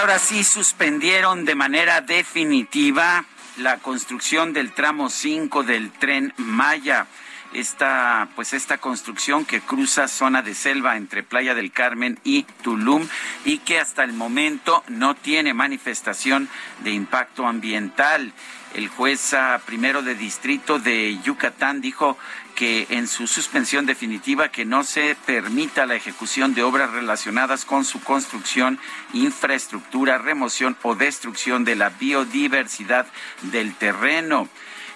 Ahora sí suspendieron de manera definitiva la construcción del tramo 5 del tren Maya. Esta, pues esta construcción que cruza zona de selva entre Playa del Carmen y Tulum y que hasta el momento no tiene manifestación de impacto ambiental. El juez primero de distrito de Yucatán dijo que en su suspensión definitiva que no se permita la ejecución de obras relacionadas con su construcción, infraestructura, remoción o destrucción de la biodiversidad del terreno.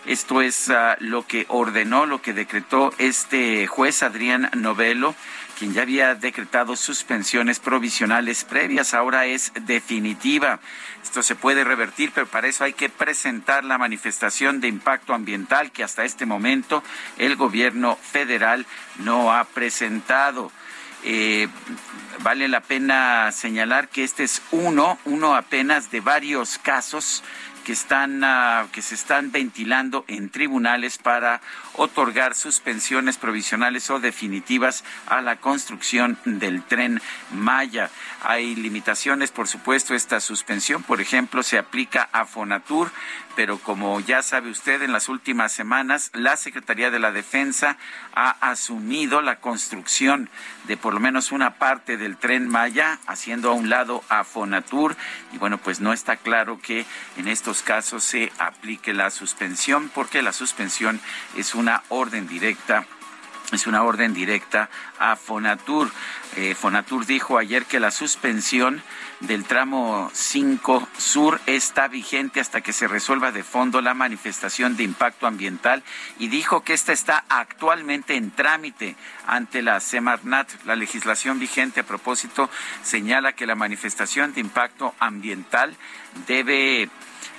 Esto es ah, lo que ordenó, lo que decretó este juez Adrián Novelo, quien ya había decretado suspensiones provisionales previas, ahora es definitiva. Esto se puede revertir, pero para eso hay que presentar la manifestación de impacto ambiental que hasta este momento el gobierno federal no ha presentado. Eh, vale la pena señalar que este es uno, uno apenas de varios casos que están uh, que se están ventilando en tribunales para otorgar suspensiones provisionales o definitivas a la construcción del tren Maya. Hay limitaciones, por supuesto, esta suspensión, por ejemplo, se aplica a Fonatur, pero como ya sabe usted, en las últimas semanas la Secretaría de la Defensa ha asumido la construcción de por lo menos una parte del tren Maya, haciendo a un lado a Fonatur, y bueno, pues no está claro que en estos casos se aplique la suspensión, porque la suspensión es una orden directa es una orden directa a Fonatur. Eh, Fonatur dijo ayer que la suspensión del tramo 5 sur está vigente hasta que se resuelva de fondo la manifestación de impacto ambiental y dijo que esta está actualmente en trámite ante la Semarnat. La legislación vigente a propósito señala que la manifestación de impacto ambiental debe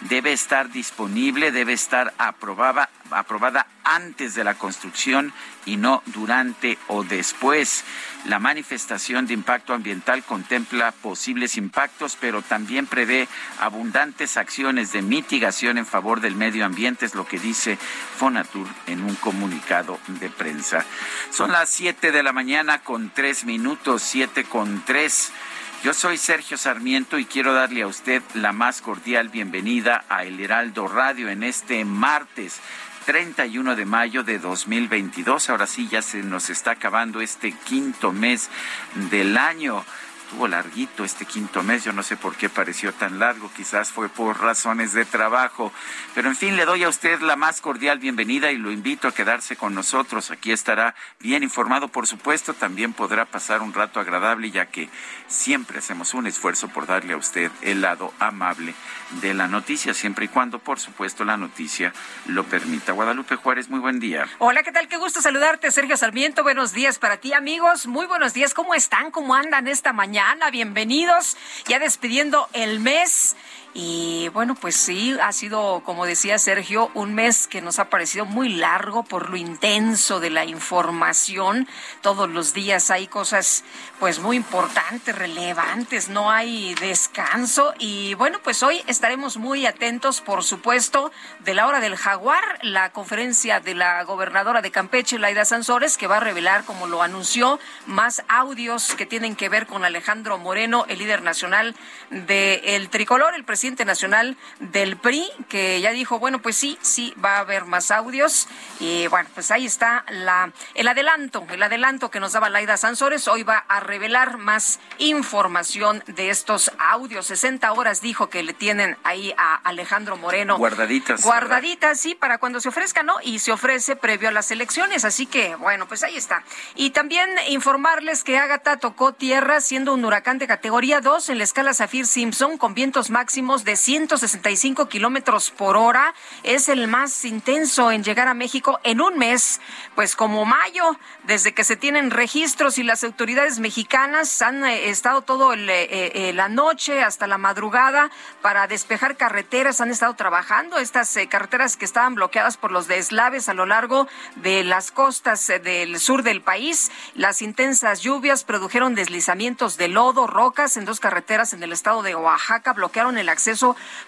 debe estar disponible, debe estar aprobada, aprobada antes de la construcción y no durante o después. La manifestación de impacto ambiental contempla posibles impactos, pero también prevé abundantes acciones de mitigación en favor del medio ambiente, es lo que dice Fonatur en un comunicado de prensa. Son las siete de la mañana con tres minutos, siete con tres. Yo soy Sergio Sarmiento y quiero darle a usted la más cordial bienvenida a El Heraldo Radio en este martes 31 de mayo de 2022. Ahora sí, ya se nos está acabando este quinto mes del año estuvo larguito este quinto mes, yo no sé por qué pareció tan largo, quizás fue por razones de trabajo, pero en fin, le doy a usted la más cordial bienvenida y lo invito a quedarse con nosotros, aquí estará bien informado, por supuesto, también podrá pasar un rato agradable, ya que siempre hacemos un esfuerzo por darle a usted el lado amable de la noticia, siempre y cuando, por supuesto, la noticia lo permita. Guadalupe Juárez, muy buen día. Hola, ¿qué tal? Qué gusto saludarte, Sergio Sarmiento. Buenos días para ti, amigos. Muy buenos días. ¿Cómo están? ¿Cómo andan esta mañana? Bienvenidos. Ya despidiendo el mes. Y bueno, pues sí, ha sido, como decía Sergio, un mes que nos ha parecido muy largo por lo intenso de la información. Todos los días hay cosas pues muy importantes, relevantes, no hay descanso. Y bueno, pues hoy estaremos muy atentos, por supuesto, de la hora del jaguar, la conferencia de la gobernadora de Campeche, Laida Sansores, que va a revelar, como lo anunció, más audios que tienen que ver con Alejandro Moreno, el líder nacional del tricolor, el presidente nacional del PRI, que ya dijo, bueno, pues sí, sí, va a haber más audios. Y bueno, pues ahí está la, el adelanto, el adelanto que nos daba Laida Sansores. Hoy va a revelar más información de estos audios. 60 horas dijo que le tienen ahí a Alejandro Moreno. Guardaditas. Guardaditas, sí, para cuando se ofrezca, ¿no? Y se ofrece previo a las elecciones. Así que, bueno, pues ahí está. Y también informarles que Ágata tocó tierra siendo un huracán de categoría 2 en la escala Zafir Simpson con vientos máximos de 165 kilómetros por hora. Es el más intenso en llegar a México en un mes, pues como mayo, desde que se tienen registros y las autoridades mexicanas han eh, estado todo eh, eh, la noche hasta la madrugada para despejar carreteras, han estado trabajando estas carreteras que estaban bloqueadas por los deslaves a lo largo de las costas del sur del país. Las intensas lluvias produjeron deslizamientos de lodo, rocas en dos carreteras en el estado de Oaxaca, bloquearon el acceso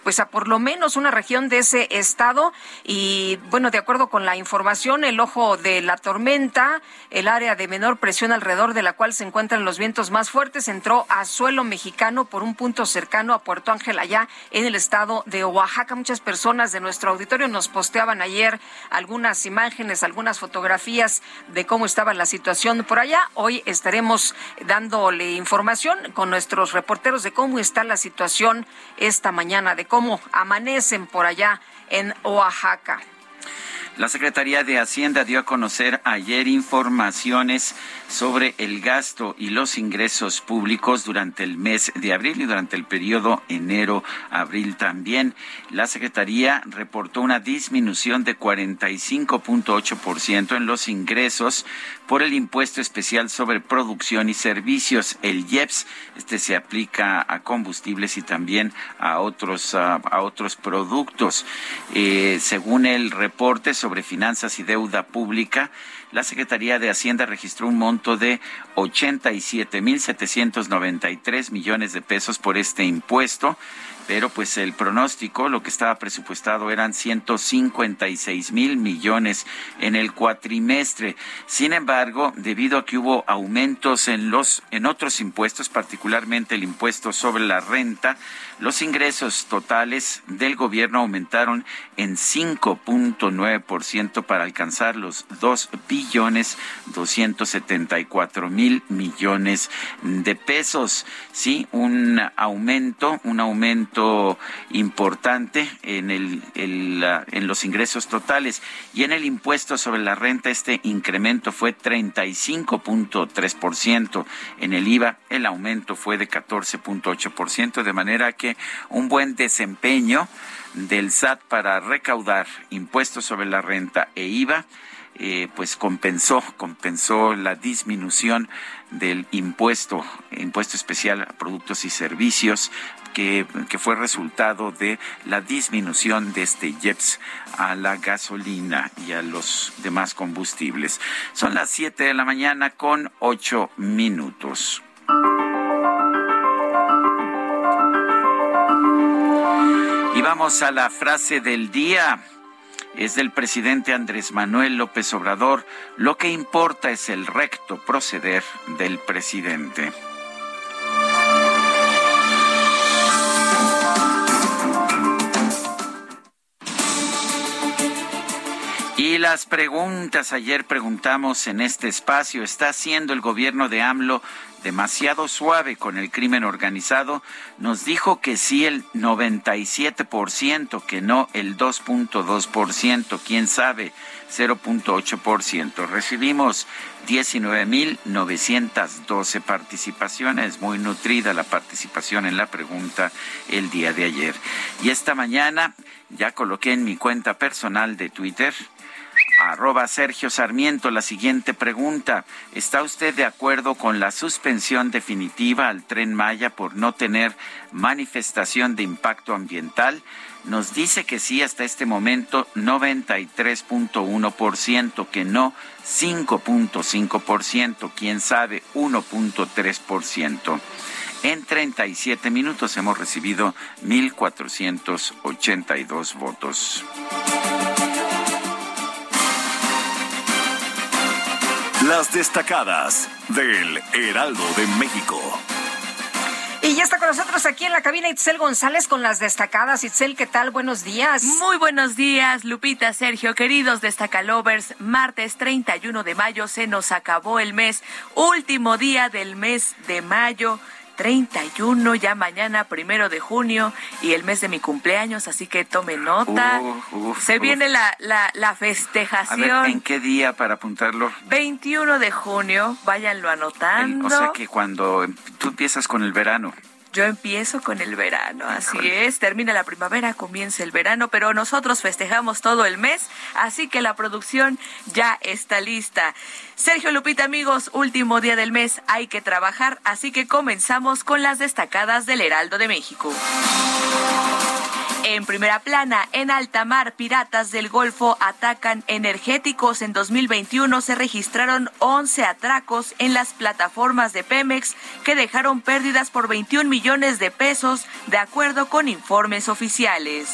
pues a por lo menos una región de ese estado y bueno, de acuerdo con la información, el ojo de la tormenta, el área de menor presión alrededor de la cual se encuentran los vientos más fuertes, entró a suelo mexicano por un punto cercano a Puerto Ángel allá en el estado de Oaxaca. Muchas personas de nuestro auditorio nos posteaban ayer algunas imágenes, algunas fotografías de cómo estaba la situación por allá. Hoy estaremos dándole información con nuestros reporteros de cómo está la situación esta mañana, de cómo amanecen por allá en Oaxaca. La Secretaría de Hacienda dio a conocer ayer informaciones sobre el gasto y los ingresos públicos durante el mes de abril y durante el periodo enero-abril también. La Secretaría reportó una disminución de 45.8% en los ingresos por el impuesto especial sobre producción y servicios, el IEPS. Este se aplica a combustibles y también a otros, a, otros productos. Eh, según el reporte sobre finanzas y deuda pública, la Secretaría de Hacienda registró un monto de 87.793 millones de pesos por este impuesto pero pues el pronóstico, lo que estaba presupuestado eran 156 mil millones en el cuatrimestre. Sin embargo, debido a que hubo aumentos en los en otros impuestos, particularmente el impuesto sobre la renta, los ingresos totales del gobierno aumentaron en 5.9% para alcanzar los 2 billones 274 mil millones de pesos. Sí, un aumento, un aumento importante en, el, en los ingresos totales. Y en el impuesto sobre la renta, este incremento fue 35.3%. En el IVA, el aumento fue de 14.8%, de manera que un buen desempeño del SAT para recaudar impuestos sobre la renta e IVA, eh, pues compensó, compensó la disminución del impuesto, impuesto especial a productos y servicios, que, que, fue resultado de la disminución de este IEPS a la gasolina y a los demás combustibles. Son las 7 de la mañana con 8 minutos. Vamos a la frase del día. Es del presidente Andrés Manuel López Obrador. Lo que importa es el recto proceder del presidente. Y las preguntas, ayer preguntamos en este espacio, ¿está haciendo el gobierno de AMLO demasiado suave con el crimen organizado? Nos dijo que sí el 97%, que no el 2.2%, quién sabe, 0.8%. Recibimos 19.912 participaciones, muy nutrida la participación en la pregunta el día de ayer. Y esta mañana ya coloqué en mi cuenta personal de Twitter arroba Sergio Sarmiento la siguiente pregunta. ¿Está usted de acuerdo con la suspensión definitiva al tren Maya por no tener manifestación de impacto ambiental? Nos dice que sí hasta este momento 93.1%, que no 5.5%, quién sabe 1.3%. En 37 minutos hemos recibido 1.482 votos. Las destacadas del Heraldo de México. Y ya está con nosotros aquí en la cabina Itzel González con las destacadas. Itzel, ¿qué tal? Buenos días. Muy buenos días, Lupita, Sergio, queridos destacalovers. Martes 31 de mayo se nos acabó el mes, último día del mes de mayo. 31, ya mañana, primero de junio, y el mes de mi cumpleaños, así que tome nota. Se viene la, la, la festejación. ¿En qué día para apuntarlo? 21 de junio, váyanlo anotando. o sea que cuando tú empiezas con el verano. Yo empiezo con el verano, así es. Termina la primavera, comienza el verano, pero nosotros festejamos todo el mes, así que la producción ya está lista. Sergio Lupita, amigos, último día del mes, hay que trabajar, así que comenzamos con las destacadas del Heraldo de México. En primera plana, en alta mar, piratas del Golfo atacan energéticos. En 2021 se registraron 11 atracos en las plataformas de Pemex que dejaron pérdidas por 21 millones de pesos, de acuerdo con informes oficiales.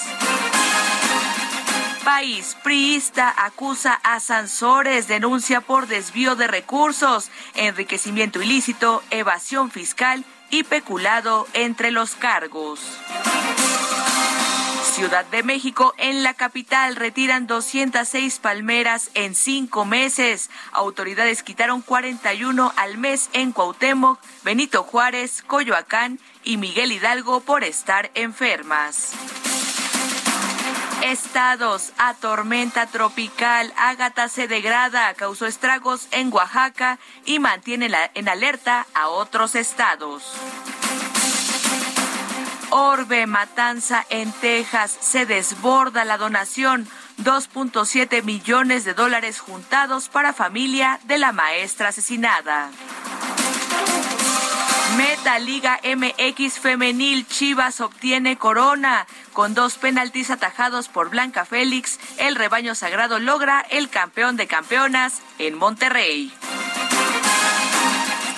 País priista acusa a Sansores, denuncia por desvío de recursos, enriquecimiento ilícito, evasión fiscal y peculado entre los cargos. Ciudad de México, en la capital, retiran 206 palmeras en cinco meses. Autoridades quitaron 41 al mes en Cuauhtémoc, Benito Juárez, Coyoacán y Miguel Hidalgo por estar enfermas. Estados a tormenta tropical. Ágata se degrada, causó estragos en Oaxaca y mantiene en alerta a otros estados. Orbe Matanza en Texas se desborda la donación. 2.7 millones de dólares juntados para familia de la maestra asesinada. Meta Liga MX Femenil Chivas obtiene corona. Con dos penaltis atajados por Blanca Félix, el rebaño sagrado logra el campeón de campeonas en Monterrey.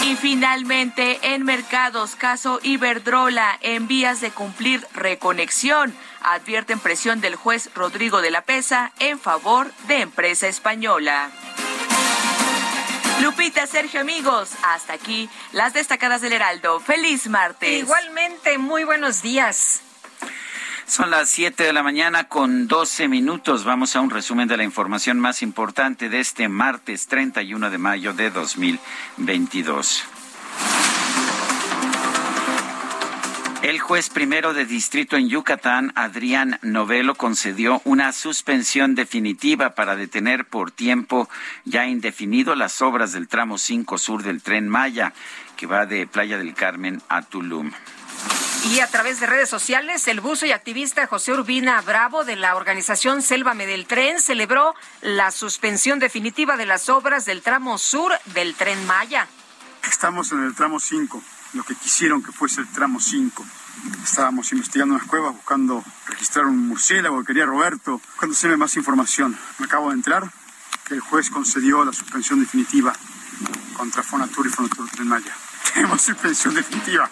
Y finalmente, en mercados, caso Iberdrola, en vías de cumplir reconexión, advierten presión del juez Rodrigo de la Pesa en favor de empresa española. Lupita, Sergio, amigos, hasta aquí las destacadas del Heraldo. Feliz martes. Igualmente, muy buenos días. Son las 7 de la mañana con 12 minutos. Vamos a un resumen de la información más importante de este martes 31 de mayo de 2022. El juez primero de distrito en Yucatán, Adrián Novelo, concedió una suspensión definitiva para detener por tiempo ya indefinido las obras del tramo 5 sur del tren Maya, que va de Playa del Carmen a Tulum. Y a través de redes sociales, el buzo y activista José Urbina Bravo de la organización Sélvame del Tren celebró la suspensión definitiva de las obras del tramo sur del tren Maya. Estamos en el tramo 5, lo que quisieron que fuese el tramo 5. Estábamos investigando las cuevas, buscando registrar un murciélago que quería Roberto, buscando más información. Me acabo de enterar que el juez concedió la suspensión definitiva contra Fonatur y Fonatur Tren Maya. Tenemos suspensión definitiva.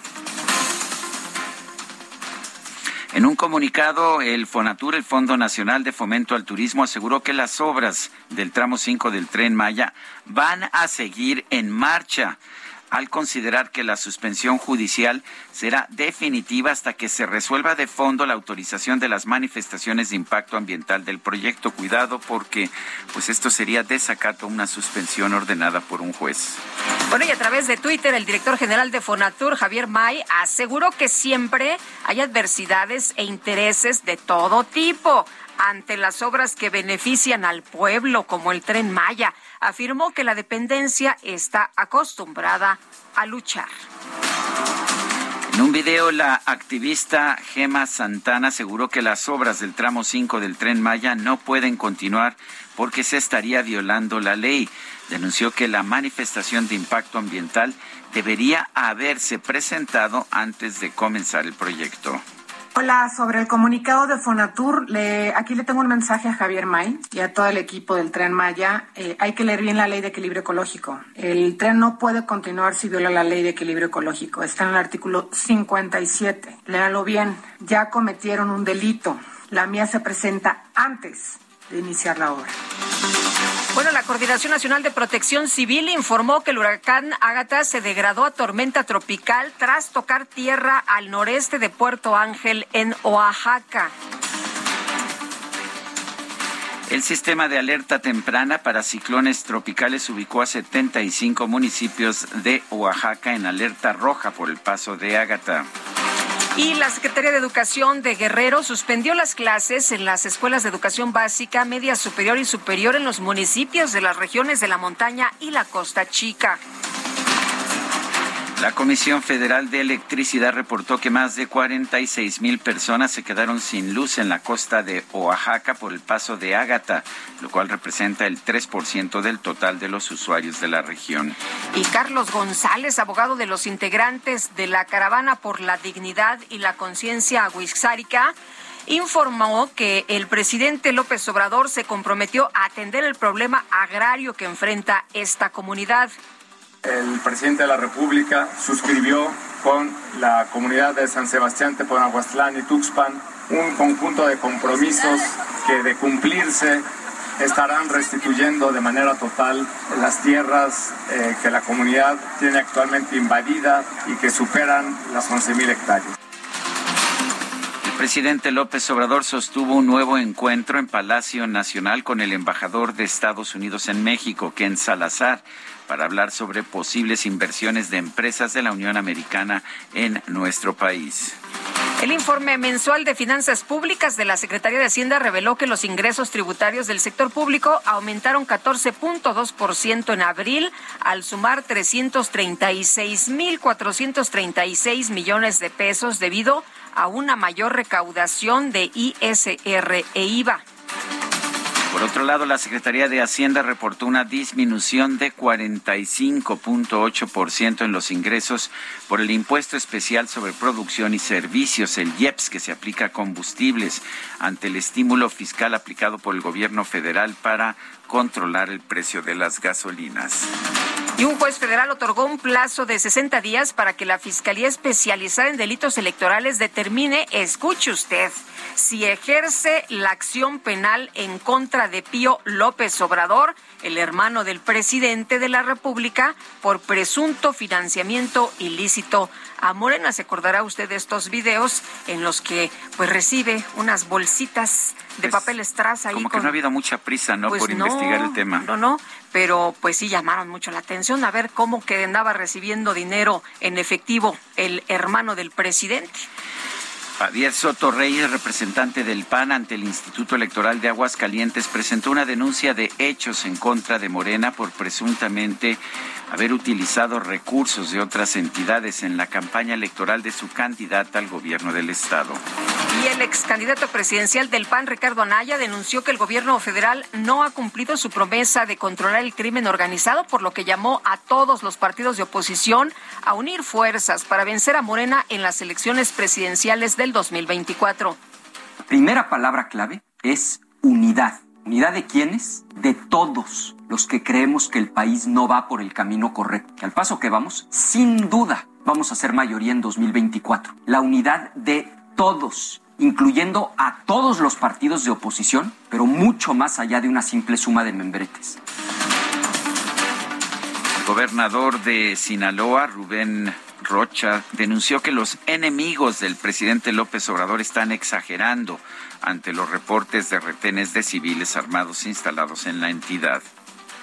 En un comunicado, el Fonatur, el Fondo Nacional de Fomento al Turismo, aseguró que las obras del tramo 5 del tren Maya van a seguir en marcha al considerar que la suspensión judicial será definitiva hasta que se resuelva de fondo la autorización de las manifestaciones de impacto ambiental del proyecto. Cuidado porque pues esto sería desacato una suspensión ordenada por un juez. Bueno, y a través de Twitter, el director general de Fonatur, Javier May, aseguró que siempre hay adversidades e intereses de todo tipo ante las obras que benefician al pueblo, como el tren Maya. Afirmó que la dependencia está acostumbrada a luchar. En un video, la activista Gema Santana aseguró que las obras del tramo 5 del tren Maya no pueden continuar porque se estaría violando la ley. Denunció que la manifestación de impacto ambiental debería haberse presentado antes de comenzar el proyecto. Hola, sobre el comunicado de Fonatur, aquí le tengo un mensaje a Javier May y a todo el equipo del Tren Maya. Eh, hay que leer bien la ley de equilibrio ecológico. El tren no puede continuar si viola la ley de equilibrio ecológico. Está en el artículo 57. Léanlo bien. Ya cometieron un delito. La mía se presenta antes de iniciar la obra. Bueno, la Coordinación Nacional de Protección Civil informó que el huracán Ágata se degradó a tormenta tropical tras tocar tierra al noreste de Puerto Ángel en Oaxaca. El sistema de alerta temprana para ciclones tropicales ubicó a 75 municipios de Oaxaca en alerta roja por el paso de Ágata. Y la Secretaría de Educación de Guerrero suspendió las clases en las escuelas de educación básica, media superior y superior en los municipios de las regiones de la montaña y la costa chica. La Comisión Federal de Electricidad reportó que más de 46 mil personas se quedaron sin luz en la costa de Oaxaca por el paso de Ágata, lo cual representa el 3% del total de los usuarios de la región. Y Carlos González, abogado de los integrantes de la Caravana por la Dignidad y la Conciencia Huixárica, informó que el presidente López Obrador se comprometió a atender el problema agrario que enfrenta esta comunidad el presidente de la República suscribió con la comunidad de San Sebastián, Teponahuastlán y Tuxpan un conjunto de compromisos que de cumplirse estarán restituyendo de manera total las tierras eh, que la comunidad tiene actualmente invadida y que superan las 11.000 hectáreas. El presidente López Obrador sostuvo un nuevo encuentro en Palacio Nacional con el embajador de Estados Unidos en México, Ken Salazar para hablar sobre posibles inversiones de empresas de la Unión Americana en nuestro país. El informe mensual de finanzas públicas de la Secretaría de Hacienda reveló que los ingresos tributarios del sector público aumentaron 14.2% en abril al sumar 336.436 millones de pesos debido a una mayor recaudación de ISR e IVA. Por otro lado, la Secretaría de Hacienda reportó una disminución de 45.8% en los ingresos por el impuesto especial sobre producción y servicios, el IEPS, que se aplica a combustibles, ante el estímulo fiscal aplicado por el gobierno federal para controlar el precio de las gasolinas. Y un juez federal otorgó un plazo de 60 días para que la Fiscalía Especializada en Delitos Electorales determine, escuche usted, si ejerce la acción penal en contra de Pío López Obrador, el hermano del presidente de la República, por presunto financiamiento ilícito a Morena. Se acordará usted de estos videos en los que pues recibe unas bolsitas de pues, papel estraza Como que no ha habido mucha prisa, ¿no? Pues por investigar el tema. No, no, pero pues sí llamaron mucho la atención a ver cómo que andaba recibiendo dinero en efectivo el hermano del presidente. Javier Soto Reyes, representante del PAN ante el Instituto Electoral de Aguascalientes, presentó una denuncia de hechos en contra de Morena por presuntamente haber utilizado recursos de otras entidades en la campaña electoral de su candidata al gobierno del Estado. Y el ex candidato presidencial del PAN, Ricardo Anaya, denunció que el gobierno federal no ha cumplido su promesa de controlar el crimen organizado, por lo que llamó a todos los partidos de oposición a unir fuerzas para vencer a Morena en las elecciones presidenciales del 2024. Primera palabra clave es unidad. ¿Unidad de quiénes? De todos los que creemos que el país no va por el camino correcto. Que al paso que vamos, sin duda, vamos a ser mayoría en 2024. La unidad de todos, incluyendo a todos los partidos de oposición, pero mucho más allá de una simple suma de membretes. El gobernador de Sinaloa, Rubén Rocha, denunció que los enemigos del presidente López Obrador están exagerando ante los reportes de retenes de civiles armados instalados en la entidad.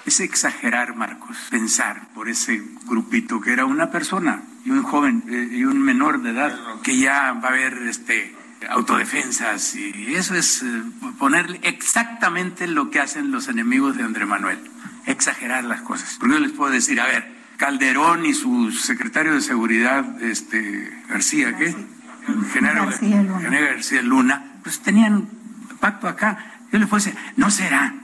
Es exagerar, Marcos, pensar por ese grupito que era una persona y un joven eh, y un menor de edad que ya va a haber este autodefensas y eso es eh, ponerle exactamente lo que hacen los enemigos de Andrés Manuel, exagerar las cosas. Porque yo les puedo decir, a ver, Calderón y su secretario de seguridad, este García, ¿qué? Genaro García Luna. García Luna pues tenían pacto acá. Yo le decir, ¿no será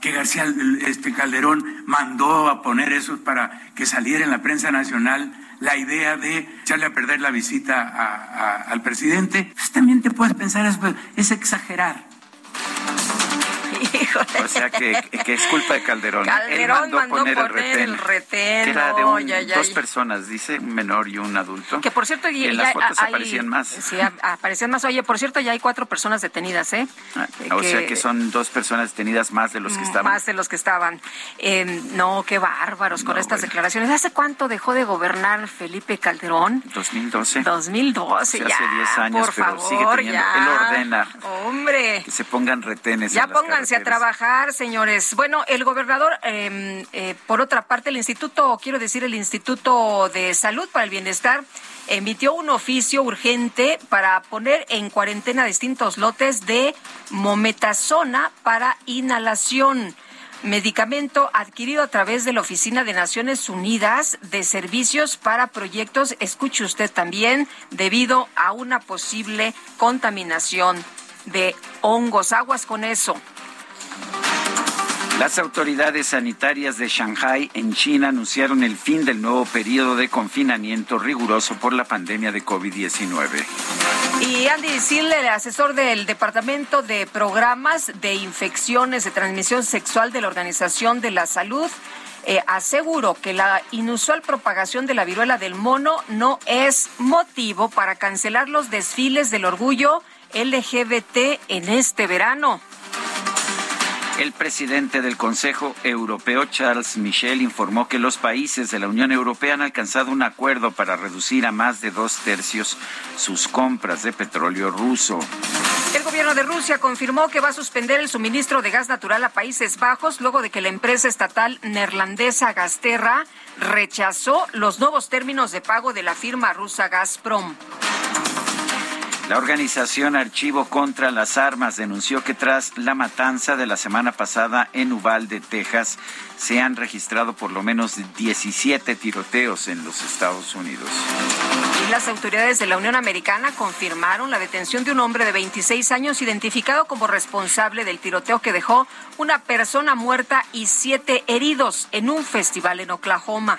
que García este Calderón mandó a poner eso para que saliera en la prensa nacional la idea de echarle a perder la visita al presidente? Pues también te puedes pensar, es exagerar. O sea que, que es culpa de Calderón. Calderón mandó, poner, el retén. que era de dos personas, dice, un menor y un adulto. Que por cierto, y, en las fotos aparecían más. Sí, aparecían más. Oye, por cierto, ya hay cuatro personas detenidas, ¿eh? Ah, o sea que son dos personas detenidas más de los que estaban. Más de los que estaban. Eh, no, qué bárbaros con estas declaraciones. ¿Hace cuánto dejó de gobernar Felipe Calderón? 2012. 2012, ya. Hace 10 años, por pero favor, sigue teniendo, ya. él ordena. Hombre. Que se pongan retenes. Ya pónganse a trabajar, señores. Bueno, el gobernador, em, eh, por otra parte, el Instituto, quiero decir, el Instituto de Salud para el Bienestar, emitió un oficio urgente para poner en cuarentena distintos lotes de mometasona para inhalación medicamento adquirido a través de la Oficina de Naciones Unidas de Servicios para Proyectos, escuche usted también, debido a una posible contaminación de hongos. Aguas con eso. Las autoridades sanitarias de Shanghai en China anunciaron el fin del nuevo periodo de confinamiento riguroso por la pandemia de COVID-19. Y Andy Sille, el asesor del Departamento de Programas de Infecciones de Transmisión Sexual de la Organización de la Salud, eh, aseguró que la inusual propagación de la viruela del mono no es motivo para cancelar los desfiles del orgullo LGBT en este verano. El presidente del Consejo Europeo, Charles Michel, informó que los países de la Unión Europea han alcanzado un acuerdo para reducir a más de dos tercios sus compras de petróleo ruso. El gobierno de Rusia confirmó que va a suspender el suministro de gas natural a Países Bajos luego de que la empresa estatal neerlandesa Gasterra rechazó los nuevos términos de pago de la firma rusa Gazprom. La organización Archivo contra las Armas denunció que tras la matanza de la semana pasada en Uvalde, Texas, se han registrado por lo menos 17 tiroteos en los Estados Unidos. Las autoridades de la Unión Americana confirmaron la detención de un hombre de 26 años identificado como responsable del tiroteo que dejó una persona muerta y siete heridos en un festival en Oklahoma.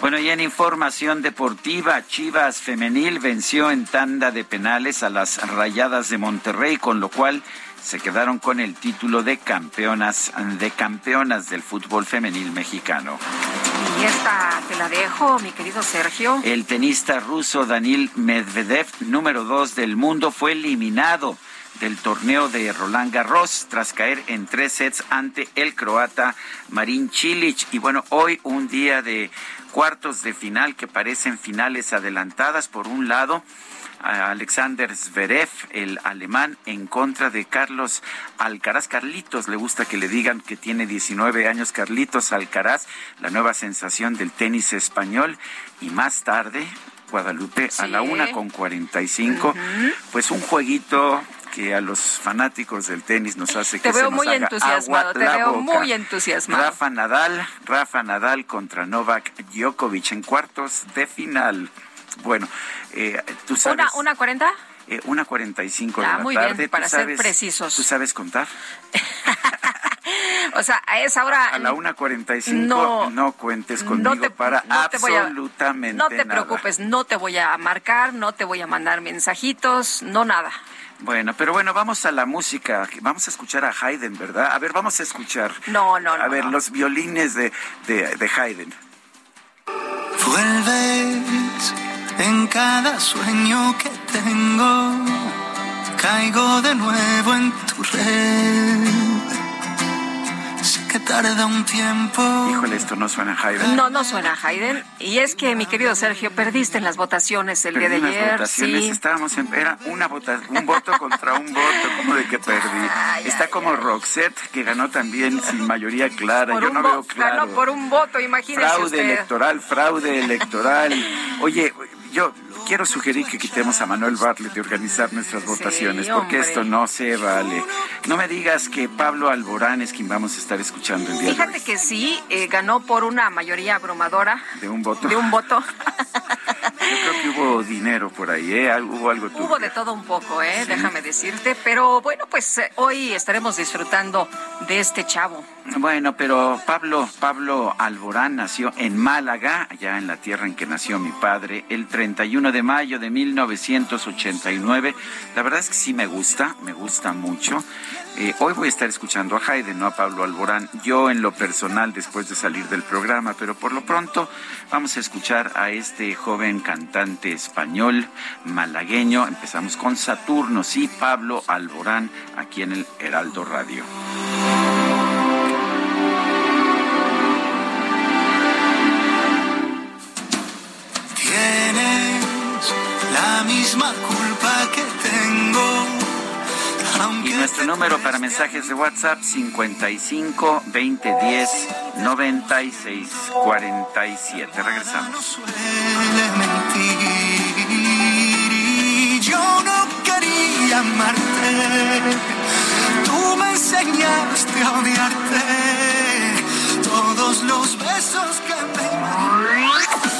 Bueno, y en información deportiva, Chivas Femenil venció en tanda de penales a las Rayadas de Monterrey, con lo cual se quedaron con el título de campeonas de campeonas del fútbol femenil mexicano. Y esta te la dejo, mi querido Sergio. El tenista ruso Daniel Medvedev, número dos del mundo, fue eliminado del torneo de Roland Garros tras caer en tres sets ante el croata Marin Cilic. Y bueno, hoy un día de cuartos de final que parecen finales adelantadas. Por un lado, Alexander Zverev, el alemán, en contra de Carlos Alcaraz. Carlitos, le gusta que le digan que tiene 19 años. Carlitos Alcaraz, la nueva sensación del tenis español. Y más tarde, Guadalupe, a la una con 45, pues un jueguito que a los fanáticos del tenis nos hace que veo se muy entusiasmado, te veo muy entusiasmado. Rafa Nadal, Rafa Nadal contra Novak Djokovic en cuartos de final. Bueno, eh, tú sabes. ¿Una, una cuarenta? Eh, una cuarenta y cinco de ah, la muy tarde. Bien, para ser precisos. ¿Tú sabes contar? o sea, a esa hora. A la 1.45 no, no cuentes conmigo no te, para no absolutamente No te preocupes, no te voy a marcar, no te voy a mandar mensajitos, no nada. Bueno, pero bueno, vamos a la música. Vamos a escuchar a Haydn, ¿verdad? A ver, vamos a escuchar. No, no, no. A ver, los violines de, de, de Haydn. Vuelves en cada sueño que tengo. Caigo de nuevo en tu red que tarda un tiempo. Híjole, esto no suena a Haydn. No, no suena a Haydn. Y es que, mi querido Sergio, perdiste en las votaciones el día de ayer. Votaciones, sí. Estábamos en, era una vota, un voto contra un voto, como de que perdí. Está como Roxette, que ganó también sin mayoría clara. Yo no veo claro. Ganó por un voto, imagínese Fraude electoral, fraude electoral. Oye, yo quiero sugerir que quitemos a Manuel Bartlett de organizar nuestras votaciones, porque esto no se vale. No me digas que Pablo Alborán es quien vamos a estar escuchando el día Fíjate que sí, eh, ganó por una mayoría abrumadora. ¿De un voto? De un voto. Yo creo que hubo dinero por ahí, ¿eh? Hubo algo Hubo de todo un poco, ¿eh? Déjame decirte. Pero bueno, pues eh, hoy estaremos disfrutando de este chavo. Bueno, pero Pablo, Pablo Alborán nació en Málaga, allá en la tierra en que nació mi padre, el 31 de mayo de 1989. La verdad es que sí me gusta, me gusta mucho. Eh, hoy voy a estar escuchando a Haydn, no a Pablo Alborán, yo en lo personal después de salir del programa, pero por lo pronto vamos a escuchar a este joven cantante español malagueño. Empezamos con Saturno, sí, Pablo Alborán, aquí en el Heraldo Radio. Tienes la misma culpa que tengo y nuestro número para mensajes de WhatsApp 55 20 10 96 47. Regresamos. Yo no quería amarte, tú me enseñaste a odiarte. Todos los besos que me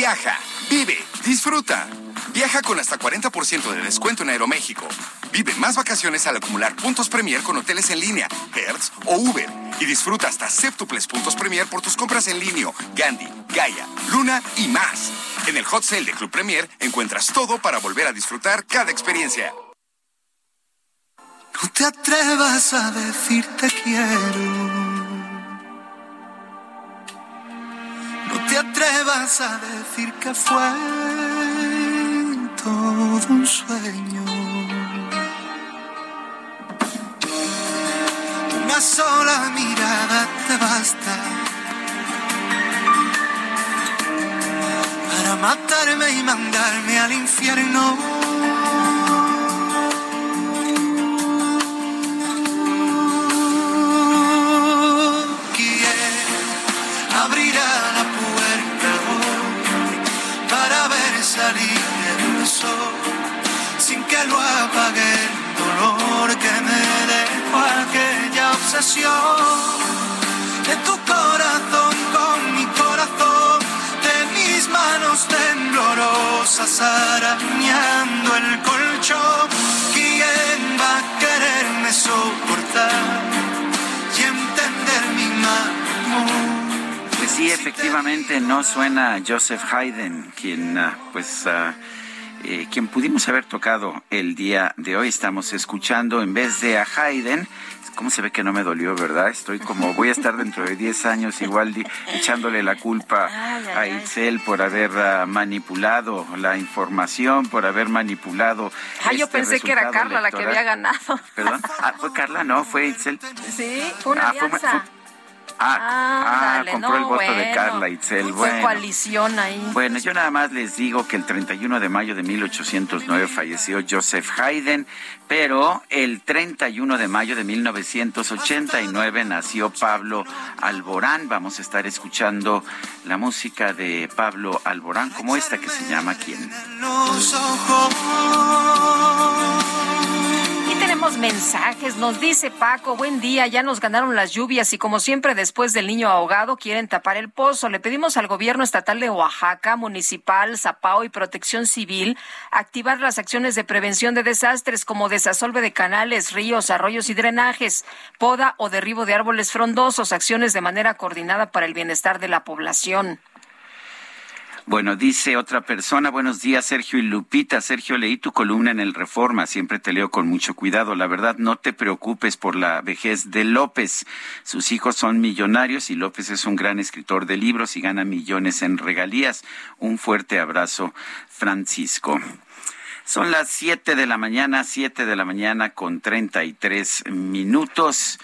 Viaja, vive, disfruta. Viaja con hasta 40% de descuento en Aeroméxico. Vive más vacaciones al acumular puntos Premier con hoteles en línea, Hertz o Uber. Y disfruta hasta séptuples puntos Premier por tus compras en línea, Gandhi, Gaia, Luna y más. En el Hot Sale de Club Premier encuentras todo para volver a disfrutar cada experiencia. No te atrevas a decir te quiero. Atrevas a decir que fue todo un sueño. Una sola mirada te basta para matarme y mandarme al infierno. Sin que lo apague el dolor que me dejó aquella obsesión de tu corazón con mi corazón, de mis manos temblorosas arañando el colchón. ¿Quién va a quererme soportar y entender mi mal? Sí, efectivamente no suena Joseph Haydn, quien ah, pues ah, eh, quien pudimos haber tocado el día de hoy. Estamos escuchando en vez de a Haydn. ¿Cómo se ve que no me dolió, verdad? Estoy como, voy a estar dentro de 10 años igual echándole la culpa a Itzel por haber ah, manipulado la información, por haber manipulado. Ah, yo este pensé que era Carla la que había ganado. ¿Perdón? Ah, ¿Fue Carla? No, fue Itzel. Sí, fue una alianza. Ah, ah compró el voto de Carla Itzel. Bueno, coalición ahí. Bueno, yo nada más les digo que el 31 de mayo de 1809 falleció Joseph Haydn, pero el 31 de mayo de 1989 nació Pablo Alborán. Vamos a estar escuchando la música de Pablo Alborán, como esta que se llama ¿Quién? Tenemos mensajes. Nos dice Paco, buen día, ya nos ganaron las lluvias y como siempre después del niño ahogado quieren tapar el pozo. Le pedimos al gobierno estatal de Oaxaca, municipal, Zapao y Protección Civil activar las acciones de prevención de desastres como desasolve de canales, ríos, arroyos y drenajes, poda o derribo de árboles frondosos, acciones de manera coordinada para el bienestar de la población. Bueno, dice otra persona, buenos días Sergio y Lupita. Sergio, leí tu columna en el Reforma, siempre te leo con mucho cuidado. La verdad, no te preocupes por la vejez de López. Sus hijos son millonarios y López es un gran escritor de libros y gana millones en regalías. Un fuerte abrazo, Francisco. Son las siete de la mañana, siete de la mañana con treinta y tres minutos.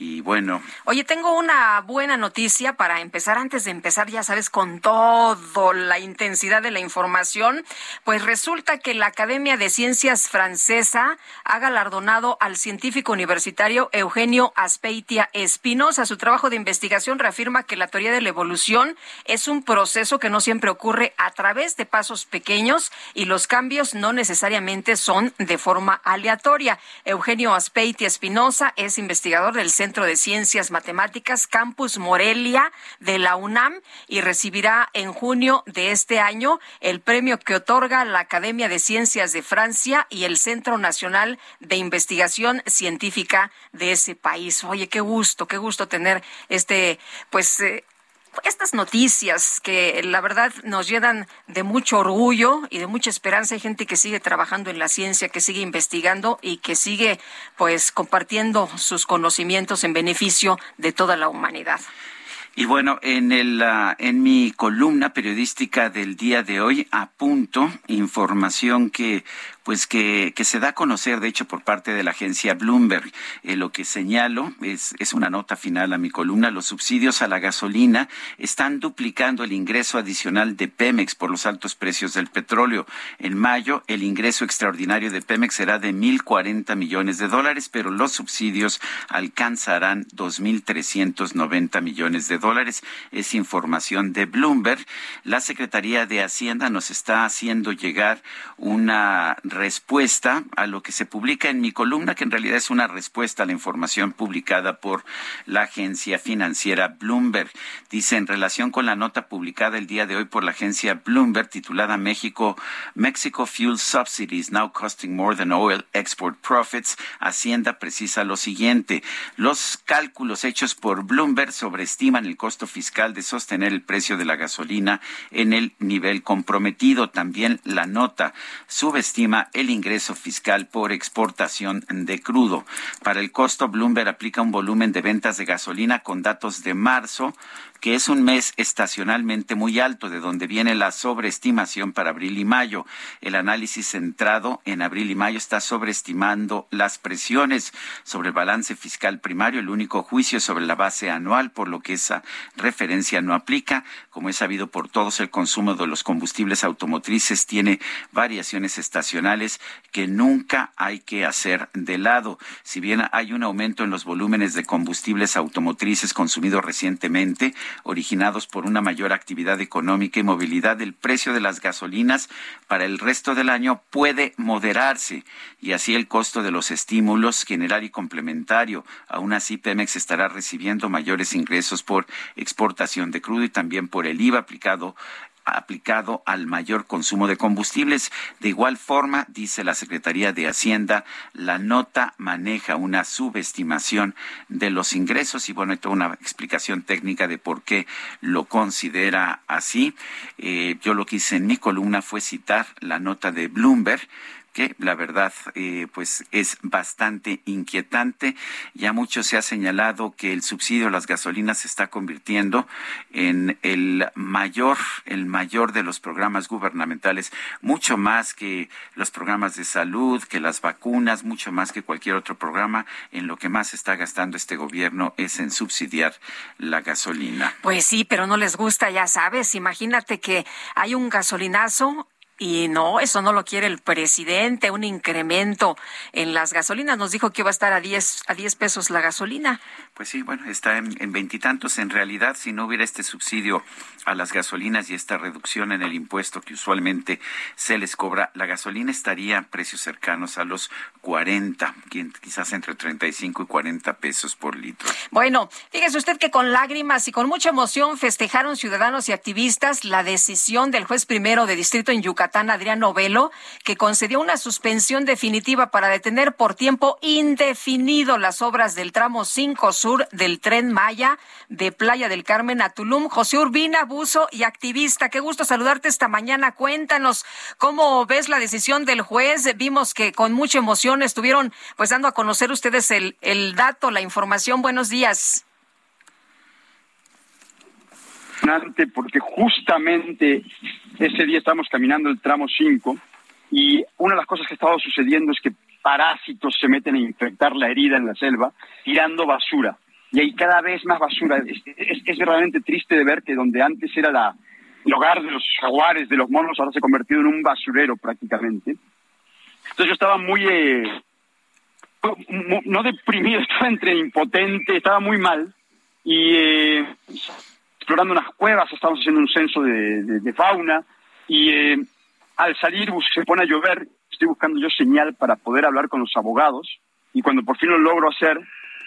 Y bueno. Oye, tengo una buena noticia para empezar. Antes de empezar, ya sabes, con toda la intensidad de la información, pues resulta que la Academia de Ciencias Francesa ha galardonado al científico universitario Eugenio Aspeitia Espinosa. Su trabajo de investigación reafirma que la teoría de la evolución es un proceso que no siempre ocurre a través de pasos pequeños y los cambios no necesariamente son de forma aleatoria. Eugenio Aspeitia Espinosa es investigador del Centro Centro de Ciencias Matemáticas Campus Morelia de la UNAM y recibirá en junio de este año el premio que otorga la Academia de Ciencias de Francia y el Centro Nacional de Investigación Científica de ese país. Oye, qué gusto, qué gusto tener este, pues, eh, estas noticias que la verdad nos llenan de mucho orgullo y de mucha esperanza. Hay gente que sigue trabajando en la ciencia, que sigue investigando y que sigue pues compartiendo sus conocimientos en beneficio de toda la humanidad. Y bueno, en, el, ah, en mi columna periodística del día de hoy apunto información que pues que, que, se da a conocer, de hecho, por parte de la agencia Bloomberg. Eh, lo que señalo es, es una nota final a mi columna. Los subsidios a la gasolina están duplicando el ingreso adicional de Pemex por los altos precios del petróleo. En mayo, el ingreso extraordinario de Pemex será de 1.040 millones de dólares, pero los subsidios alcanzarán 2.390 millones de dólares. Es información de Bloomberg. La Secretaría de Hacienda nos está haciendo llegar una respuesta a lo que se publica en mi columna, que en realidad es una respuesta a la información publicada por la agencia financiera Bloomberg. Dice, en relación con la nota publicada el día de hoy por la agencia Bloomberg titulada México, Mexico Fuel Subsidies Now Costing More Than Oil Export Profits, Hacienda precisa lo siguiente. Los cálculos hechos por Bloomberg sobreestiman el costo fiscal de sostener el precio de la gasolina en el nivel comprometido. También la nota subestima el ingreso fiscal por exportación de crudo. Para el costo, Bloomberg aplica un volumen de ventas de gasolina con datos de marzo que es un mes estacionalmente muy alto, de donde viene la sobreestimación para abril y mayo. El análisis centrado en abril y mayo está sobreestimando las presiones sobre el balance fiscal primario, el único juicio sobre la base anual, por lo que esa referencia no aplica. Como es sabido por todos, el consumo de los combustibles automotrices tiene variaciones estacionales que nunca hay que hacer de lado. Si bien hay un aumento en los volúmenes de combustibles automotrices consumidos recientemente, originados por una mayor actividad económica y movilidad, el precio de las gasolinas para el resto del año puede moderarse y así el costo de los estímulos general y complementario. Aún así, Pemex estará recibiendo mayores ingresos por exportación de crudo y también por el IVA aplicado aplicado al mayor consumo de combustibles. De igual forma, dice la Secretaría de Hacienda, la nota maneja una subestimación de los ingresos y bueno, hay toda una explicación técnica de por qué lo considera así. Eh, yo lo que hice en mi columna fue citar la nota de Bloomberg que la verdad eh, pues es bastante inquietante. Ya mucho se ha señalado que el subsidio a las gasolinas se está convirtiendo en el mayor, el mayor de los programas gubernamentales, mucho más que los programas de salud, que las vacunas, mucho más que cualquier otro programa. En lo que más está gastando este gobierno es en subsidiar la gasolina. Pues sí, pero no les gusta, ya sabes. Imagínate que hay un gasolinazo y no, eso no lo quiere el presidente, un incremento en las gasolinas. Nos dijo que iba a estar a 10, a 10 pesos la gasolina. Pues sí, bueno, está en veintitantos. En, realidad, si no hubiera este subsidio a las gasolinas y esta reducción en el impuesto que usualmente se les cobra, la gasolina estaría a precios cercanos a los 40, quizás entre 35 y 40 pesos por litro. Bueno, fíjese usted que con lágrimas y con mucha emoción festejaron ciudadanos y activistas la decisión del juez primero de distrito en Yucatán Adrián Novelo, que concedió una suspensión definitiva para detener por tiempo indefinido las obras del tramo 5 sur del tren Maya de Playa del Carmen a Tulum. José Urbina, buzo y activista, qué gusto saludarte esta mañana. Cuéntanos cómo ves la decisión del juez. Vimos que con mucha emoción estuvieron pues dando a conocer ustedes el, dato, la información. Buenos días porque justamente ese día estamos caminando el tramo 5 y una de las cosas que ha estado sucediendo es que parásitos se meten a infectar la herida en la selva tirando basura. y hay cada vez más basura. Es, es, realmente triste de ver que donde antes era la, el hogar de los jaguares, de los monos, ahora se ha convertido en un basurero prácticamente. Entonces yo estaba muy, eh, no deprimido, estaba entre impotente, estaba muy mal y eh, explorando unas cuevas, estábamos haciendo un censo de, fauna y eh, al salir se pone a llover, estoy buscando yo señal para poder hablar con los abogados y cuando por fin lo logro hacer,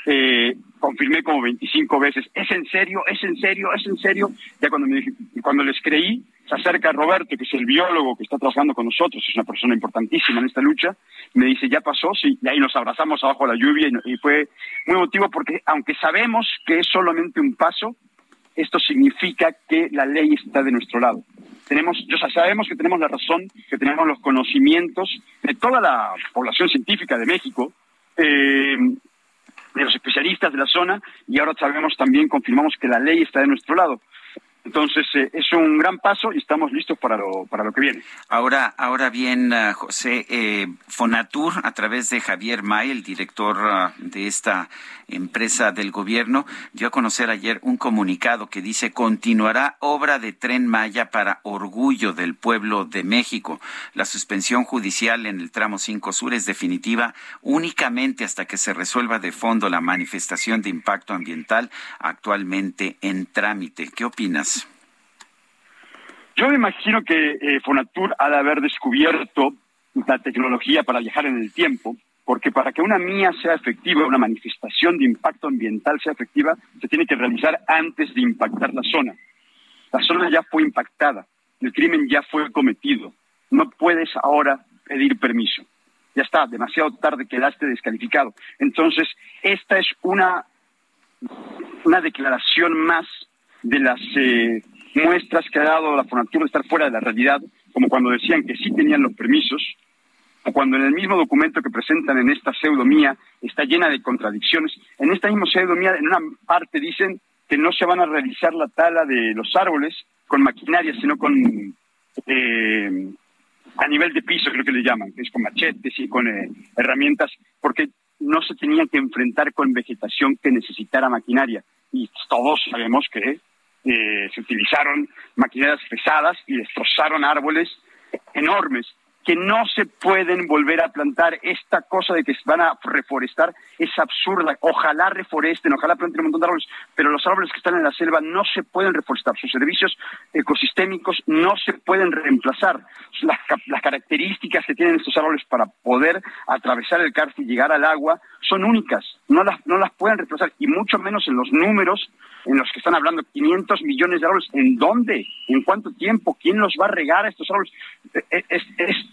eh, confirmé como 25 veces, ¿es en serio? ¿Es en serio? ¿Es en serio? Ya cuando, me cuando les creí, se acerca Roberto, que es el biólogo que está trabajando con nosotros, es una persona importantísima en esta lucha, me dice, ¿ya pasó? Sí, y ahí nos abrazamos abajo de la lluvia y, fue muy emotivo porque aunque sabemos que es solamente un paso, esto significa que la ley está de nuestro lado. Tenemos, ya sabemos que tenemos la razón, que tenemos los conocimientos de toda la población científica de México, eh, de los especialistas de la zona, y ahora sabemos también, confirmamos que la ley está de nuestro lado. Entonces, eh, es un gran paso y estamos listos para lo, para lo que viene. Ahora, ahora bien, uh, José, eh, Fonatur, a través de Javier May, el director de esta empresa del gobierno, dio a conocer ayer un comunicado que dice continuará obra de tren Maya para orgullo del pueblo de México. La suspensión judicial en el tramo 5 sur es definitiva únicamente hasta que se resuelva de fondo la manifestación de impacto ambiental actualmente en trámite. ¿Qué opinas? Yo me imagino que eh, Fonatur ha de haber descubierto la tecnología para viajar en el tiempo, porque para que una mía sea efectiva, una manifestación de impacto ambiental sea efectiva, se tiene que realizar antes de impactar la zona. La zona ya fue impactada, el crimen ya fue cometido. No puedes ahora pedir permiso. Ya está, demasiado tarde quedaste descalificado. Entonces, esta es una, una declaración más de las eh, muestras que ha dado la Fonatur de estar fuera de la realidad, como cuando decían que sí tenían los permisos, o cuando en el mismo documento que presentan en esta pseudomía está llena de contradicciones. En esta misma pseudomía, en una parte dicen que no se van a realizar la tala de los árboles con maquinaria, sino con eh, a nivel de piso, creo que le llaman, es con machetes y con eh, herramientas, porque no se tenían que enfrentar con vegetación que necesitara maquinaria. Y todos sabemos que eh, se utilizaron maquinarias pesadas y destrozaron árboles enormes que no se pueden volver a plantar. Esta cosa de que se van a reforestar es absurda. Ojalá reforesten, ojalá planten un montón de árboles, pero los árboles que están en la selva no se pueden reforestar. Sus servicios ecosistémicos no se pueden reemplazar. Las, las características que tienen estos árboles para poder atravesar el cárcel y llegar al agua son únicas. No las, no las pueden reemplazar, y mucho menos en los números en los que están hablando 500 millones de árboles. ¿En dónde? ¿En cuánto tiempo? ¿Quién los va a regar a estos árboles? E, e,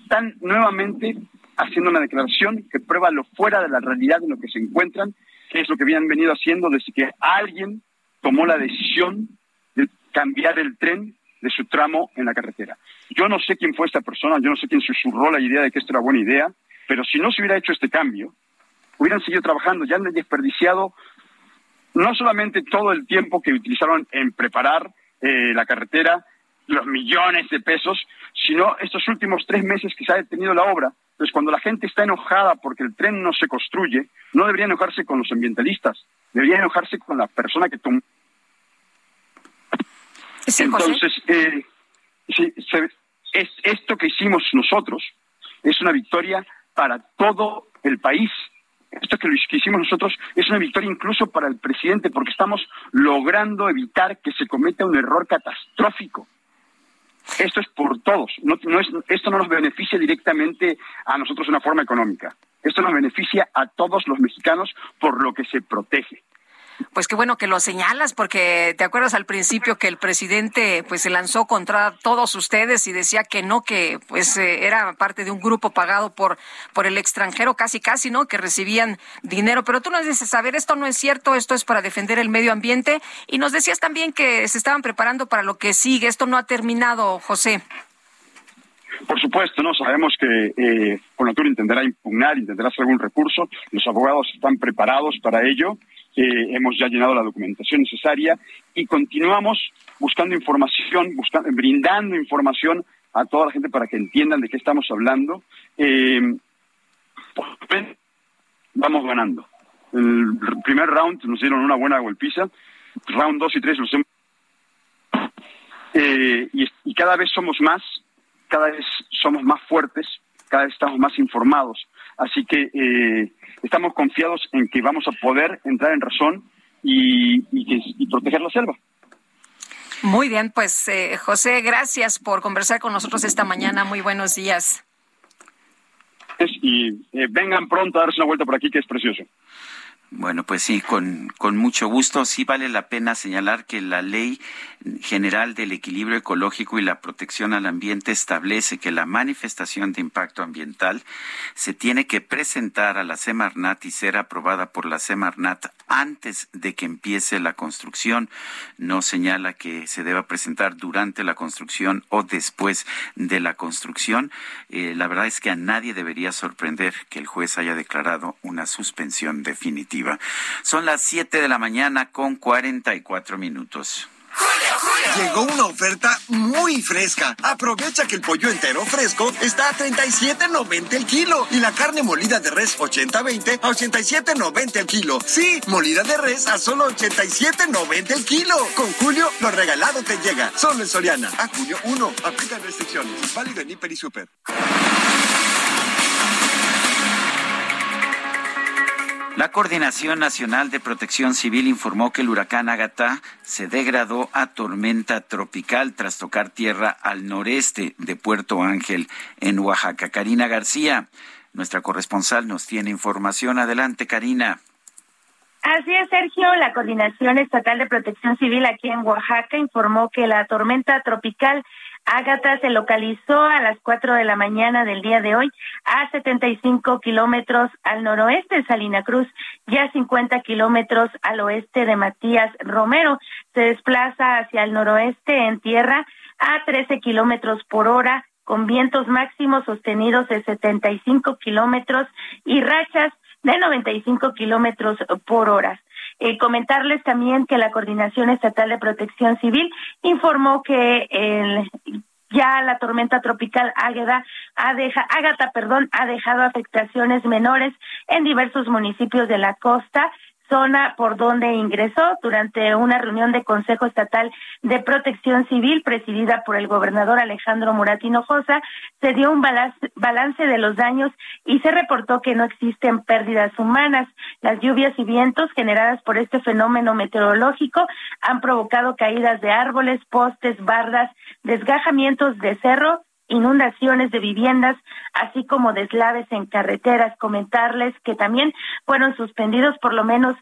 están nuevamente haciendo una declaración que prueba lo fuera de la realidad en lo que se encuentran, que es lo que habían venido haciendo desde que alguien tomó la decisión de cambiar el tren de su tramo en la carretera. Yo no sé quién fue esta persona, yo no sé quién susurró la idea de que esto era buena idea, pero si no se hubiera hecho este cambio, hubieran seguido trabajando, ya han desperdiciado no solamente todo el tiempo que utilizaron en preparar eh, la carretera, los millones de pesos, sino estos últimos tres meses que se ha detenido la obra. Entonces, cuando la gente está enojada porque el tren no se construye, no debería enojarse con los ambientalistas, debería enojarse con la persona que tomó. Entonces, eh, es, esto que hicimos nosotros es una victoria para todo el país esto que, que hicimos nosotros es una victoria incluso para el presidente porque estamos logrando evitar que se cometa un error catastrófico. Esto es por todos. No, es, esto no nos beneficia directamente a nosotros de una forma económica. Esto nos beneficia a todos los mexicanos por lo que se protege. Pues qué bueno que lo señalas, porque te acuerdas al principio que el presidente pues se lanzó contra todos ustedes y decía que no, que pues eh, era parte de un grupo pagado por, por el extranjero, casi casi, ¿no? Que recibían dinero. Pero tú nos dices, a ver, esto no es cierto, esto es para defender el medio ambiente. Y nos decías también que se estaban preparando para lo que sigue. Esto no ha terminado, José. Por supuesto, no sabemos que eh, Conatur intentará impugnar, intentará hacer algún recurso. Los abogados están preparados para ello hemos ya llenado la documentación necesaria y continuamos buscando información, buscando, brindando información a toda la gente para que entiendan de qué estamos hablando. Eh, vamos ganando. El primer round nos dieron una buena golpiza. Round 2 y 3 los hemos... Eh, y, cada vez somos más, cada vez somos más fuertes, cada vez estamos más informados. Así que eh, estamos confiados en que vamos a poder entrar en razón y, proteger la selva. Muy bien, pues eh, José, gracias por conversar con nosotros esta mañana. Muy buenos días. Y vengan pronto a darse una vuelta por aquí, que es precioso. Bueno, pues sí, con, con mucho gusto. Sí vale la pena señalar que la Ley General del Equilibrio Ecológico y la Protección al Ambiente establece que la manifestación de impacto ambiental se tiene que presentar a la Semarnat y ser aprobada por la Semarnat antes de que empiece la construcción. No señala que se deba presentar durante la construcción o después de la construcción. Eh, la verdad es que a nadie debería sorprender que el juez haya declarado una suspensión definitiva. Son las 7 de la mañana con 44 minutos. Llegó una oferta muy fresca. Aprovecha que el pollo entero fresco está a 37.90 el kilo y la carne molida de res 80-20 a 87.90 el kilo. Sí, molida de res a solo 87.90 el kilo. Con Julio, lo regalado te llega. Solo en Soriana. A Julio 1. Aplica restricciones. Válido en Hiper y Super. La Coordinación Nacional de Protección Civil informó que el huracán Agatha se degradó a tormenta tropical tras tocar tierra al noreste de Puerto Ángel, en Oaxaca. Karina García, nuestra corresponsal, nos tiene información. Adelante, Karina. Así es, Sergio. La Coordinación Estatal de Protección Civil aquí en Oaxaca informó que la tormenta tropical Ágata se localizó a las 4 de la mañana del día de hoy a 75 kilómetros al noroeste de Salina Cruz y a 50 kilómetros al oeste de Matías Romero. Se desplaza hacia el noroeste en tierra a 13 kilómetros por hora con vientos máximos sostenidos de 75 kilómetros y rachas de 95 kilómetros por hora. Eh, comentarles también que la Coordinación Estatal de Protección Civil informó que el, ya la tormenta tropical Águeda ha deja, perdón, ha dejado afectaciones menores en diversos municipios de la costa zona por donde ingresó durante una reunión de Consejo Estatal de Protección Civil presidida por el gobernador Alejandro Murat Hinojosa, se dio un balance de los daños y se reportó que no existen pérdidas humanas. Las lluvias y vientos generadas por este fenómeno meteorológico han provocado caídas de árboles, postes, bardas, desgajamientos de cerro inundaciones de viviendas, así como deslaves en carreteras. Comentarles que también fueron suspendidos por lo menos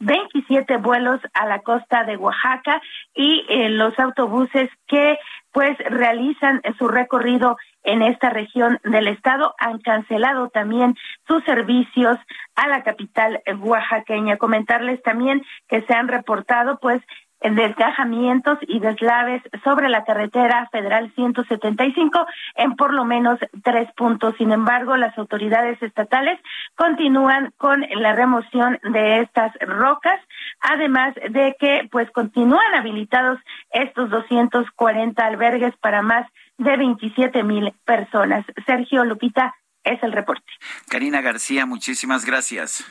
27 vuelos a la costa de Oaxaca y eh, los autobuses que pues realizan su recorrido en esta región del estado han cancelado también sus servicios a la capital oaxaqueña. Comentarles también que se han reportado pues desgajamientos y deslaves sobre la carretera federal 175 en por lo menos tres puntos. Sin embargo, las autoridades estatales continúan con la remoción de estas rocas, además de que pues continúan habilitados estos 240 albergues para más de 27 mil personas. Sergio Lupita es el reporte. Karina García, muchísimas gracias.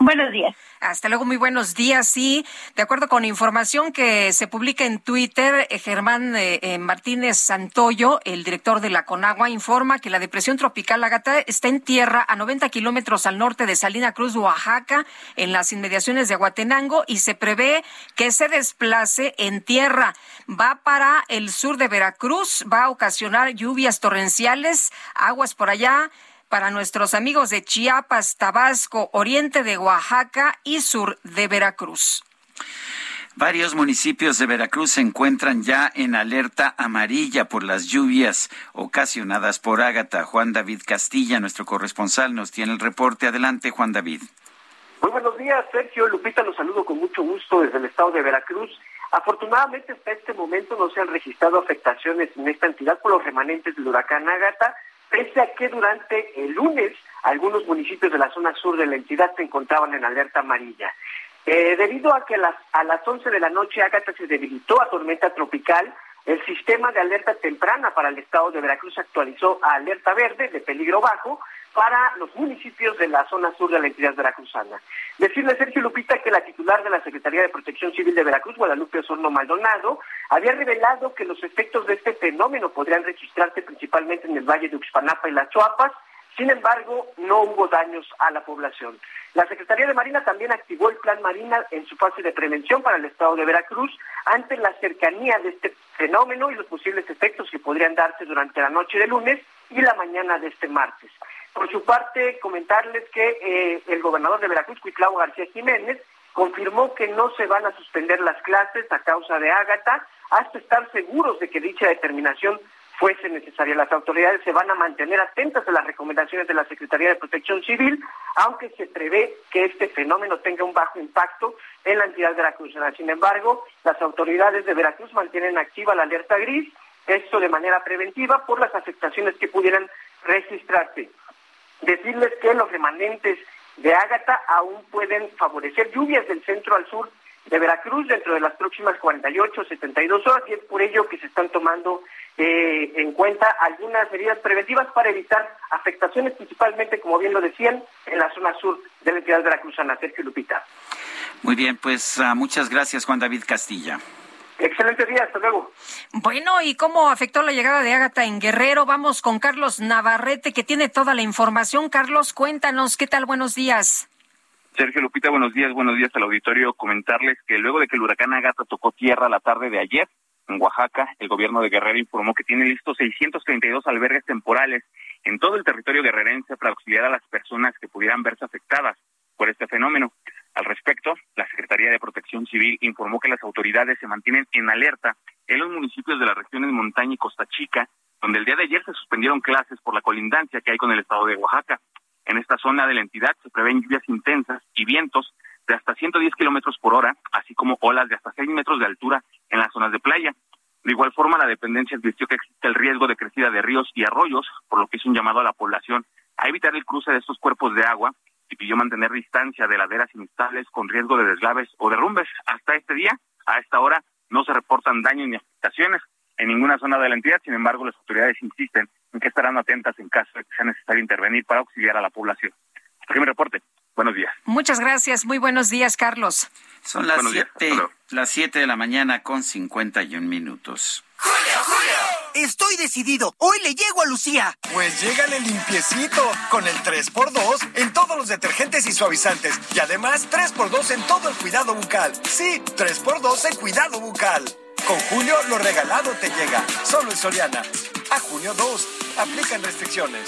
Buenos días. Hasta luego, muy buenos días. Sí, de acuerdo con información que se publica en Twitter, eh, Germán eh, eh, Martínez Santoyo, el director de la Conagua, informa que la depresión tropical Agata está en tierra a 90 kilómetros al norte de Salina Cruz, Oaxaca, en las inmediaciones de Aguatenango, y se prevé que se desplace en tierra. Va para el sur de Veracruz, va a ocasionar lluvias torrenciales, aguas por allá para nuestros amigos de Chiapas, Tabasco, oriente de Oaxaca y sur de Veracruz. Varios municipios de Veracruz se encuentran ya en alerta amarilla por las lluvias ocasionadas por Ágata. Juan David Castilla, nuestro corresponsal, nos tiene el reporte. Adelante, Juan David. Muy buenos días, Sergio. Lupita, los saludo con mucho gusto desde el estado de Veracruz. Afortunadamente, hasta este momento no se han registrado afectaciones en esta entidad por los remanentes del huracán Ágata pese a que durante el lunes algunos municipios de la zona sur de la entidad se encontraban en alerta amarilla. Eh, debido a que a las 11 de la noche Ágata se debilitó a tormenta tropical, el sistema de alerta temprana para el estado de Veracruz actualizó a alerta verde de peligro bajo para los municipios de la zona sur de la entidad veracruzana. Decirle, Sergio Lupita, que la titular de la Secretaría de Protección Civil de Veracruz, Guadalupe Osorno Maldonado, había revelado que los efectos de este fenómeno podrían registrarse principalmente en el Valle de Uxpanapa y las Chuapas, sin embargo, no hubo daños a la población. La Secretaría de Marina también activó el Plan Marina en su fase de prevención para el estado de Veracruz ante la cercanía de este fenómeno y los posibles efectos que podrían darse durante la noche de lunes y la mañana de este martes. Por su parte, comentarles que eh, el gobernador de Veracruz, Cuitlao García Jiménez, confirmó que no se van a suspender las clases a causa de Ágata hasta estar seguros de que dicha determinación fuese necesaria. Las autoridades se van a mantener atentas a las recomendaciones de la Secretaría de Protección Civil, aunque se prevé que este fenómeno tenga un bajo impacto en la entidad veracruzana. Sin embargo, las autoridades de Veracruz mantienen activa la alerta gris, esto de manera preventiva por las afectaciones que pudieran registrarse decirles que los remanentes de Ágata aún pueden favorecer lluvias del centro al sur de Veracruz dentro de las próximas 48 o 72 horas y es por ello que se están tomando eh, en cuenta algunas medidas preventivas para evitar afectaciones, principalmente, como bien lo decían, en la zona sur de la entidad veracruzana. Sergio Lupita. Muy bien, pues uh, muchas gracias, Juan David Castilla. Excelente día, hasta luego. Bueno, ¿y cómo afectó la llegada de Ágata en Guerrero? Vamos con Carlos Navarrete, que tiene toda la información. Carlos, cuéntanos, ¿qué tal? Buenos días. Sergio Lupita, buenos días, buenos días al auditorio. Comentarles que luego de que el huracán Ágata tocó tierra la tarde de ayer en Oaxaca, el gobierno de Guerrero informó que tiene listos 632 albergues temporales en todo el territorio guerrerense para auxiliar a las personas que pudieran verse afectadas por este fenómeno. Al respecto, la Secretaría de Protección Civil informó que las autoridades se mantienen en alerta en los municipios de las regiones Montaña y Costa Chica, donde el día de ayer se suspendieron clases por la colindancia que hay con el estado de Oaxaca. En esta zona de la entidad se prevén lluvias intensas y vientos de hasta 110 kilómetros por hora, así como olas de hasta 6 metros de altura en las zonas de playa. De igual forma, la dependencia advirtió que existe el riesgo de crecida de ríos y arroyos, por lo que hizo un llamado a la población a evitar el cruce de estos cuerpos de agua y pidió mantener distancia de laderas inestables con riesgo de deslaves o derrumbes. Hasta este día, a esta hora, no se reportan daños ni afectaciones en ninguna zona de la entidad. Sin embargo, las autoridades insisten en que estarán atentas en caso de que sea necesario intervenir para auxiliar a la población. Aquí mi reporte. Buenos días. Muchas gracias. Muy buenos días, Carlos. Son las siete, las siete de la mañana con cincuenta y un minutos. ¡Julio, Julio! Estoy decidido. Hoy le llego a Lucía. Pues llégale limpiecito. Con el 3x2 en todos los detergentes y suavizantes. Y además 3x2 en todo el cuidado bucal. Sí, 3x2 en cuidado bucal. Con Julio lo regalado te llega. Solo en Soriana. A junio 2. Aplican restricciones.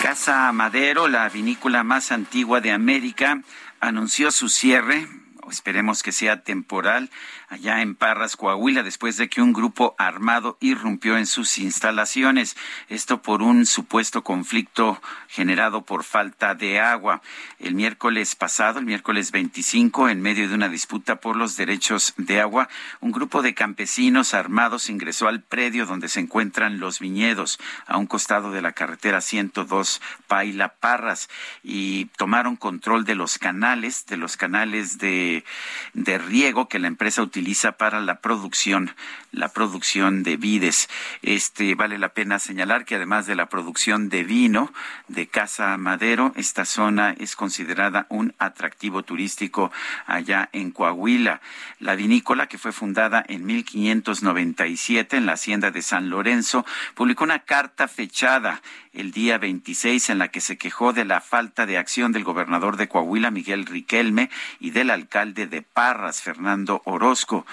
Casa Madero, la vinícola más antigua de América, anunció su cierre esperemos que sea temporal, allá en Parras, Coahuila, después de que un grupo armado irrumpió en sus instalaciones. Esto por un supuesto conflicto generado por falta de agua. El miércoles pasado, el miércoles 25, en medio de una disputa por los derechos de agua, un grupo de campesinos armados ingresó al predio donde se encuentran los viñedos, a un costado de la carretera 102 Paila Parras, y tomaron control de los canales, de los canales de de, riego que la empresa utiliza para la producción, la producción de vides. Este vale la pena señalar que además de la producción de vino de Casa Madero, esta zona es considerada un atractivo turístico allá en Coahuila. La vinícola, que fue fundada en 1597 en la hacienda de San Lorenzo, publicó una carta fechada el día 26 en la que se quejó de la falta de acción del gobernador de Coahuila, Miguel Riquelme, y del alcalde de Parras, Fernando Orozco,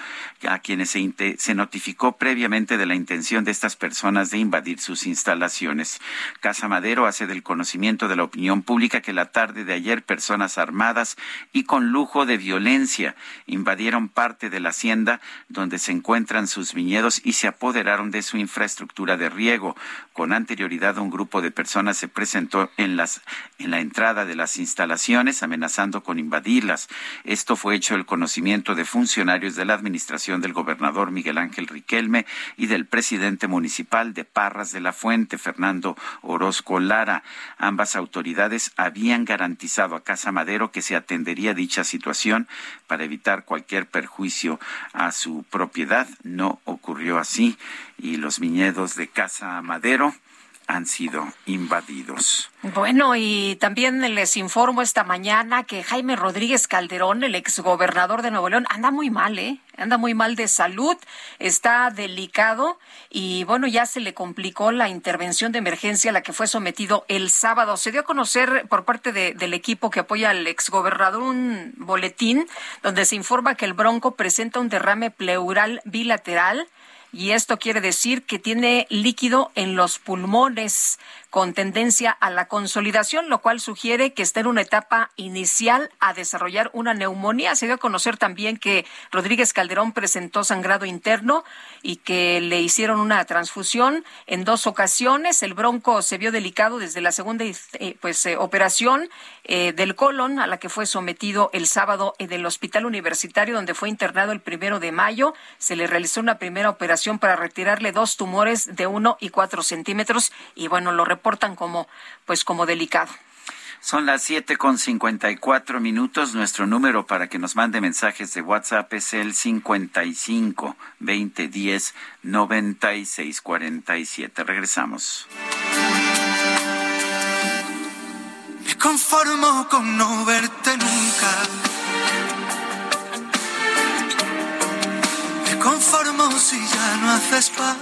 a quienes se, notificó previamente de la intención de estas personas de invadir sus instalaciones. Casa Madero hace del conocimiento de la opinión pública que la tarde de ayer personas armadas y con lujo de violencia invadieron parte de la hacienda donde se encuentran sus viñedos y se apoderaron de su infraestructura de riego. Con anterioridad un grupo de personas se presentó en las en la entrada de las instalaciones amenazando con invadirlas. Esto fue hecho el conocimiento de funcionarios de la administración del gobernador Miguel Ángel Riquelme y del presidente municipal de Parras de la Fuente, Fernando Orozco Lara. Ambas autoridades habían garantizado a Casa Madero que se atendería dicha situación para evitar cualquier perjuicio a su propiedad. No ocurrió así y los viñedos de Casa Madero han sido invadidos. Bueno, y también les informo esta mañana que Jaime Rodríguez Calderón, el exgobernador de Nuevo León, anda muy mal, ¿eh? Anda muy mal de salud, está delicado y bueno, ya se le complicó la intervención de emergencia a la que fue sometido el sábado. Se dio a conocer por parte de, del equipo que apoya al exgobernador un boletín donde se informa que el Bronco presenta un derrame pleural bilateral y esto quiere decir que tiene líquido en los pulmones con tendencia a la consolidación, lo cual sugiere que está en una etapa inicial a desarrollar una neumonía. Se dio a conocer también que Rodríguez Calderón presentó sangrado interno y que le hicieron una transfusión en dos ocasiones. El bronco se vio delicado desde la segunda eh, pues, eh, operación eh, del colon a la que fue sometido el sábado en el hospital universitario donde fue internado el primero de mayo. Se le realizó una primera operación para retirarle dos tumores de uno y cuatro centímetros y bueno, lo portan como, pues, como delicado. Son las siete con cincuenta y cuatro minutos. Nuestro número para que nos mande mensajes de WhatsApp es el cincuenta y cinco veinte diez noventa y seis cuarenta y siete. Regresamos. Me conformo con no verte nunca. Me conformo si ya no haces paz.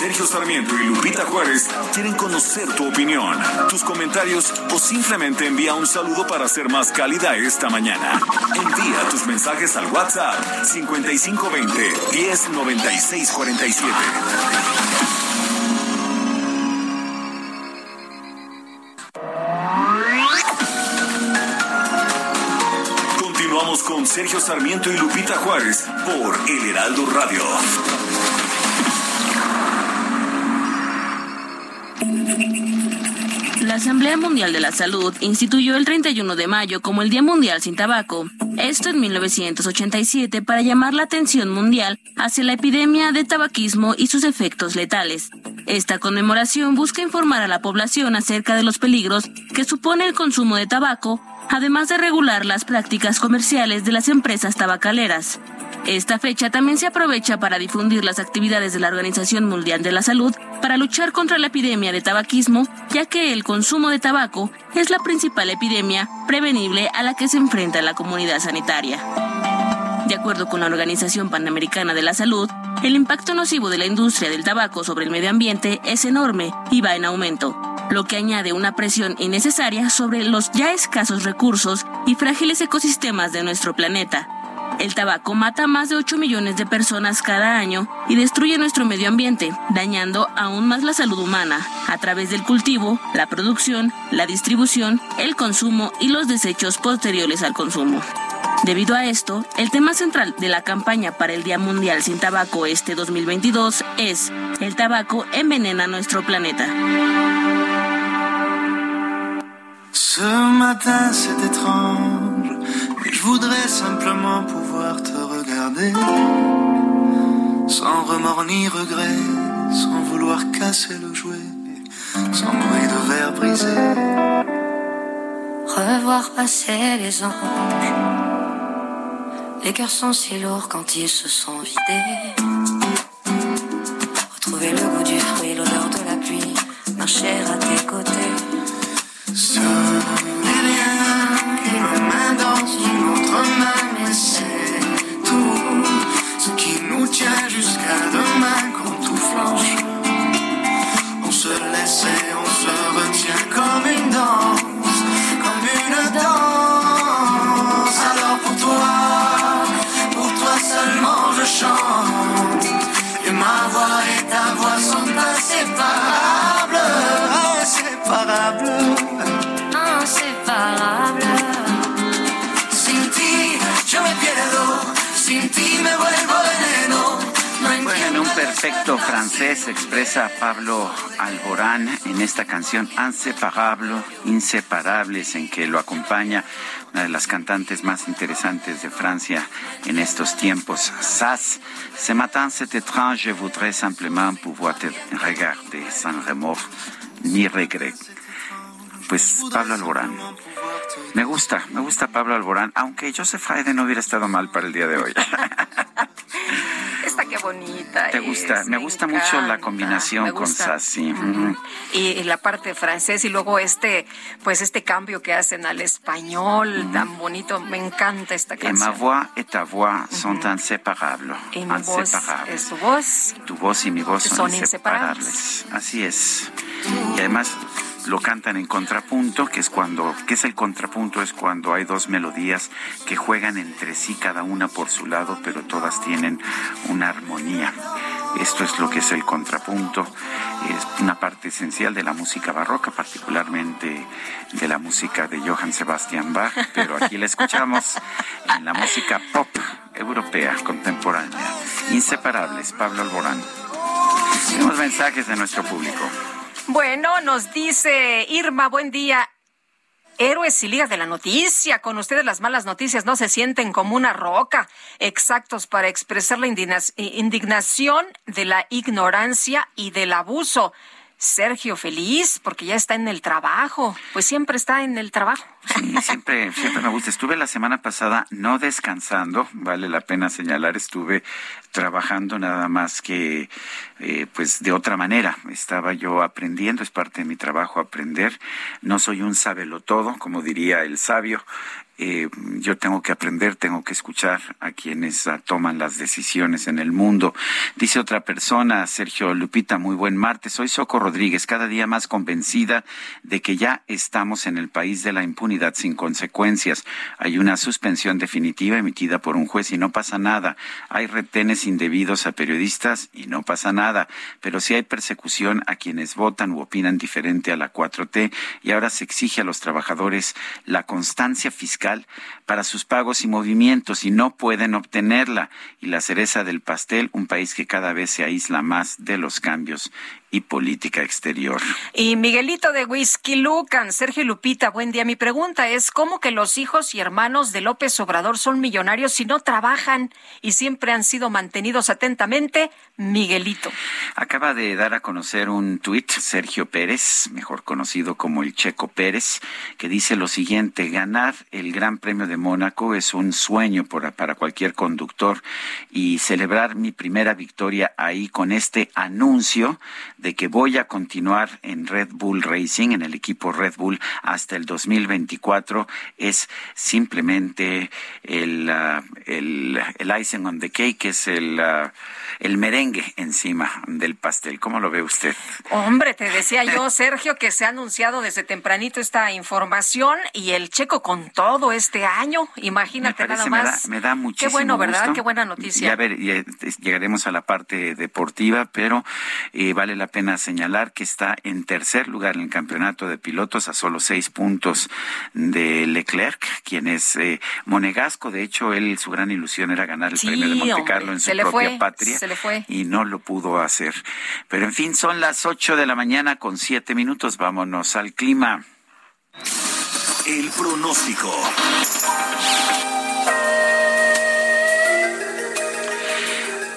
Sergio Sarmiento y Lupita Juárez quieren conocer tu opinión, tus comentarios o simplemente envía un saludo para ser más cálida esta mañana. Envía tus mensajes al WhatsApp 5520 109647. Continuamos con Sergio Sarmiento y Lupita Juárez por El Heraldo Radio. La Asamblea Mundial de la Salud instituyó el 31 de mayo como el Día Mundial sin Tabaco. Esto en 1987 para llamar la atención mundial hacia la epidemia de tabaquismo y sus efectos letales. Esta conmemoración busca informar a la población acerca de los peligros que supone el consumo de tabaco, además de regular las prácticas comerciales de las empresas tabacaleras. Esta fecha también se aprovecha para difundir las actividades de la Organización Mundial de la Salud para luchar contra la epidemia de tabaquismo, ya que el consumo de tabaco es la principal epidemia prevenible a la que se enfrenta la comunidad sanitaria. De acuerdo con la Organización Panamericana de la Salud, el impacto nocivo de la industria del tabaco sobre el medio ambiente es enorme y va en aumento, lo que añade una presión innecesaria sobre los ya escasos recursos y frágiles ecosistemas de nuestro planeta el tabaco mata a más de 8 millones de personas cada año y destruye nuestro medio ambiente, dañando aún más la salud humana a través del cultivo, la producción, la distribución, el consumo y los desechos posteriores al consumo. Debido a esto, el tema central de la campaña para el Día Mundial sin Tabaco este 2022 es El tabaco envenena nuestro planeta. Je voudrais simplement pouvoir te regarder, sans remords ni regret, sans vouloir casser le jouet, sans bruit de verre brisé. Revoir passer les anges, les cœurs sont si lourds quand ils se sont vidés. Retrouver le goût du fruit, l'odeur de la pluie, marcher à tes côtés. Ce afecto francés expresa Pablo Alborán en esta canción Inseparable, Inseparables, en que lo acompaña una de las cantantes más interesantes de Francia en estos tiempos, Sass. Ce matin, c'est étrange, je voudrais simplement pouvoir te regarder sans remords ni regret. Pues Pablo Alborán. Me gusta, me gusta Pablo Alborán, aunque Joseph Haydn no hubiera estado mal para el día de hoy. Esta qué bonita. ¿Te gusta? me, gusta mucho la combinación con Sassy. Y, la parte francés y luego este, pues este cambio que hacen al español tan bonito. Me encanta esta canción. ma voix et ta voix sont inséparables. Y mi voz es tu voz. Tu voz y mi voz son, inseparables. Así es. Y además lo cantan en contrapunto, que es cuando, ¿qué es el contrapunto? Es cuando hay dos melodías que juegan entre sí, cada una por su lado, pero todas tienen una armonía. Esto es lo que es el contrapunto. Es una parte esencial de la música barroca, particularmente de la música de Johann Sebastian Bach, pero aquí la escuchamos en la música pop europea contemporánea. Inseparables, Pablo Alborán. Tenemos mensajes de nuestro público. Bueno, nos dice Irma, buen día. Héroes y ligas de la noticia. Con ustedes las malas noticias no se sienten como una roca, exactos para expresar la indignación de la ignorancia y del abuso. Sergio feliz porque ya está en el trabajo. Pues siempre está en el trabajo. Sí, siempre, siempre me gusta. Estuve la semana pasada no descansando, vale la pena señalar, estuve trabajando nada más que eh, pues de otra manera. Estaba yo aprendiendo, es parte de mi trabajo aprender. No soy un todo, como diría el sabio, eh, yo tengo que aprender, tengo que escuchar a quienes ah, toman las decisiones en el mundo. Dice otra persona, Sergio Lupita, muy buen martes. Soy Soco Rodríguez, cada día más convencida de que ya estamos en el país de la impunidad sin consecuencias. Hay una suspensión definitiva emitida por un juez y no pasa nada. Hay retenes indebidos a periodistas y no pasa nada. Pero si hay persecución a quienes votan u opinan diferente a la 4T y ahora se exige a los trabajadores la constancia fiscal para sus pagos y movimientos y no pueden obtenerla. Y la cereza del pastel, un país que cada vez se aísla más de los cambios y política exterior. Y Miguelito de Whisky Lucan, Sergio Lupita, buen día. Mi pregunta es, ¿cómo que los hijos y hermanos de López Obrador son millonarios si no trabajan y siempre han sido mantenidos atentamente? Miguelito. Acaba de dar a conocer un tuit Sergio Pérez, mejor conocido como el Checo Pérez, que dice lo siguiente, ganar el Gran Premio de Mónaco es un sueño para cualquier conductor y celebrar mi primera victoria ahí con este anuncio de que voy a continuar en Red Bull Racing, en el equipo Red Bull, hasta el 2024, es simplemente el, uh, el, el icing on the cake, es el, uh, el merengue encima del pastel. ¿Cómo lo ve usted? Hombre, te decía yo, Sergio, que se ha anunciado desde tempranito esta información y el checo con todo este año. Imagínate nada más. Me da, me muchísimo Qué bueno, ¿verdad? Qué buena noticia. Ya ver, llegaremos a la parte deportiva, pero eh, vale la pena señalar que está en tercer lugar en el campeonato de pilotos a solo seis puntos de Leclerc, quien es eh, monegasco. De hecho, él su gran ilusión era ganar el premio de Monte Carlo en su propia patria y no lo pudo hacer. Pero en fin, son las ocho de la mañana con siete minutos. Vámonos al clima. El pronóstico.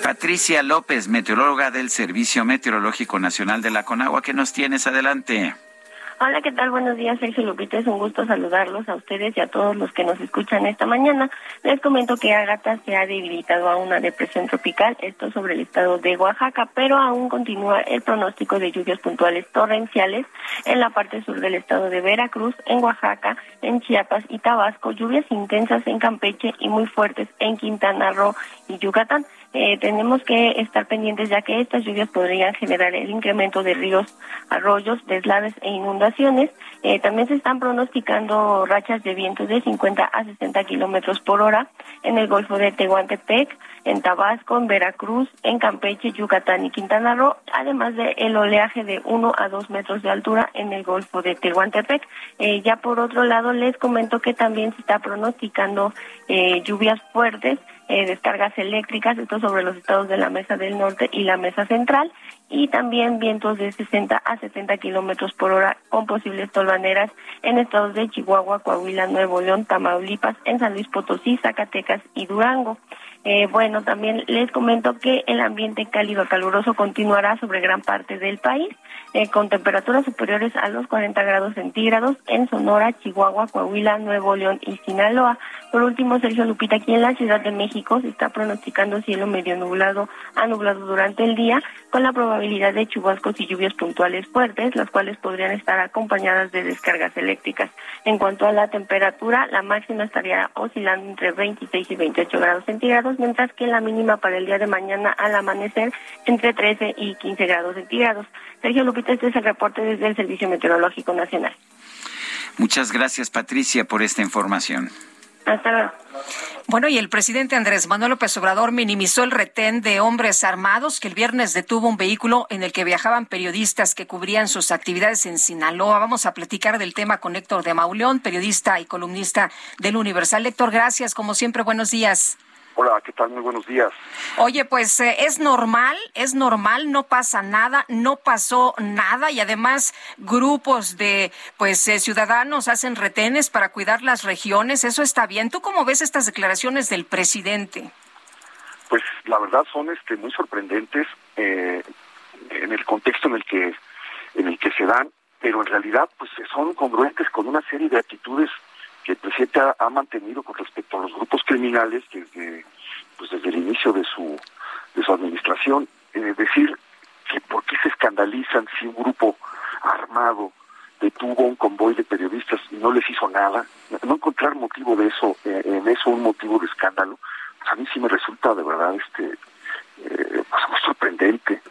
Patricia López, meteoróloga del Servicio Meteorológico Nacional de la Conagua, ¿qué nos tienes adelante? Hola, ¿qué tal? Buenos días, Sergio Lupita. Es un gusto saludarlos a ustedes y a todos los que nos escuchan esta mañana. Les comento que Ágata se ha debilitado a una depresión tropical, esto sobre el estado de Oaxaca, pero aún continúa el pronóstico de lluvias puntuales torrenciales en la parte sur del estado de Veracruz, en Oaxaca, en Chiapas y Tabasco, lluvias intensas en Campeche y muy fuertes en Quintana Roo y Yucatán. Eh, tenemos que estar pendientes ya que estas lluvias podrían generar el incremento de ríos, arroyos, deslaves e inundaciones. Eh, también se están pronosticando rachas de vientos de 50 a 60 kilómetros por hora en el Golfo de Tehuantepec, en Tabasco, en Veracruz, en Campeche, Yucatán y Quintana Roo, además de el oleaje de 1 a 2 metros de altura en el Golfo de Tehuantepec. Eh, ya por otro lado, les comento que también se está pronosticando lluvias fuertes eh, descargas eléctricas, esto sobre los estados de la Mesa del Norte y la Mesa Central, y también vientos de 60 a 70 kilómetros por hora con posibles tolvaneras en estados de Chihuahua, Coahuila, Nuevo León, Tamaulipas, en San Luis Potosí, Zacatecas y Durango. Eh, bueno, también les comento que el ambiente cálido caluroso continuará sobre gran parte del país, eh, con temperaturas superiores a los 40 grados centígrados en Sonora, Chihuahua, Coahuila, Nuevo León y Sinaloa. Por último, Sergio Lupita, aquí en la Ciudad de México se está pronosticando cielo medio nublado a nublado durante el día, con la probabilidad de chubascos y lluvias puntuales fuertes, las cuales podrían estar acompañadas de descargas eléctricas. En cuanto a la temperatura, la máxima estaría oscilando entre 26 y 28 grados centígrados mientras que la mínima para el día de mañana al amanecer entre 13 y 15 grados centígrados. Sergio Lupita, este es el reporte desde el Servicio Meteorológico Nacional. Muchas gracias, Patricia, por esta información. Hasta luego. Bueno, y el presidente Andrés Manuel López Obrador minimizó el retén de hombres armados que el viernes detuvo un vehículo en el que viajaban periodistas que cubrían sus actividades en Sinaloa. Vamos a platicar del tema con Héctor de Mauleón, periodista y columnista del Universal. Héctor, gracias. Como siempre, buenos días. Hola, ¿qué tal? Muy buenos días. Oye, pues eh, es normal, es normal, no pasa nada, no pasó nada y además grupos de pues eh, ciudadanos hacen retenes para cuidar las regiones, eso está bien. ¿Tú cómo ves estas declaraciones del presidente? Pues la verdad son este muy sorprendentes eh, en el contexto en el que en el que se dan, pero en realidad pues son congruentes con una serie de actitudes que el presidente ha, mantenido con respecto a los grupos criminales desde, pues desde el inicio de su, de su administración. Es decir, que por qué se escandalizan si un grupo armado detuvo un convoy de periodistas y no les hizo nada, no encontrar motivo de eso, eh, en eso un motivo de escándalo, pues a mí sí me resulta de verdad este eh, pues sorprendente.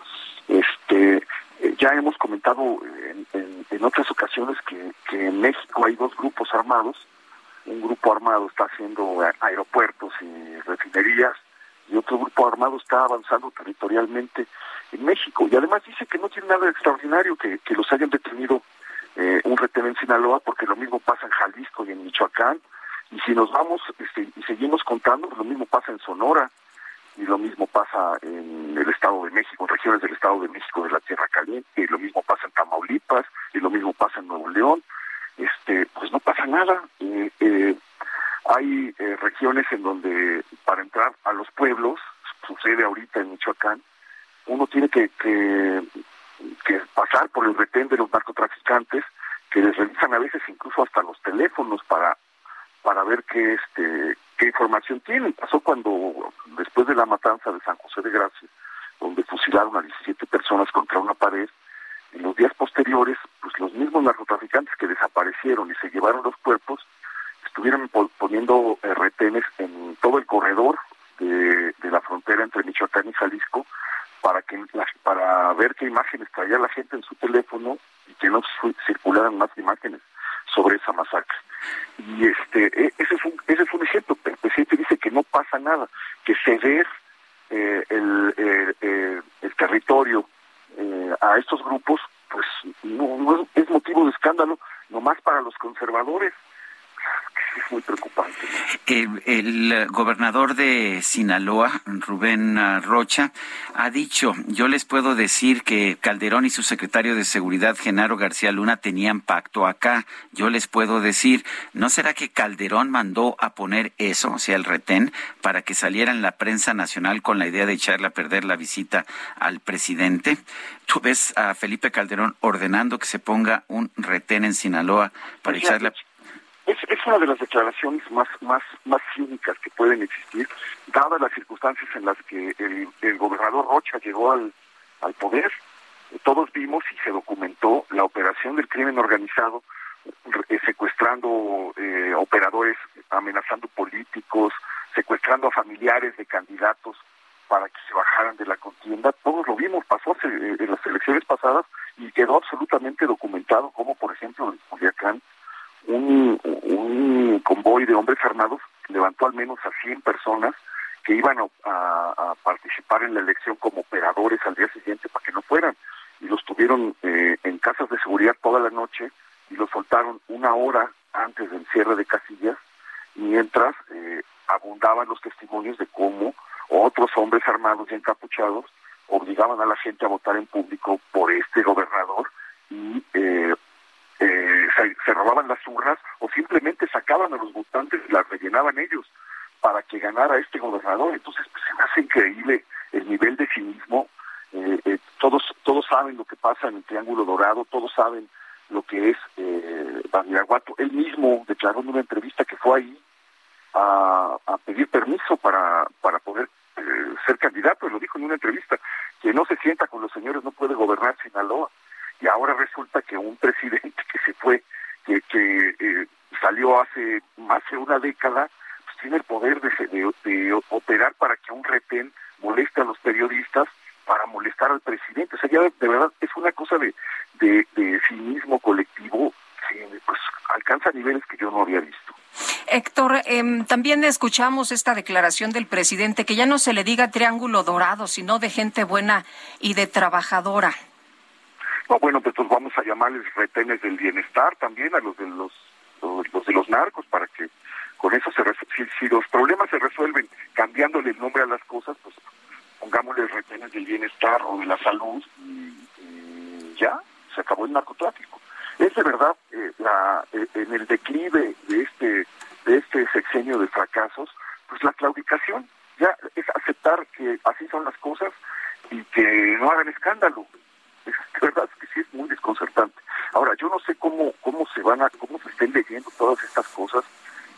Este eh, ya hemos comentado en, en, otras ocasiones que, que en México hay dos grupos armados un grupo armado está haciendo aeropuertos y refinerías y otro grupo armado está avanzando territorialmente en México. Y además dice que no tiene nada de extraordinario que, los hayan detenido eh, un retén en Sinaloa, porque lo mismo pasa en Jalisco y en Michoacán. Y si nos vamos este, y seguimos contando, lo mismo pasa en Sonora y lo mismo pasa en el Estado de México, en regiones del Estado de México de la Tierra Caliente, y lo mismo pasa en Tamaulipas, y lo mismo pasa en Nuevo León este, pues no pasa nada. Eh, hay eh, regiones en donde para entrar a los pueblos, sucede ahorita en Michoacán, uno tiene que, que, pasar por el retén de los narcotraficantes que les revisan a veces incluso hasta los teléfonos para para ver qué este qué información tienen. Pasó cuando después de la matanza de San José de Gracia, donde fusilaron a 17 personas contra una pared, en los días posteriores, pues los mismos narcotraficantes que desaparecieron y se llevaron los cuerpos, estuvieron poniendo eh, retenes en todo el corredor de, la frontera entre Michoacán y Jalisco para que para ver qué imágenes traía la gente en su teléfono y que no circularan más imágenes sobre esa masacre. Y este e, ese es un ese es un ejemplo. El presidente dice que no pasa nada, que ceder eh, el, eh, el territorio eh, a estos grupos, pues no, es motivo de escándalo, nomás para los conservadores es muy preocupante. El, gobernador de Sinaloa, Rubén Rocha, ha dicho, yo les puedo decir que Calderón y su secretario de Seguridad, Genaro García Luna, tenían pacto acá. Yo les puedo decir, ¿no será que Calderón mandó a poner eso, o sea, el retén, para que saliera en la prensa nacional con la idea de echarle a perder la visita al presidente? ¿Tú ves a Felipe Calderón ordenando que se ponga un retén en Sinaloa para pues echarle a es, es una de las declaraciones más, más, más cínicas que pueden existir, dadas las circunstancias en las que el, gobernador Rocha llegó al, al poder. Todos vimos y se documentó la operación del crimen organizado, eh, secuestrando eh, operadores, amenazando políticos, secuestrando a familiares de candidatos para que se bajaran de la contienda. Todos lo vimos, pasó en las elecciones pasadas y quedó absolutamente documentado, como por ejemplo en Culiacán un, convoy de hombres armados levantó al menos a 100 personas que iban a, participar en la elección como operadores al día siguiente para que no fueran. Y los tuvieron eh, en casas de seguridad toda la noche y los soltaron una hora antes del cierre de casillas, mientras eh, abundaban los testimonios de cómo otros hombres armados y encapuchados obligaban a la gente a votar en público por este gobernador y eh, eh, se, robaban las urnas o simplemente sacaban a los votantes y las rellenaban ellos para que ganara este gobernador. Entonces, pues, se me hace increíble el nivel de cinismo. Eh, todos todos saben lo que pasa en el Triángulo Dorado, todos saben lo que es eh. Él mismo declaró en una entrevista que fue ahí a, pedir permiso para, para poder eh, ser candidato, lo dijo en una entrevista, que no se sienta con los señores no puede gobernar Sinaloa. Y ahora resulta que un presidente que se fue, que, que eh, salió hace más de una década, pues tiene el poder de, de, operar para que un retén moleste a los periodistas para molestar al presidente. O sea, ya de, verdad es una cosa de, de, de cinismo colectivo que pues alcanza niveles que yo no había visto. Héctor, em, también escuchamos esta declaración del presidente que ya no se le diga triángulo dorado, sino de gente buena y de trabajadora. No, bueno, pues, vamos a llamarles retenes del bienestar también a los de los, los, de los narcos para que con eso se si, si los problemas se resuelven cambiándole el nombre a las cosas, pues pongámosle retenes del bienestar o de la salud y ya, se acabó el narcotráfico. Es de verdad eh, la, eh, en el declive de este de este sexenio de fracasos, pues la claudicación ya es aceptar que así son las cosas y que no hagan escándalo. Verdad que sí es muy desconcertante. Ahora, yo no sé cómo cómo se van a cómo se estén leyendo todas estas cosas,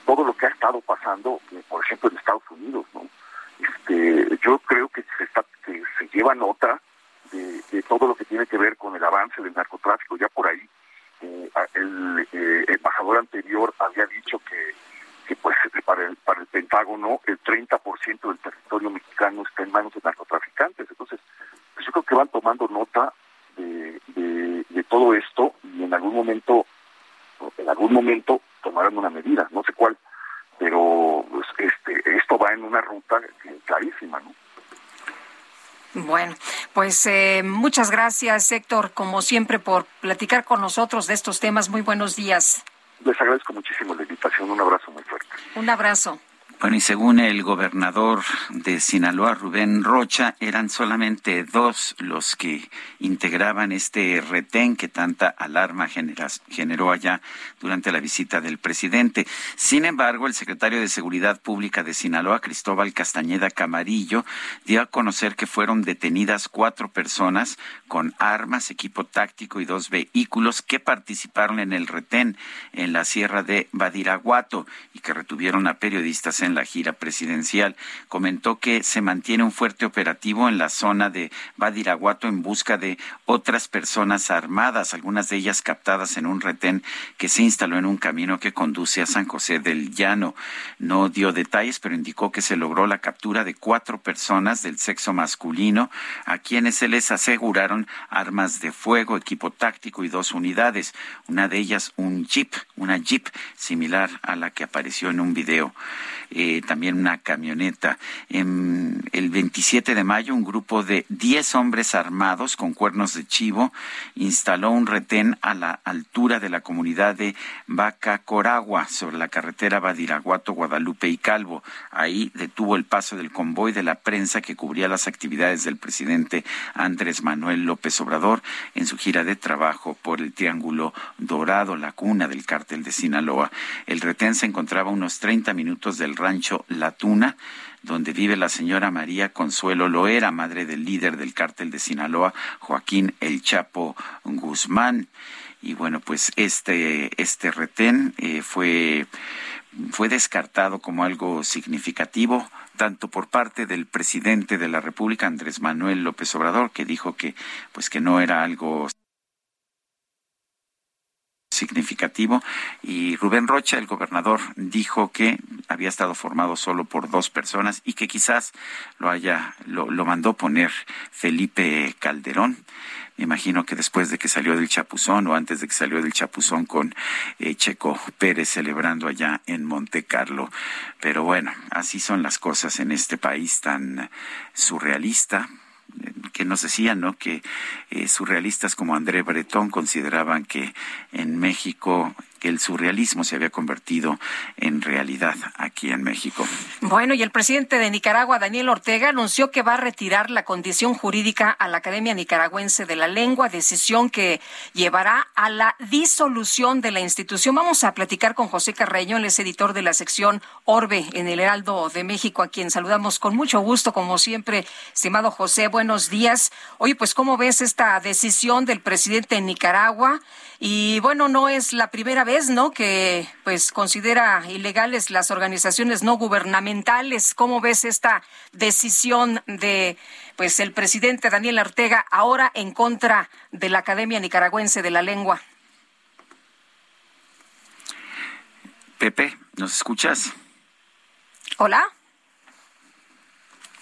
todo lo que ha estado pasando, eh, por ejemplo, en Estados Unidos, ¿no? Este, yo creo que se está que se lleva nota de, todo lo que tiene que ver con el avance del narcotráfico ya por ahí eh, el eh, embajador anterior había dicho que, que pues para el, para el Pentágono el 30% del territorio mexicano está en manos de narcotraficantes. Entonces, pues yo creo que van tomando nota de, de, todo esto y en algún momento, en algún momento tomarán una medida, no sé cuál, pero pues, este esto va en una ruta clarísima, ¿no? Bueno, pues eh, muchas gracias, Héctor, como siempre, por platicar con nosotros de estos temas. Muy buenos días. Les agradezco muchísimo la invitación. Un abrazo muy fuerte. Un abrazo. Bueno, y según el gobernador de Sinaloa, Rubén Rocha, eran solamente dos los que integraban este retén que tanta alarma generó allá durante la visita del presidente. Sin embargo, el secretario de Seguridad Pública de Sinaloa, Cristóbal Castañeda Camarillo, dio a conocer que fueron detenidas cuatro personas con armas, equipo táctico y dos vehículos que participaron en el retén en la sierra de Badiraguato y que retuvieron a periodistas en la gira presidencial. Comentó que se mantiene un fuerte operativo en la zona de Badiraguato en busca de otras personas armadas, algunas de ellas captadas en un retén que se instaló en un camino que conduce a San José del Llano. No dio detalles, pero indicó que se logró la captura de cuatro personas del sexo masculino, a quienes se les aseguraron armas de fuego, equipo táctico y dos unidades. Una de ellas un jeep, una jeep similar a la que apareció en un video. Eh, también una camioneta. En el 27 de mayo, un grupo de 10 hombres armados con cuernos de chivo instaló un retén a la altura de la comunidad de Vaca Coragua, sobre la carretera Badiraguato, Guadalupe y Calvo. Ahí detuvo el paso del convoy de la prensa que cubría las actividades del presidente Andrés Manuel López Obrador en su gira de trabajo por el Triángulo Dorado, la cuna del cártel de Sinaloa. El retén se encontraba a unos 30 minutos del rancho La Tuna, donde vive la señora María Consuelo Loera, madre del líder del cártel de Sinaloa, Joaquín El Chapo Guzmán. Y bueno, pues este, este retén eh, fue, fue descartado como algo significativo tanto por parte del presidente de la República Andrés Manuel López Obrador que dijo que pues que no era algo significativo y Rubén Rocha, el gobernador, dijo que había estado formado solo por dos personas y que quizás lo haya lo, mandó poner Felipe Calderón. Me imagino que después de que salió del Chapuzón o antes de que salió del Chapuzón con eh, Checo Pérez celebrando allá en Monte Carlo. Pero bueno, así son las cosas en este país tan surrealista, que nos decían, ¿no? Que eh, surrealistas como André Breton consideraban que en México el surrealismo se había convertido en realidad aquí en México. Bueno, y el presidente de Nicaragua, Daniel Ortega, anunció que va a retirar la condición jurídica a la Academia Nicaragüense de la Lengua, decisión que llevará a la disolución de la institución. Vamos a platicar con José Carreño, él es editor de la sección Orbe en el Heraldo de México, a quien saludamos con mucho gusto, como siempre. Estimado José, buenos días. Oye, pues, ¿cómo ves esta decisión del presidente de Nicaragua? Y bueno, no es la primera vez, ¿no? Que pues considera ilegales las organizaciones no gubernamentales. ¿Cómo ves esta decisión de pues el presidente Daniel Ortega ahora en contra de la Academia Nicaragüense de la Lengua? Pepe, ¿nos escuchas? Hola.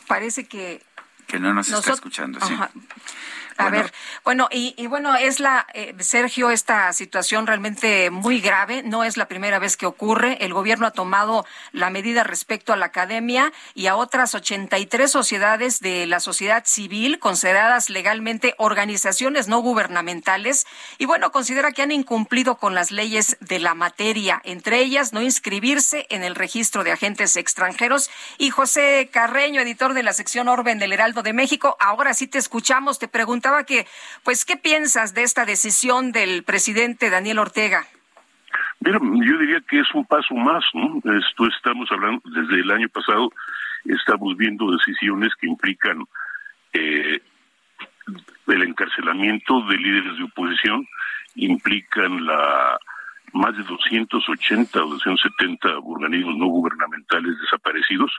Parece que que no nos está escuchando, sí. A ver, bueno, y, bueno, es la, eh, Sergio, esta situación realmente muy grave. No es la primera vez que ocurre. El gobierno ha tomado la medida respecto a la academia y a otras 83 sociedades de la sociedad civil consideradas legalmente organizaciones no gubernamentales. Y bueno, considera que han incumplido con las leyes de la materia, entre ellas no inscribirse en el registro de agentes extranjeros. Y José Carreño, editor de la sección Orben del Heraldo de México, ahora sí te escuchamos, te que, pues, ¿qué piensas de esta decisión del presidente Daniel Ortega? Mira, yo diría que es un paso más, ¿no? Esto estamos hablando desde el año pasado, estamos viendo decisiones que implican eh, el encarcelamiento de líderes de oposición, implican la más de 280 o 270 organismos no gubernamentales desaparecidos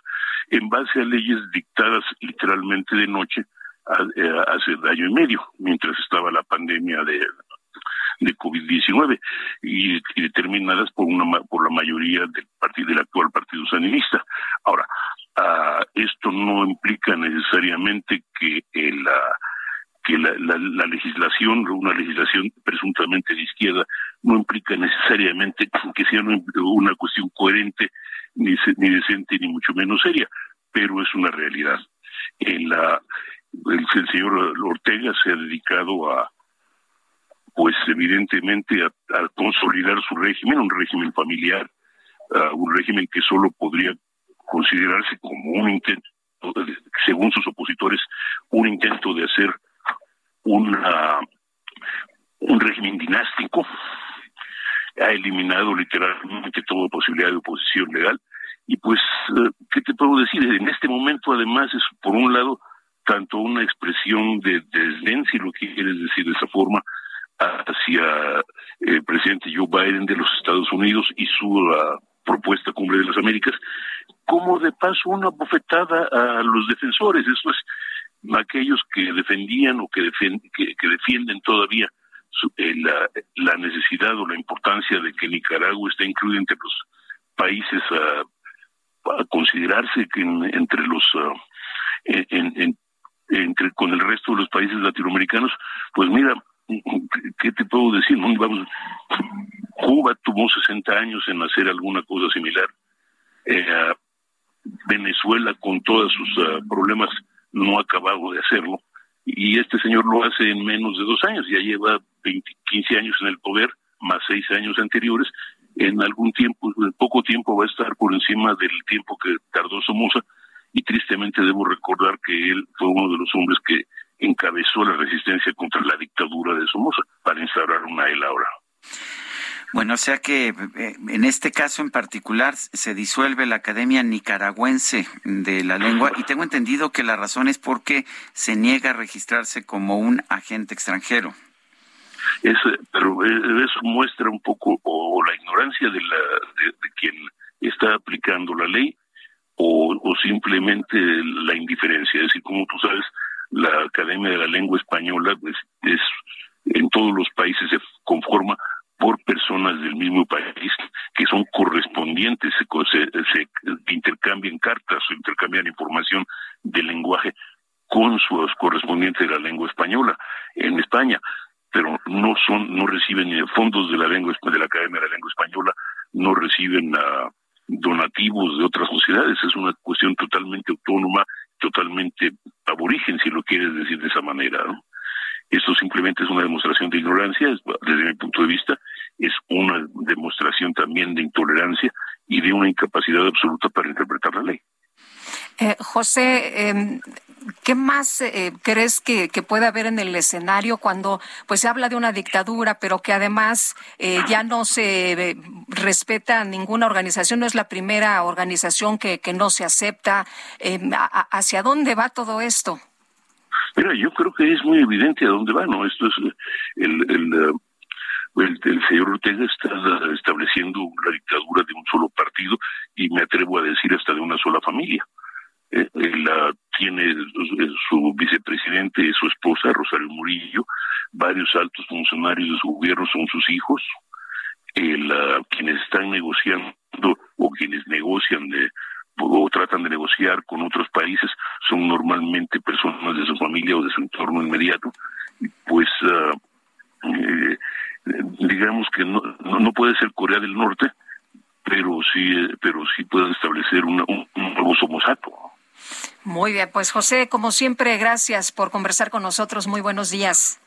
en base a leyes dictadas literalmente de noche hace año y medio, mientras estaba la pandemia de, de COVID-19 y, determinadas por una por la mayoría del partido del actual Partido Sandinista. Ahora, uh, esto no implica necesariamente que el que la, la, la, legislación, una legislación presuntamente de izquierda, no implica necesariamente que sea una cuestión coherente, ni, ni decente, ni mucho menos seria, pero es una realidad. En la, el, señor Ortega se ha dedicado a, pues evidentemente, a, consolidar su régimen, un régimen familiar, un régimen que solo podría considerarse como un intento, según sus opositores, un intento de hacer una, un régimen dinástico. Ha eliminado literalmente toda posibilidad de oposición legal. Y pues, eh, ¿qué te puedo decir? En este momento, además, es por un lado tanto una expresión de desdén, si lo quieres decir de esa forma, hacia el presidente Joe Biden de los Estados Unidos y su propuesta Cumbre de las Américas, como de paso una bofetada a los defensores, eso es, aquellos que defendían o que, defienden todavía eh, la, necesidad o la importancia de que Nicaragua esté incluido entre los países a, considerarse que entre los ah, en, entre con el resto de los países latinoamericanos, pues mira, ¿qué te puedo decir? Vamos, Cuba tuvo 60 años en hacer alguna cosa similar. Eh, Venezuela, con todos sus ah, problemas, no ha acabado de hacerlo. Y este señor lo hace en menos de dos años. Ya lleva 20, 15 años en el poder, más seis años anteriores. En algún tiempo, en poco tiempo, va a estar por encima del tiempo que tardó Somoza y tristemente debo recordar que él fue uno de los hombres que encabezó la resistencia contra la dictadura de Somoza para instaurar una ELA ahora. Bueno, o sea que eh, en este caso en particular se disuelve la Academia Nicaragüense de la Lengua y tengo entendido que la razón es porque se niega a registrarse como un agente extranjero. Es, pero eh, eso muestra un poco o, la ignorancia de, la, de quien está aplicando la ley o, simplemente la indiferencia. Es decir, como tú sabes, la Academia de la Lengua Española pues, es en todos los países se conforma por personas del mismo país que son correspondientes, se, se, intercambian cartas o intercambian información del lenguaje con sus correspondientes de la lengua española en España, pero no son, no reciben fondos de la lengua de la Academia de la Lengua Española, no reciben uh, donativos de otras sociedades, es una cuestión totalmente autónoma, totalmente aborigen, si lo quieres decir de esa manera. Esto simplemente es una demostración de ignorancia, desde mi punto de vista, es una demostración también de intolerancia y de una incapacidad absoluta para interpretar la ley. Eh, José, em, ¿qué más eh, crees que, puede haber en el escenario cuando pues se habla de una dictadura, pero que además eh, ya no se respeta ninguna organización, no es la primera organización que, no se acepta? Em, ¿Hacia dónde va todo esto? Mira, yo creo que es muy evidente a dónde va, ¿no? Esto es el, el el, señor Ortega está estableciendo la dictadura de un solo partido y me atrevo a decir hasta de una sola familia. Eh, él tiene su vicepresidente, su esposa, Rosario Murillo, varios altos funcionarios de su gobierno son sus hijos, quienes están negociando o quienes negocian de, o tratan de negociar con otros países son normalmente personas de su familia o de su entorno inmediato. Pues eh, digamos que no, no, puede ser Corea del Norte, pero sí, pero sí puede establecer un, nuevo somosato. Muy bien, pues José, como siempre, gracias por conversar con nosotros. Muy buenos días.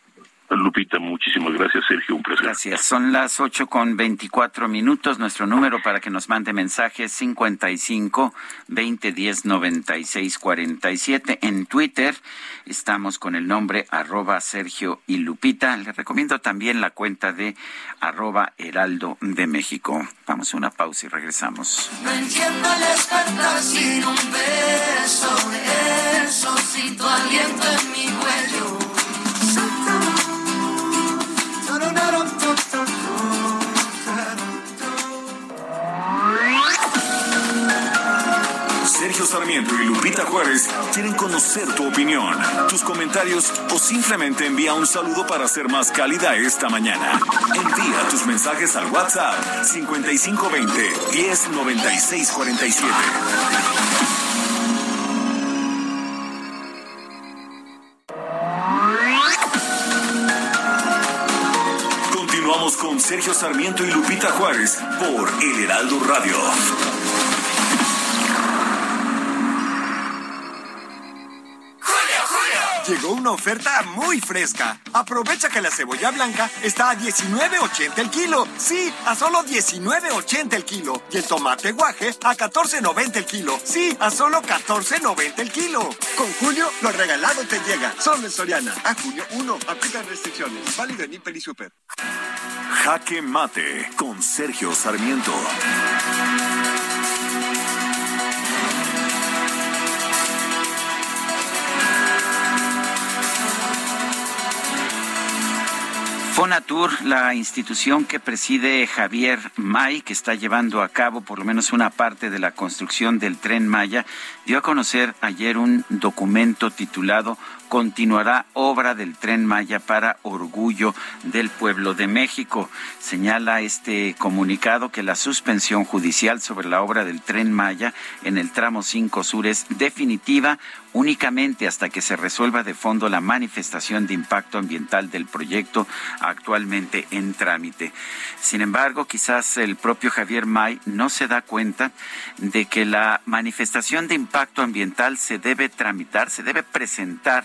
Lupita, muchísimas gracias, Sergio, un placer. Gracias. Son las ocho con veinticuatro minutos. Nuestro número para que nos mande mensajes cincuenta y cinco veinte diez noventa y seis cuarenta y siete. En Twitter estamos con el nombre arroba Sergio y Lupita. Les recomiendo también la cuenta de arroba Heraldo de México. Vamos a una pausa y regresamos. No entiendo el sin un beso, eso, si tu aliento en mi cuello. Sarmiento y Lupita Juárez quieren conocer tu opinión, tus comentarios o simplemente envía un saludo para ser más cálida esta mañana. Envía tus mensajes al WhatsApp 5520 109647. Continuamos con Sergio Sarmiento y Lupita Juárez por El Heraldo Radio. Llegó una oferta muy fresca. Aprovecha que la cebolla blanca está a 19.80 el kilo. Sí, a solo 19.80 el kilo. Y el tomate guaje a 14.90 el kilo. Sí, a solo 14.90 el kilo. Con Julio, lo regalado te llega. Solo en Soriana. A junio 1. Aplica restricciones. Válido en Hiper y Super. Jaque Mate con Sergio Sarmiento. Fonatur, la institución que preside Javier May, que está llevando a cabo por lo menos una parte de la construcción del tren Maya, dio a conocer ayer un documento titulado continuará obra del tren Maya para orgullo del pueblo de México. Señala este comunicado que la suspensión judicial sobre la obra del tren Maya en el tramo 5 sur es definitiva únicamente hasta que se resuelva de fondo la manifestación de impacto ambiental del proyecto actualmente en trámite. Sin embargo, quizás el propio Javier May no se da cuenta de que la manifestación de impacto ambiental se debe tramitar, se debe presentar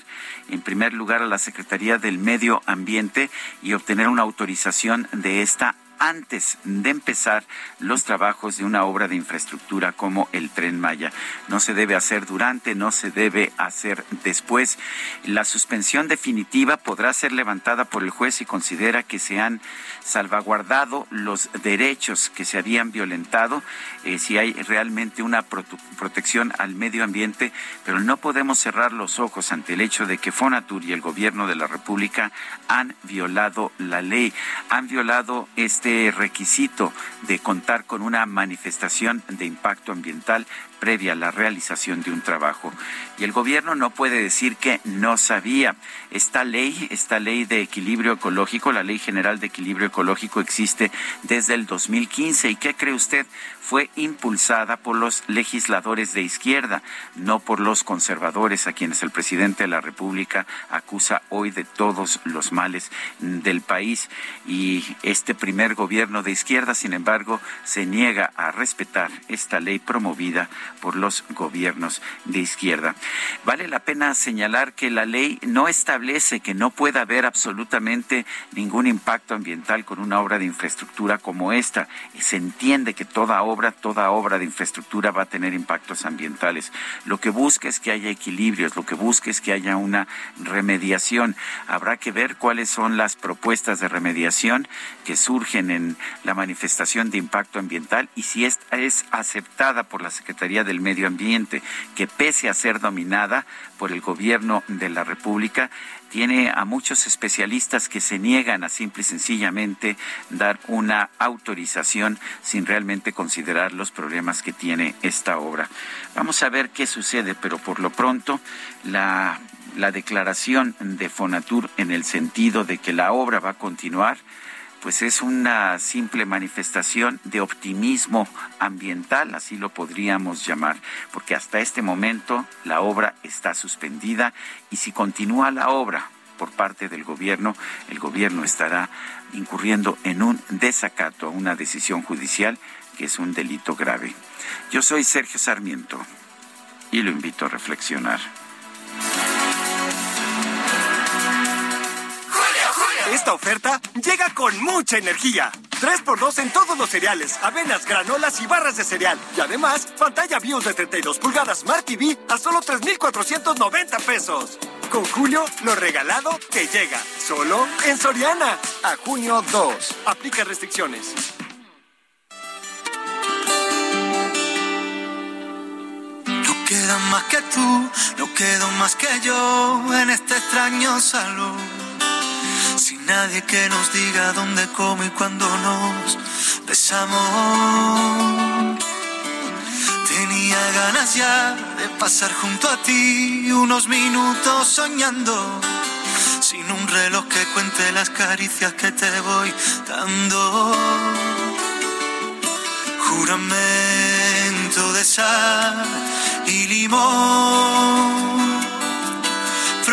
en primer lugar a la Secretaría del Medio Ambiente y obtener una autorización de esta antes de empezar los trabajos de una obra de infraestructura como el tren Maya. No se debe hacer durante, no se debe hacer después. La suspensión definitiva podrá ser levantada por el juez si considera que se han salvaguardado los derechos que se habían violentado, eh, si hay realmente una protección al medio ambiente, pero no podemos cerrar los ojos ante el hecho de que Fonatur y el gobierno de la República han violado la ley, han violado este requisito de contar con una manifestación de impacto ambiental previa a la realización de un trabajo. Y el gobierno no puede decir que no sabía. Esta ley, esta ley de equilibrio ecológico, la Ley General de Equilibrio Ecológico existe desde el 2015. ¿Y qué cree usted? Fue impulsada por los legisladores de izquierda, no por los conservadores a quienes el presidente de la República acusa hoy de todos los males del país. Y este primer gobierno de izquierda, sin embargo, se niega a respetar esta ley promovida por los gobiernos de izquierda. Vale la pena señalar que la ley no establece que no pueda haber absolutamente ningún impacto ambiental con una obra de infraestructura como esta. Se entiende que toda obra, toda obra de infraestructura va a tener impactos ambientales. Lo que busca es que haya equilibrios, lo que busca es que haya una remediación. Habrá que ver cuáles son las propuestas de remediación que surgen en la manifestación de impacto ambiental y si esta es aceptada por la Secretaría del Medio Ambiente, que pese a ser dominada por el gobierno de la República, tiene a muchos especialistas que se niegan a simple y sencillamente dar una autorización sin realmente considerar los problemas que tiene esta obra. Vamos a ver qué sucede, pero por lo pronto la, la declaración de Fonatur en el sentido de que la obra va a continuar pues es una simple manifestación de optimismo ambiental, así lo podríamos llamar, porque hasta este momento la obra está suspendida y si continúa la obra por parte del gobierno, el gobierno estará incurriendo en un desacato a una decisión judicial que es un delito grave. Yo soy Sergio Sarmiento y lo invito a reflexionar. Esta oferta llega con mucha energía. 3x2 en todos los cereales, avenas, granolas y barras de cereal. Y además, pantalla BIOS de 32 pulgadas Smart TV a solo 3,490 pesos. Con Julio, lo regalado te llega. Solo en Soriana. A junio 2. Aplica restricciones. No queda más que tú, no quedo más que yo en este extraño salón. Sin nadie que nos diga dónde, cómo y cuándo nos besamos. Tenía ganas ya de pasar junto a ti unos minutos soñando. Sin un reloj que cuente las caricias que te voy dando. Juramento de sal y limón.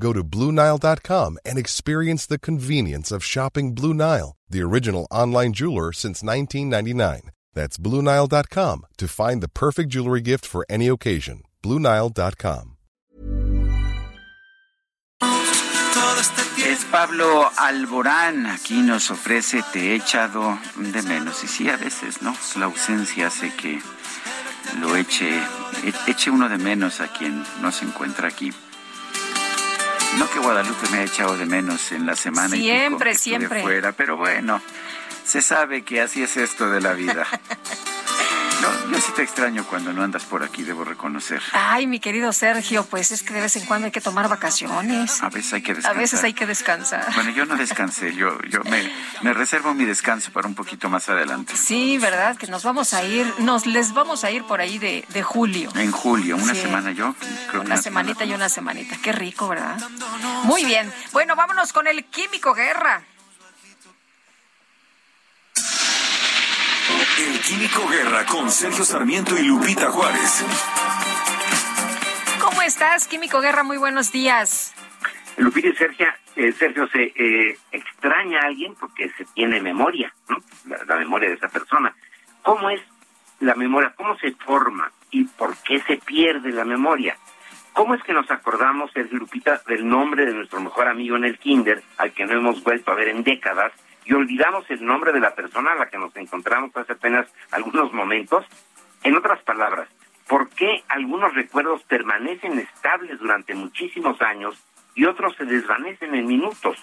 Go to BlueNile.com and experience the convenience of shopping Blue Nile, the original online jeweler since 1999. That's BlueNile.com to find the perfect jewelry gift for any occasion. BlueNile.com. Es Pablo Alborán, aquí nos ofrece Te he echado de menos. Y sí, a veces, ¿no? La ausencia hace que lo eche, eche uno de menos a quien no se encuentra aquí. No que Guadalupe me ha echado de menos en la semana y pico siempre. fuera, pero bueno, se sabe que así es esto de la vida. No, yo sí te extraño cuando no andas por aquí, debo reconocer. Ay, mi querido Sergio, pues es que de vez en cuando hay que tomar vacaciones. A veces hay que A descansar. veces hay que descansar. Bueno, yo no descansé, yo, yo me, me reservo mi descanso para un poquito más adelante. Sí, ¿verdad? Que nos vamos a ir, nos les vamos a ir por ahí de, de julio. En julio, una Sí. semana yo. Creo que Una semanita y una semanita. Qué rico, ¿verdad? Muy bien. Bueno, vámonos con el Químico Guerra. El Químico Guerra con Sergio Sarmiento y Lupita Juárez. ¿Cómo estás, Químico Guerra? Muy buenos días. Lupita y Sergio, eh, Sergio se eh, extraña a alguien porque se tiene memoria, ¿no? La, la memoria de esa persona. ¿Cómo es la memoria? ¿Cómo se forma? ¿Y por qué se pierde la memoria? ¿Cómo es que nos acordamos, Sergio Lupita, del nombre de nuestro mejor amigo en el kinder, al que no hemos vuelto a ver en décadas, y olvidamos el nombre de la persona a la que nos encontramos hace apenas algunos momentos? En otras palabras, ¿por qué algunos recuerdos permanecen estables durante muchísimos años y otros se desvanecen en minutos?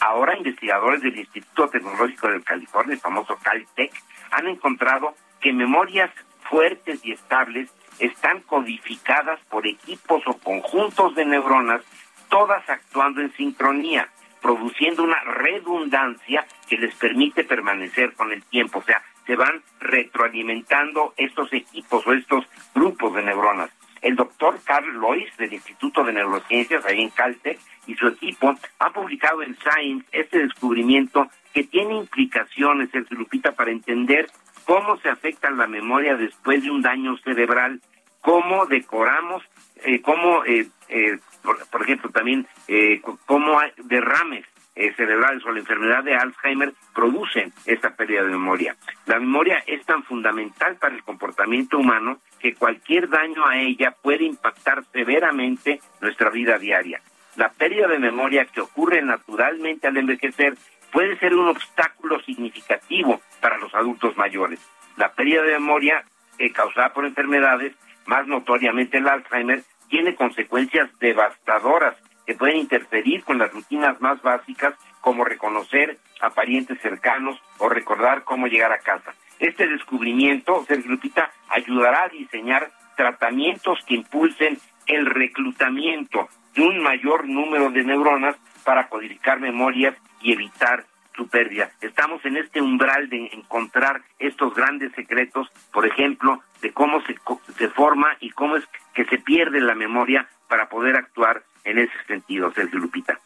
Ahora investigadores del Instituto Tecnológico de California, el famoso Caltech, han encontrado que memorias fuertes y estables están codificadas por equipos o conjuntos de neuronas, todas actuando en sincronía, produciendo una redundancia que les permite permanecer con el tiempo. O sea, se van retroalimentando estos equipos o estos grupos de neuronas. El doctor Carl Lois del Instituto de Neurociencias, ahí en Caltech, y su equipo han publicado en Science este descubrimiento que tiene implicaciones, el Lupita, para entender cómo se afecta la memoria después de un daño cerebral, cómo decoramos, eh, cómo, eh, eh, por, ejemplo, también eh, cómo derrames eh, cerebrales o la enfermedad de Alzheimer producen esta pérdida de memoria. La memoria es tan fundamental para el comportamiento humano que cualquier daño a ella puede impactar severamente nuestra vida diaria. La pérdida de memoria que ocurre naturalmente al envejecer puede ser un obstáculo significativo para los adultos mayores. La pérdida de memoria eh, causada por enfermedades, más notoriamente el Alzheimer, tiene consecuencias devastadoras que pueden interferir con las rutinas más básicas como reconocer a parientes cercanos o recordar cómo llegar a casa. Este descubrimiento, Sergio Lupita, ayudará a diseñar tratamientos que impulsen el reclutamiento de un mayor número de neuronas para codificar memorias y evitar su pérdida. Estamos en este umbral de encontrar estos grandes secretos, por ejemplo, de cómo se, se forma y cómo es que se pierde la memoria para poder actuar en ese sentido, Sergio Lupita.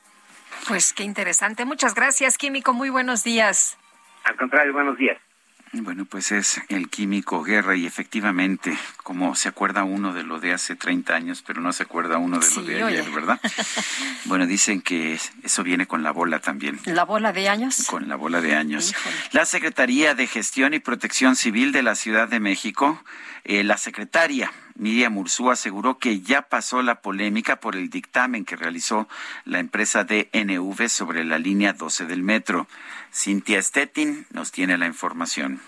Pues qué interesante. Muchas gracias, Químico. Muy buenos días. Al contrario, buenos días. Bueno, pues es el químico Guerra y efectivamente, como se acuerda uno de lo de hace 30 años, pero no se acuerda uno de lo de ayer, ¿verdad? bueno, dicen que eso viene con la bola también. ¿La bola de años? Con la bola de años. La Secretaría de Gestión y Protección Civil de la Ciudad de México, eh, la secretaria Miriam Ursúa aseguró que ya pasó la polémica por el dictamen que realizó la empresa DNV sobre la línea 12 del metro. Cintia Stettin nos tiene la información.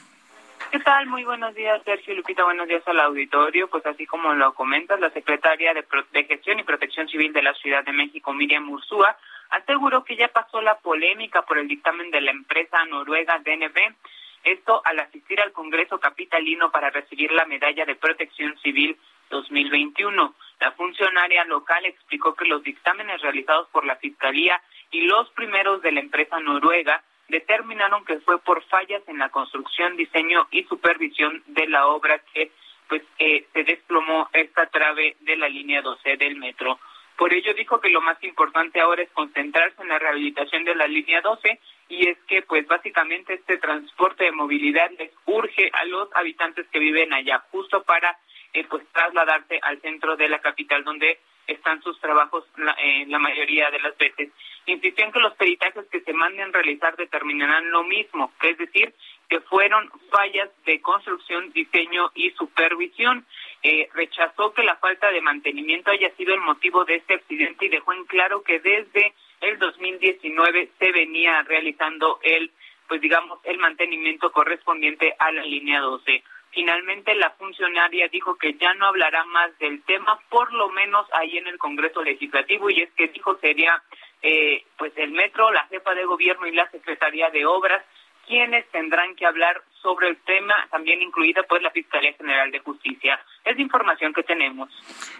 ¿Qué tal? Muy buenos días, Sergio Lupita. Buenos días al auditorio. Pues así como lo comentas, la secretaria de, de Gestión y Protección Civil de la Ciudad de México, Miriam Ursúa, aseguró que ya pasó la polémica por el dictamen de la empresa noruega DNV esto al asistir al Congreso Capitalino para recibir la Medalla de Protección Civil 2021. La funcionaria local explicó que los dictámenes realizados por la Fiscalía y los primeros de la empresa noruega determinaron que fue por fallas en la construcción, diseño y supervisión de la obra que pues eh, se desplomó esta trave de la línea 12 del metro. Por ello dijo que lo más importante ahora es concentrarse en la rehabilitación de la línea 12 y es que pues básicamente este transporte de movilidad les urge a los habitantes que viven allá justo para eh, pues trasladarse al centro de la capital donde están sus trabajos la, eh, la mayoría de las veces. Insistió en que los peritajes que se manden realizar determinarán lo mismo, es decir, que fueron fallas de construcción, diseño y supervisión. Eh, rechazó que la falta de mantenimiento haya sido el motivo de este accidente y dejó en claro que desde el 2019 se venía realizando el, pues digamos, el mantenimiento correspondiente a la línea 12. Finalmente, la funcionaria dijo que ya no hablará más del tema, por lo menos ahí en el Congreso Legislativo, y es que dijo sería eh, pues el metro, la jefa de gobierno y la secretaría de obras quienes tendrán que hablar sobre el tema, también incluida pues la Fiscalía General de Justicia. Es información que tenemos.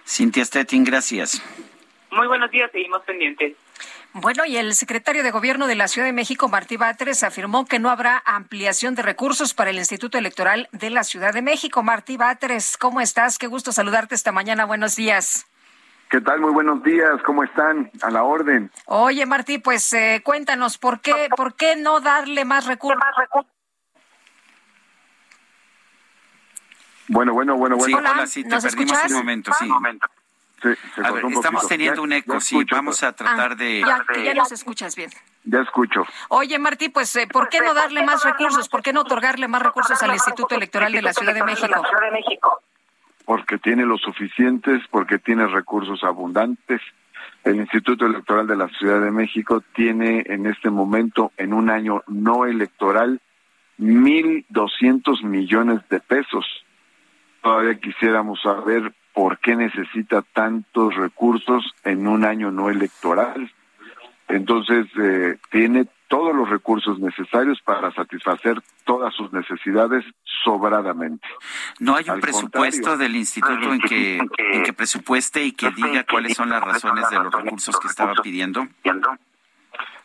Cintia Stettin, gracias. Muy buenos días, seguimos pendientes. Bueno, y el secretario de Gobierno de la Ciudad de México, Martí Batres, afirmó que no habrá ampliación de recursos para el Instituto Electoral de la Ciudad de México. Martí Batres, ¿cómo estás? Qué gusto saludarte esta mañana. Buenos días. ¿Qué tal? Muy buenos días. ¿Cómo están? A la orden. Oye, Martí, pues eh, cuéntanos, ¿por qué, ¿por qué no darle más recursos? Bueno, bueno, bueno, bueno. Sí, hola, sí, te perdimos un momento, sí. Sí, se a ver, un estamos poquito. teniendo Ya- un eco, sí. escucho, Vamos a tratar Ah, de... Ya, ya nos escuchas bien. Ya escucho. Oye, Martí, pues, eh, ¿por qué no darle más recursos? ¿Por qué no otorgarle más recursos al Instituto Electoral de la Ciudad de México? Porque tiene los suficientes, porque tiene recursos abundantes. El Instituto Electoral de la Ciudad de México tiene en este momento, en un año no electoral, mil doscientos millones de pesos. Todavía quisiéramos saber por qué necesita tantos recursos en un año no electoral. Entonces, eh, tiene todos los recursos necesarios para satisfacer todas sus necesidades sobradamente. No hay un presupuesto del instituto en que, en que presupueste y que diga cuáles son las razones de los recursos que estaba pidiendo.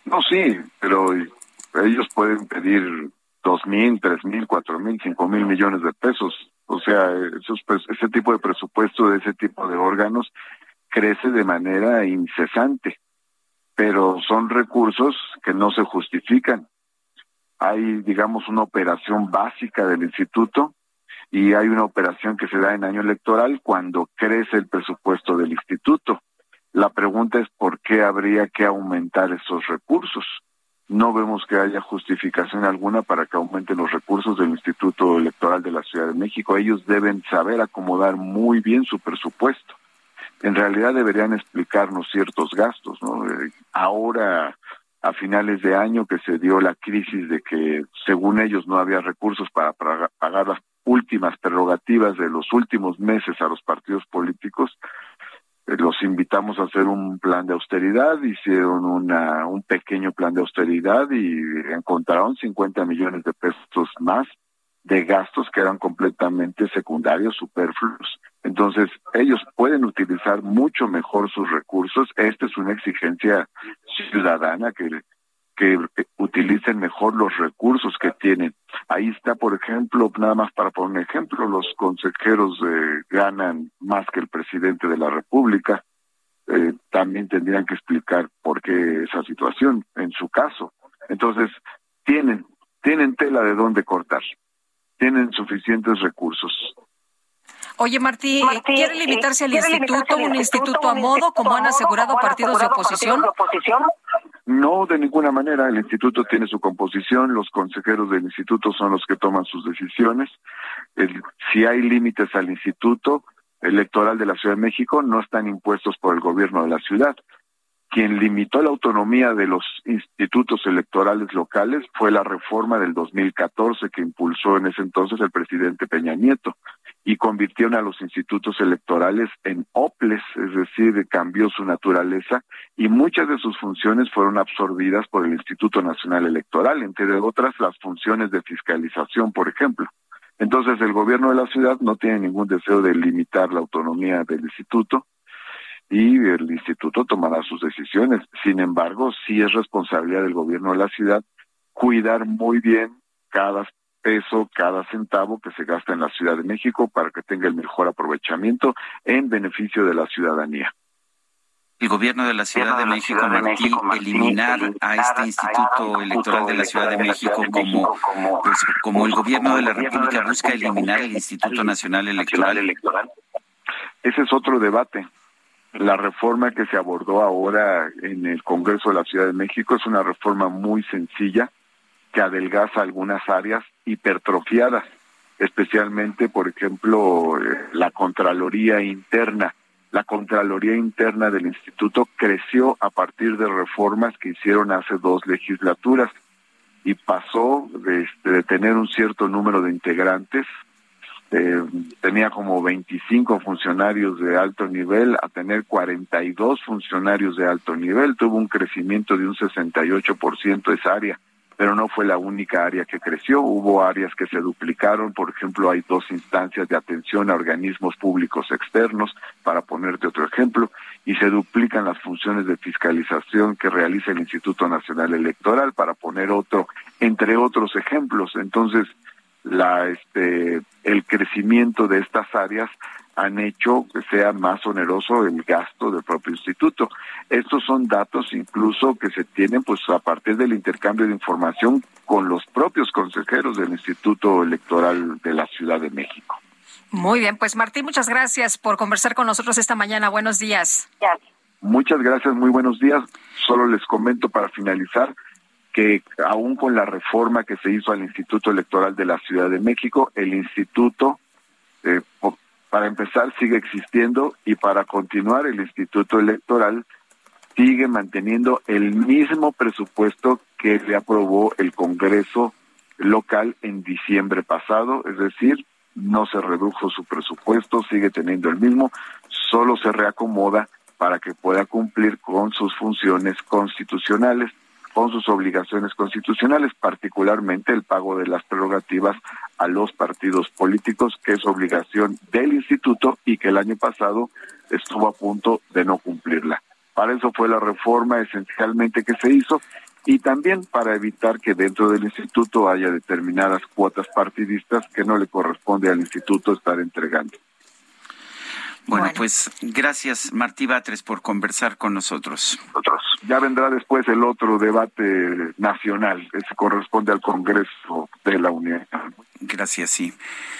No, sí, pero ellos pueden pedir dos mil, tres mil, cuatro mil, cinco mil millones de pesos. O sea, esos, ese tipo de presupuesto de ese tipo de órganos crece de manera incesante, pero son recursos que no se justifican. Hay, digamos, una operación básica del instituto y hay una operación que se da en año electoral cuando crece el presupuesto del instituto. La pregunta es por qué habría que aumentar esos recursos. No vemos que haya justificación alguna para que aumenten los recursos del Instituto Electoral de la Ciudad de México. Ellos deben saber acomodar muy bien su presupuesto. En realidad deberían explicarnos ciertos gastos. ¿no? Eh, ahora, a finales de año que se dio la crisis de que, según ellos, no había recursos para pagar las últimas prerrogativas de los últimos meses a los partidos políticos, los invitamos a hacer un plan de austeridad, hicieron una, un pequeño plan de austeridad y encontraron 50 millones de pesos más de gastos que eran completamente secundarios, superfluos. Entonces, ellos pueden utilizar mucho mejor sus recursos. Esta es una exigencia ciudadana que que utilicen mejor los recursos que tienen. Ahí está, por ejemplo, nada más para poner un ejemplo, los consejeros eh, ganan más que el presidente de la República. Eh, también tendrían que explicar por qué esa situación, en su caso. Entonces, tienen, tienen tela de dónde cortar, tienen suficientes recursos. Oye, Martí, ¿quiere limitarse al instituto, un instituto a modo, como han asegurado partidos de oposición? No, de ninguna manera. El instituto tiene su composición, los consejeros del instituto son los que toman sus decisiones. si hay límites al instituto electoral de la Ciudad de México, no están impuestos por el gobierno de la ciudad. Quien limitó la autonomía de los institutos electorales locales fue la reforma del 2014 que impulsó en ese entonces el presidente Peña Nieto y convirtieron a los institutos electorales en OPLES, es decir, cambió su naturaleza y muchas de sus funciones fueron absorbidas por el Instituto Nacional Electoral, entre otras las funciones de fiscalización, por ejemplo. Entonces, el gobierno de la ciudad no tiene ningún deseo de limitar la autonomía del instituto y el instituto tomará sus decisiones. Sin embargo, sí es responsabilidad del gobierno de la ciudad cuidar muy bien cada peso, cada centavo que se gasta en la Ciudad de México para que tenga el mejor aprovechamiento en beneficio de la ciudadanía. El gobierno de la Ciudad de México, Martí, eliminar a este Instituto Electoral de la Ciudad de México como, pues, como el gobierno de la República busca eliminar el Instituto Nacional Electoral. Ese es otro debate. La reforma que se abordó ahora en el Congreso de la Ciudad de México es una reforma muy sencilla que adelgaza algunas áreas hipertrofiadas, especialmente, por ejemplo, eh, la Contraloría Interna. La Contraloría Interna del Instituto creció a partir de reformas que hicieron hace dos legislaturas y pasó de, este, tener un cierto número de integrantes, eh, tenía como 25 funcionarios de alto nivel a tener 42 funcionarios de alto nivel, tuvo un crecimiento de un 68% esa área pero no fue la única área que creció, hubo áreas que se duplicaron, por ejemplo, hay dos instancias de atención a organismos públicos externos, para ponerte otro ejemplo, y se duplican las funciones de fiscalización que realiza el Instituto Nacional Electoral, para poner otro, entre otros ejemplos. Entonces, la, este, el crecimiento de estas áreas han hecho que sea más oneroso el gasto del propio instituto. Estos son datos incluso que se tienen pues a partir del intercambio de información con los propios consejeros del Instituto Electoral de la Ciudad de México. Muy bien, pues Martín, muchas gracias por conversar con nosotros esta mañana. Buenos días. Muchas gracias, muy buenos días. Solo les comento para finalizar que aún con la reforma que se hizo al Instituto Electoral de la Ciudad de México, el instituto eh, para empezar, sigue existiendo y para continuar, el Instituto Electoral sigue manteniendo el mismo presupuesto que le aprobó el Congreso local en diciembre pasado, es decir, no se redujo su presupuesto, sigue teniendo el mismo, solo se reacomoda para que pueda cumplir con sus funciones constitucionales. Con sus obligaciones constitucionales, particularmente el pago de las prerrogativas a los partidos políticos, que es obligación del instituto y que el año pasado estuvo a punto de no cumplirla. Para eso fue la reforma esencialmente que se hizo y también para evitar que dentro del instituto haya determinadas cuotas partidistas que no le corresponde al instituto estar entregando. Bueno, pues gracias Martí Batres por conversar con nosotros. nosotros. Ya vendrá después el otro debate nacional, que corresponde al Congreso de la Unión. Gracias, sí.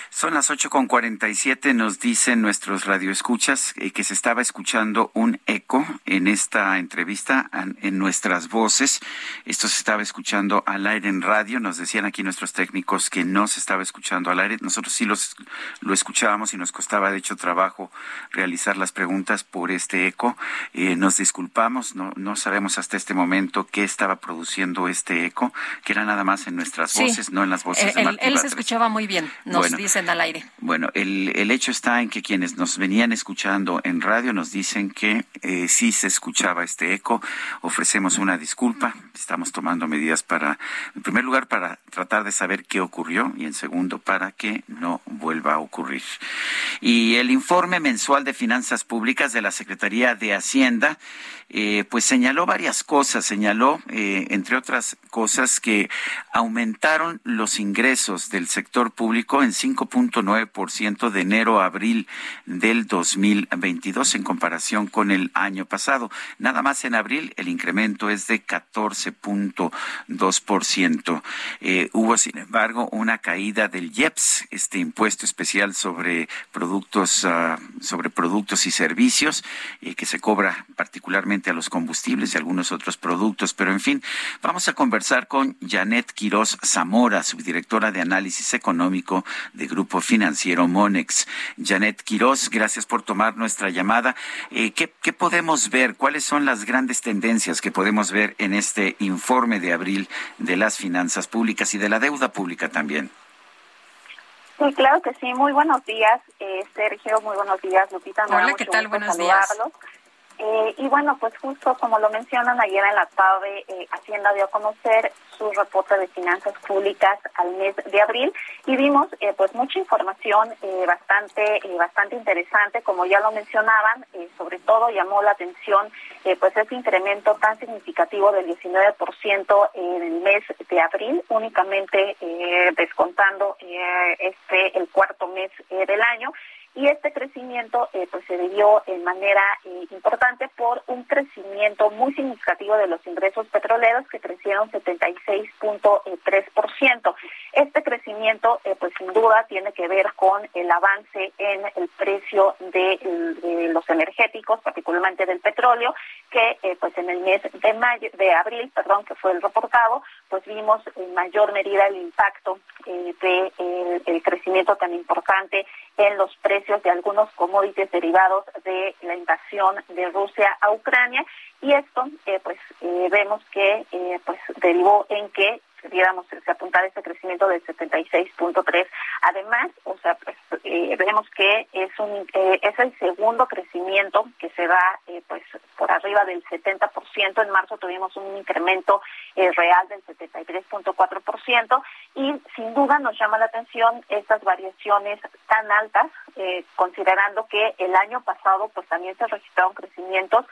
Son las ocho con cuarenta y siete. Nos dicen nuestros radioescuchas eh, que se estaba escuchando un eco en esta entrevista en, nuestras voces. Esto se estaba escuchando al aire en radio. Nos decían aquí nuestros técnicos que no se estaba escuchando al aire. Nosotros sí los, lo escuchábamos y nos costaba de hecho trabajo realizar las preguntas por este eco. Eh, nos disculpamos. No, no sabemos hasta este momento qué estaba produciendo este eco, que era nada más en nuestras voces, no en las voces de Martín Él se escuchaba muy bien. Nos dicen al aire. Bueno, el, el, hecho está en que quienes nos venían escuchando en radio nos dicen que eh, sí se escuchaba este eco. Ofrecemos una disculpa. Estamos tomando medidas para, en primer lugar, para tratar de saber qué ocurrió y en segundo, para que no vuelva a ocurrir. Y el informe mensual de finanzas públicas de la Secretaría de Hacienda eh, pues señaló varias cosas, señaló, eh, entre otras cosas, que aumentaron los ingresos del sector público en 5.9% de enero a abril del 2022 en comparación con el año pasado. Nada más en abril el incremento es de 14.2%. Eh, hubo, sin embargo, una caída del IEPS, este impuesto especial sobre productos, uh, sobre productos y servicios, eh, que se cobra particularmente a los combustibles y algunos otros productos. Pero en fin, vamos a conversar con Janet Quiroz Zamora, subdirectora de análisis económico de Grupo Financiero Monex. Janet Quiroz, gracias por tomar nuestra llamada. Eh, ¿qué, ¿Qué podemos ver? ¿Cuáles son las grandes tendencias que podemos ver en este informe de abril de las finanzas públicas y de la deuda pública también? Sí, claro que sí. Muy buenos días, eh, Sergio. Muy buenos días, Lupita. Hola, ¿qué tal? Buenos días. Eh, y bueno, pues justo como lo mencionan ayer en la tarde, eh, Hacienda dio a conocer su reporte de finanzas públicas al mes de abril y vimos eh, pues mucha información bastante bastante interesante, como ya lo mencionaban, sobre todo llamó la atención pues ese incremento tan significativo del 19% en el mes de abril, únicamente descontando este el cuarto mes del año y este crecimiento eh, pues se debió en manera eh, importante por un crecimiento muy significativo de los ingresos petroleros que crecieron 76.3%. Este crecimiento eh, pues sin duda tiene que ver con el avance en el precio de, de los energéticos, particularmente del petróleo, que pues en el mes de mayo de abril, perdón, que fue el reportado, pues vimos en mayor medida el impacto de el crecimiento tan importante en los precios de algunos commodities derivados de la invasión de Rusia a Ucrania. Y esto eh, pues eh, vemos que eh, pues derivó en que digamos, se apuntara este crecimiento del 76.3. Además, o sea, pues eh, vemos que es un eh, es el segundo crecimiento que se da eh, pues por arriba del 70%. En marzo tuvimos un incremento real del 73.4% y sin duda nos llama la atención estas variaciones tan altas, considerando que el año pasado pues también se registraron crecimientos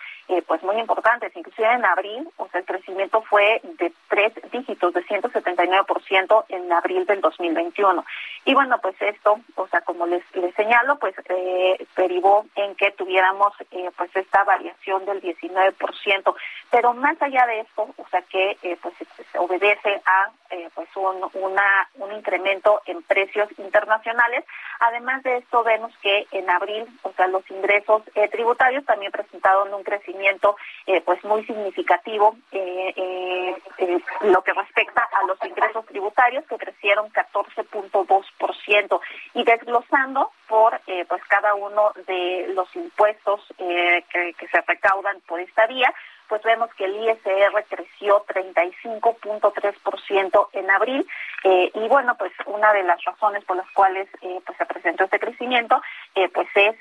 pues muy importantes, inclusive en abril, o sea, el crecimiento fue de tres dígitos, de 179% en abril del 2021. Y bueno, pues esto, o sea, como les, les señalo, pues eh, derivó en que tuviéramos eh, pues esta variación del 19%. Pero más allá de esto, o sea, que eh, pues se obedece a eh, pues un, una, un incremento en precios internacionales. Además de esto, vemos que en abril, o sea, los ingresos eh, tributarios también presentaron un crecimiento eh, pues muy significativo lo que respecta a los ingresos tributarios que crecieron 14.2% y desglosando por pues cada uno de los impuestos que, que se recaudan por esta vía, pues vemos que el ISR creció 35.3% en abril eh, y bueno, pues una de las razones por las cuales eh, pues se presentó este crecimiento eh, pues es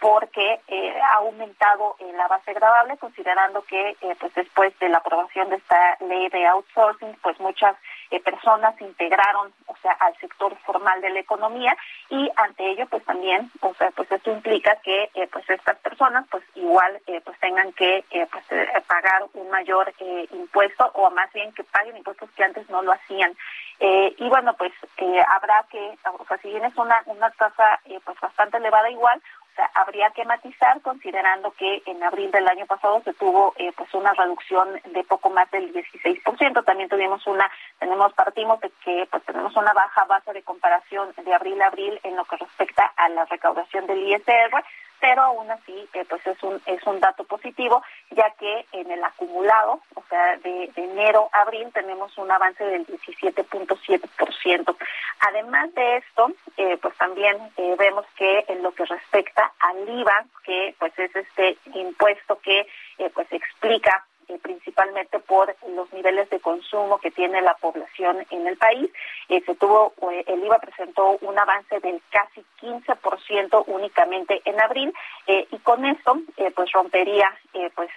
porque ha aumentado la base gravable considerando que pues después de la aprobación de esta ley de outsourcing pues muchas personas integraron o sea al sector formal de la economía y ante ello pues también o sea pues esto implica que pues estas personas pues igual pues tengan que pues pagar un mayor impuesto o más bien que paguen impuestos que antes no lo hacían eh, y bueno, pues eh, habrá que, o sea, si bien es una, una tasa eh, pues bastante elevada igual, o sea, habría que matizar considerando que en abril del año pasado se tuvo pues una reducción de poco más del 16%. También tuvimos una, tenemos, partimos de que pues tenemos una baja base de comparación de abril a abril en lo que respecta a la recaudación del ISR, pero aún así eh, pues es un es un dato positivo ya que en el acumulado o sea de, enero a abril tenemos un avance del 17.7% además de esto eh, pues también eh, vemos que en lo que respecta al IVA que pues es este impuesto que pues explica eh, principalmente por los niveles de consumo que tiene la población en el país. Eh, se tuvo, eh, el IVA presentó un avance del casi 15% únicamente en abril y con esto pues rompería pues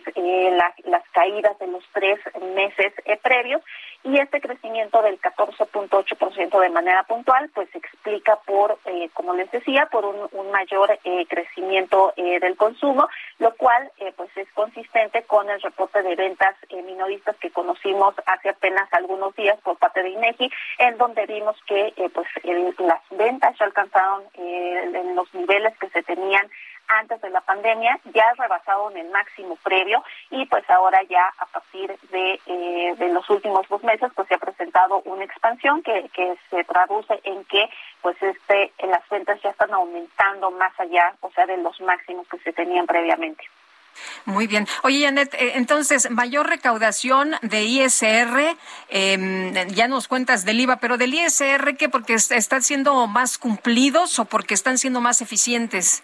las caídas de los tres meses previos y este crecimiento del 14.8% de manera puntual pues se explica por, como les decía, por un, un mayor crecimiento del consumo, lo cual pues es consistente con el reporte de ventas eh, minoristas que conocimos hace apenas algunos días por parte de INEGI, en donde vimos que eh, pues las ventas ya alcanzaron eh, en los niveles que se tenían antes de la pandemia, ya rebasaron el máximo previo y pues ahora ya a partir de, de los últimos dos meses pues se ha presentado una expansión que, que se traduce en que pues este las ventas ya están aumentando más allá, o sea, de los máximos que se tenían previamente. Muy bien. Oye, Janet, eh, entonces, mayor recaudación de ISR, em, ya nos cuentas del IVA, pero del ISR, ¿qué? ¿Porque están siendo más cumplidos o porque están siendo más eficientes?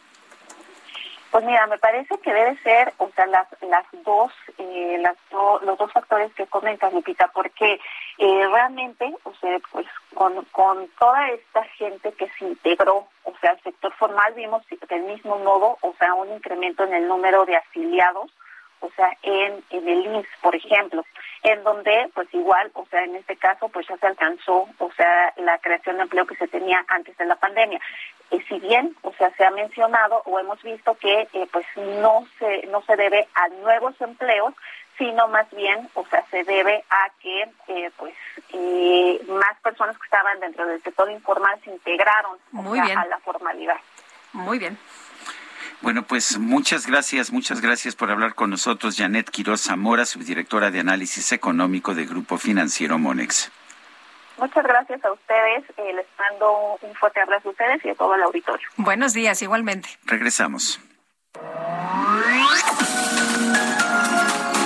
Pues mira, me parece que debe ser, o sea, las, las dos, eh, las los dos factores que comentas, Lupita, porque eh, realmente, o sea, pues con, con toda esta gente que se integró, o sea, al sector formal, vimos del mismo modo, o sea, un incremento en el número de afiliados, o sea, en, en el INS, por ejemplo, en donde, pues igual, o sea, en este caso, pues ya se alcanzó, o sea, la creación de empleo que se tenía antes de la pandemia. Si bien, o sea, se ha mencionado o hemos visto que, eh, pues no se, no se debe a nuevos empleos, sino más bien, o sea, se debe a que, eh, pues, eh, más personas que estaban dentro del sector informal se integraron a la formalidad. Muy bien. Bueno, pues muchas gracias, muchas gracias por hablar con nosotros, Janet Quiroz Zamora, subdirectora de análisis económico de Grupo Financiero Monex. Muchas gracias a ustedes. Eh, les mando un fuerte abrazo a ustedes y a todo el auditorio. Buenos días, igualmente. Regresamos.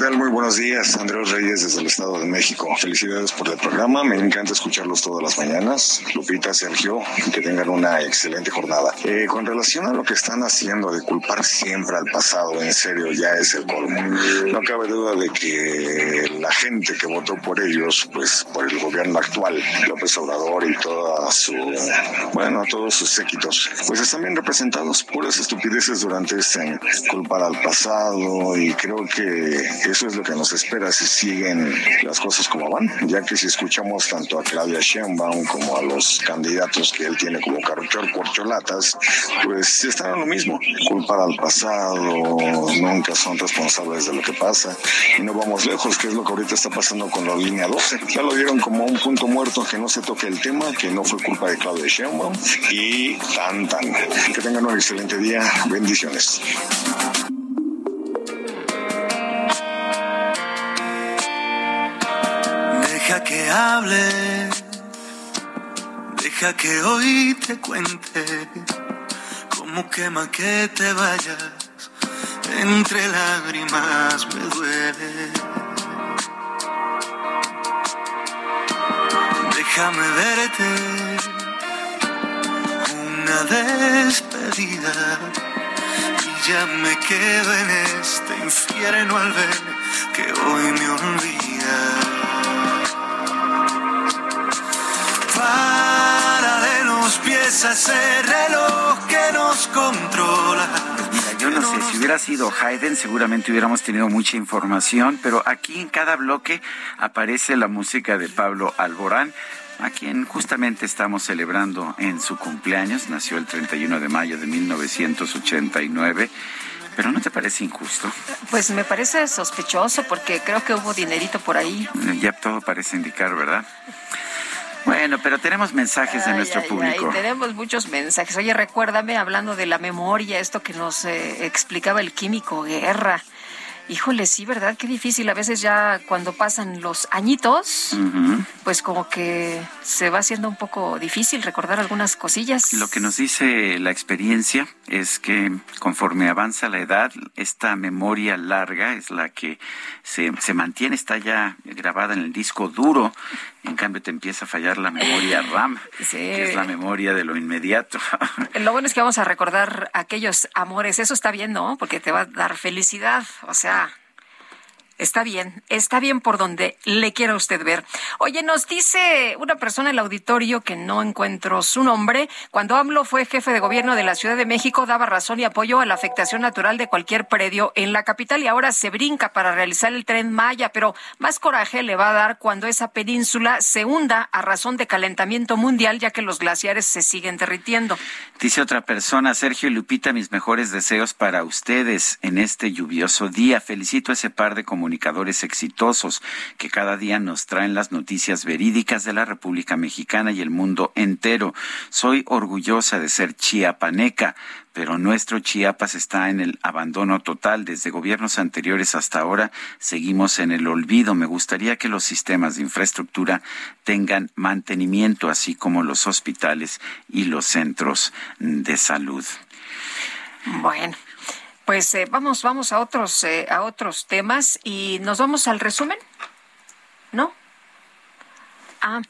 Muy buenos días, Andrés Reyes desde el Estado de México. Felicidades por el programa, me encanta escucharlos todas las mañanas. Lupita, Sergio, que tengan una excelente jornada. Eh, con relación a lo que están haciendo de culpar siempre al pasado, en serio, ya es el colmo. No cabe duda de que la gente que votó por ellos, pues por el gobierno actual, López Obrador y toda su, bueno, todos sus séquitos, pues están bien representados, puras estupideces durante este año. Culpar al pasado y creo que eso es lo que nos espera si siguen las cosas como van, ya que si escuchamos tanto a Claudia Sheinbaum como a los candidatos que él tiene como carchor corcholatas, pues están lo mismo, culpar al pasado, nunca son responsables de lo que pasa y no vamos lejos, que es lo que ahorita está pasando con la línea 12. Ya lo dieron como un punto muerto que no se toque el tema, que no fue culpa de Claudia Sheinbaum y tan tan. Que tengan un excelente día. Bendiciones. Deja que hable, deja que hoy te cuente cómo quema que te vayas. Entre lágrimas me duele. Déjame verte una despedida y ya me quedo en este infierno al ver que hoy me olvida. Para de los pies a ese reloj que nos controla. Mira, yo no sé, si hubiera sido Haydn seguramente hubiéramos tenido mucha información, pero aquí en cada bloque aparece la música de Pablo Alborán a quien justamente estamos celebrando en su cumpleaños. Nació el 31 de mayo de 1989. ¿Pero no te parece injusto? Pues me parece sospechoso porque creo que hubo dinerito por ahí. Ya todo parece indicar, ¿verdad? Bueno, pero tenemos mensajes de Ay, nuestro ay, público. ay, tenemos muchos mensajes. Oye, recuérdame, hablando de la memoria, esto que nos eh, explicaba el químico Guerra. Híjole, sí, ¿verdad? Qué difícil. A veces ya cuando pasan los añitos, pues como que se va haciendo un poco difícil recordar algunas cosillas. Lo que nos dice la experiencia es que conforme avanza la edad, esta memoria larga es la que se, se mantiene, está ya grabada en el disco duro. En cambio, te empieza a fallar la memoria RAM, que es la memoria de lo inmediato. Lo bueno es que vamos a recordar aquellos amores. Eso está bien, ¿no? Porque te va a dar felicidad. O sea, está bien. Está bien por donde le quiera usted ver. Oye, nos dice una persona en el auditorio que no encuentro su nombre. Cuando AMLO fue jefe de gobierno de la Ciudad de México, daba razón y apoyo a la afectación natural de cualquier predio en la capital y ahora se brinca para realizar el tren Maya. Pero más coraje le va a dar cuando esa península se hunda a razón de calentamiento mundial, ya que los glaciares se siguen derritiendo. Dice otra persona, Sergio Lupita, mis mejores deseos para ustedes en este lluvioso día. Felicito a ese par de comunicadores exitosos que cada día nos traen las noticias verídicas de la República Mexicana y el mundo entero. Soy orgullosa de ser chiapaneca, pero nuestro Chiapas está en el abandono total. Desde gobiernos anteriores hasta ahora seguimos en el olvido. Me gustaría que los sistemas de infraestructura tengan mantenimiento, así como los hospitales y los centros de salud. Bueno, pues eh, vamos, vamos a otros, eh, a otros temas y nos vamos al resumen, ¿no? Ah,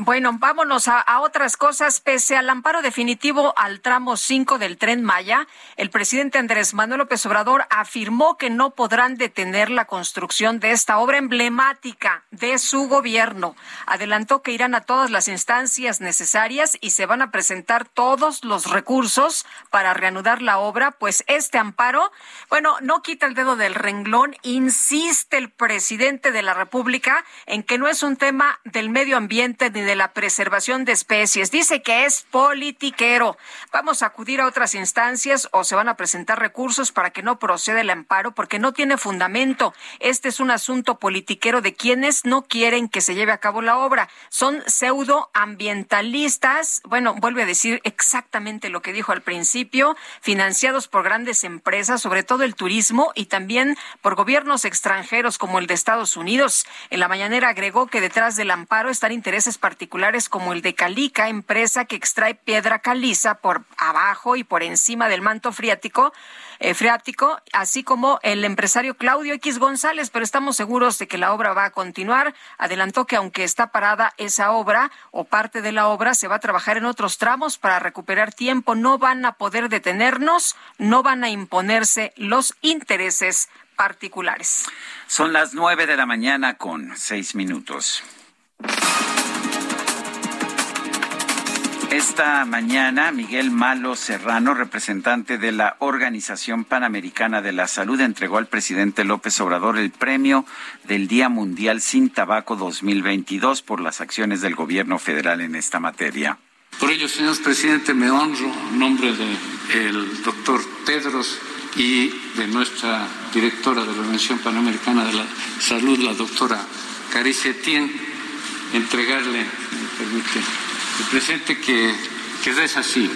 Bueno, vámonos a, otras cosas. Pese al amparo definitivo al tramo 5 del tren Maya, el presidente Andrés Manuel López Obrador afirmó que no podrán detener la construcción de esta obra emblemática de su gobierno. Adelantó que irán a todas las instancias necesarias y se van a presentar todos los recursos para reanudar la obra, pues este amparo, bueno, no quita el dedo del renglón, insiste el presidente de la República en que no es un tema del medio ambiente ni de la preservación de especies. Dice que es politiquero. Vamos a acudir a otras instancias o se van a presentar recursos para que no proceda el amparo porque no tiene fundamento. Este es un asunto politiquero de quienes no quieren que se lleve a cabo la obra. Son pseudoambientalistas. Bueno, vuelve a decir exactamente lo que dijo al principio, financiados por grandes empresas, sobre todo el turismo y también por gobiernos extranjeros como el de Estados Unidos. En la mañanera agregó que detrás del amparo están intereses particulares como el de Calica, empresa que extrae piedra caliza por abajo y por encima del manto freático, eh, freático, así como el empresario Claudio X González, pero estamos seguros de que la obra va a continuar. Adelantó que aunque está parada esa obra o parte de la obra, se va a trabajar en otros tramos para recuperar tiempo. No van a poder detenernos, no van a imponerse los intereses particulares. Son las nueve de la mañana con seis minutos. Esta mañana, Miguel Malo Serrano, representante de la Organización Panamericana de la Salud, entregó al presidente López Obrador el premio del Día Mundial sin Tabaco 2022 por las acciones del gobierno federal en esta materia. Por ello, señor presidente, me honro en nombre del doctor Tedros y de nuestra directora de la Organización Panamericana de la Salud, la doctora Caricia Tien, entregarle, me permite el presente que, que es así.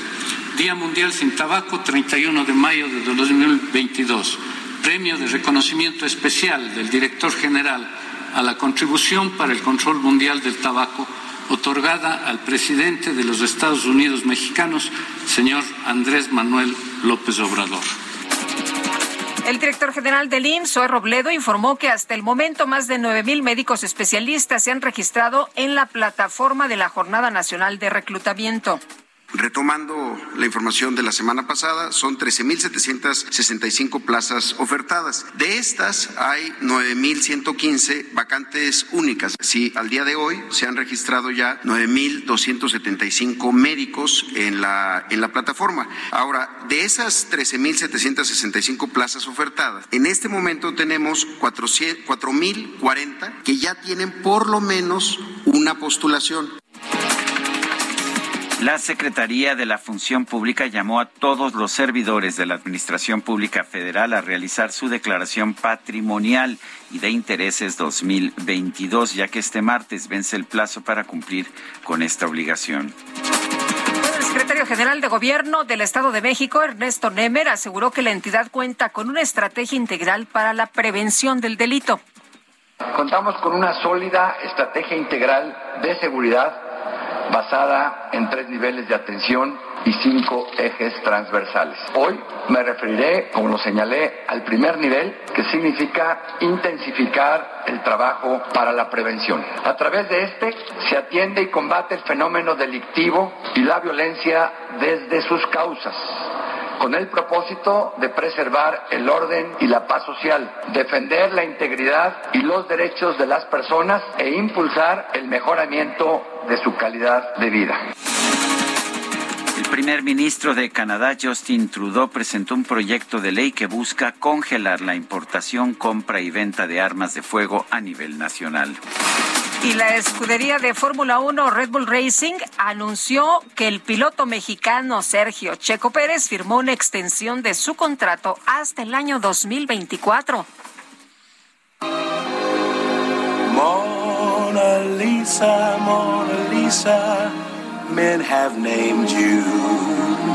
Día Mundial sin Tabaco, 31 de mayo de 2022. Premio de reconocimiento especial del director general a la contribución para el control mundial del tabaco otorgada al presidente de los Estados Unidos mexicanos, señor Andrés Manuel López Obrador. El director general del IMSS, Zoe Robledo, informó que hasta el momento más de 9.000 médicos especialistas se han registrado en la plataforma de la Jornada Nacional de Reclutamiento. Retomando la información de la semana pasada, son 13.765 plazas ofertadas. De estas hay 9.115 vacantes únicas. Sí, al día de hoy se han registrado ya 9.275 médicos en la, en la plataforma. Ahora, de esas 13.765 plazas ofertadas, en este momento tenemos 4.040 que ya tienen por lo menos una postulación. La Secretaría de la Función Pública llamó a todos los servidores de la Administración Pública Federal a realizar su declaración patrimonial y de intereses 2022, ya que este martes vence el plazo para cumplir con esta obligación. El secretario general de Gobierno del Estado de México, Ernesto Nemer, aseguró que la entidad cuenta con una estrategia integral para la prevención del delito. Contamos con una sólida estrategia integral de seguridad basada en tres niveles de atención y cinco ejes transversales. Hoy me referiré, como lo señalé, al primer nivel, que significa intensificar el trabajo para la prevención. A través de este se atiende y combate el fenómeno delictivo y la violencia desde sus causas con el propósito de preservar el orden y la paz social, defender la integridad y los derechos de las personas e impulsar el mejoramiento de su calidad de vida. El primer ministro de Canadá, Justin Trudeau, presentó un proyecto de ley que busca congelar la importación, compra y venta de armas de fuego a nivel nacional. Y la escudería de Fórmula 1 Red Bull Racing anunció que el piloto mexicano Sergio Checo Pérez firmó una extensión de su contrato hasta el año 2024. Mona Lisa, Mona Lisa, men have named you.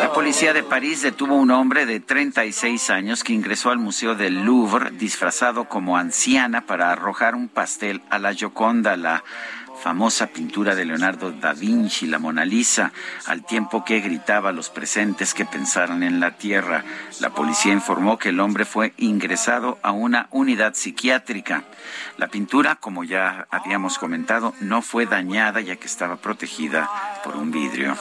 La policía de París detuvo a un hombre de 36 años que ingresó al Museo del Louvre disfrazado como anciana para arrojar un pastel a la Gioconda, la famosa pintura de Leonardo da Vinci, la Mona Lisa, al tiempo que gritaba a los presentes que pensaran en la tierra. La policía informó que el hombre fue ingresado a una unidad psiquiátrica. La pintura, como ya habíamos comentado, no fue dañada ya que estaba protegida por un vidrio.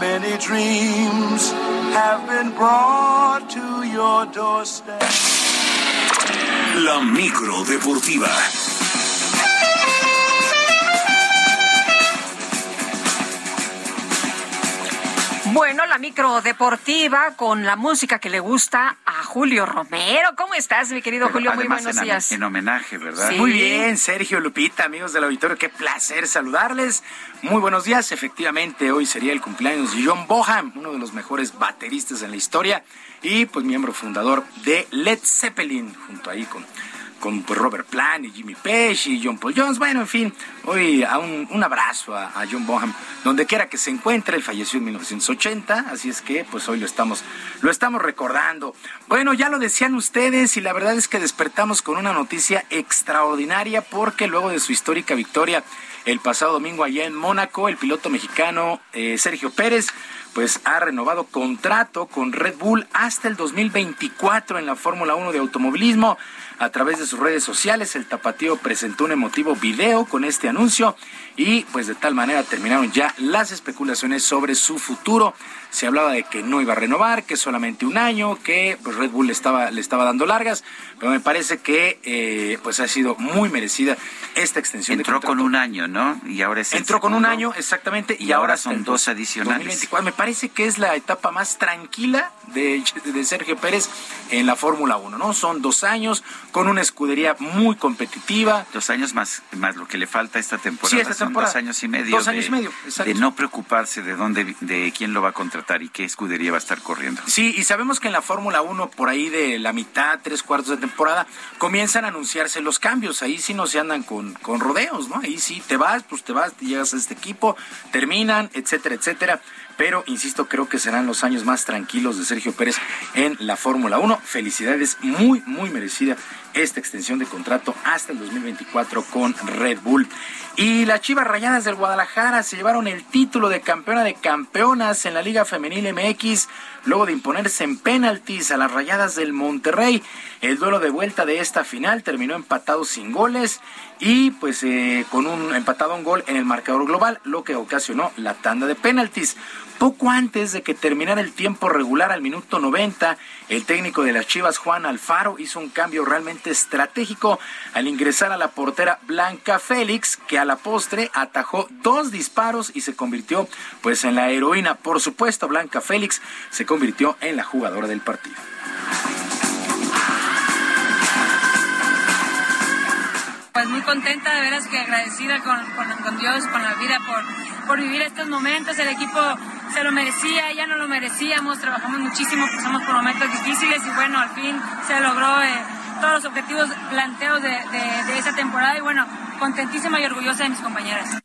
Many dreams have been brought to your doorstep. La micro deportiva. Bueno, la micro deportiva con la música que le gusta a Julio Romero. ¿Cómo estás, mi querido Julio? Muy buenos en, días. en homenaje, ¿verdad? Sí. Muy bien, Sergio Lupita, amigos del auditorio, qué placer saludarles. Muy buenos días. Efectivamente, hoy sería el cumpleaños de John Boham, uno de los mejores bateristas en la historia y pues miembro fundador de Led Zeppelin, junto ahí con con pues, Robert Plant y Jimmy Page y John Paul Jones. Bueno, en fin, hoy a un, un abrazo a, John Bonham, donde quiera que se encuentre. Él falleció en 1980, así es que pues hoy lo estamos, lo estamos recordando. Bueno, ya lo decían ustedes y la verdad es que despertamos con una noticia extraordinaria porque luego de su histórica victoria el pasado domingo allá en Mónaco, el piloto mexicano eh, Sergio Pérez pues ha renovado contrato con Red Bull hasta el 2024 en la Fórmula 1 de automovilismo. a través de sus redes sociales. El tapatío presentó un emotivo video con este anuncio y pues de tal manera terminaron ya las especulaciones sobre su futuro. Se hablaba de que no iba a renovar, que solamente un año, que pues, Red Bull le estaba, le estaba dando largas, pero me parece que eh, pues ha sido muy merecida esta extensión. Entró con un año, ¿no? Y ahora es Entró con un año, exactamente, y, ahora, son dos adicionales. 2024. Me parece que es la etapa más tranquila de, de Sergio Pérez en la Fórmula 1, ¿no? Son dos años con una escudería muy competitiva. Dos años más, más lo que le falta esta temporada. Sí, esta temporada. dos años y medio. Dos años de, y medio, exacto. De no preocuparse de dónde, de quién lo va a contratar y qué escudería va a estar corriendo. Sí, y sabemos que en la Fórmula 1, por ahí de la mitad, tres cuartos de temporada, comienzan a anunciarse los cambios. Ahí sí no se andan con, con rodeos, ¿no? Ahí sí te vas, pues te vas, te llegas a este equipo, terminan, etcétera, etcétera pero insisto, creo que serán los años más tranquilos de Sergio Pérez en la Fórmula 1. Felicidades, muy, muy merecida esta extensión de contrato hasta el 2024 con Red Bull. Y las Chivas Rayadas del Guadalajara se llevaron el título de campeona de campeonas en la Liga Femenil MX luego de imponerse en penaltis a las Rayadas del Monterrey. El duelo de vuelta de esta final terminó empatado sin goles y pues eh, con un empatado un gol en el marcador global, lo que ocasionó la tanda de penaltis. Poco antes de que terminara el tiempo regular al minuto 90, el técnico de las Chivas, Juan Alfaro, hizo un cambio realmente estratégico al ingresar a la portera Blanca Félix, que a la postre atajó dos disparos y se convirtió pues en la heroína. Por supuesto, Blanca Félix se convirtió en la jugadora del partido. Pues muy contenta, de veras que agradecida con, con, Dios, con la vida por, por vivir estos momentos. El equipo se lo merecía, ya no lo merecíamos, trabajamos muchísimo, pasamos por momentos difíciles y bueno, al fin se logró eh, todos los objetivos planteados de, de, de esa temporada y bueno, contentísima y orgullosa de mis compañeras.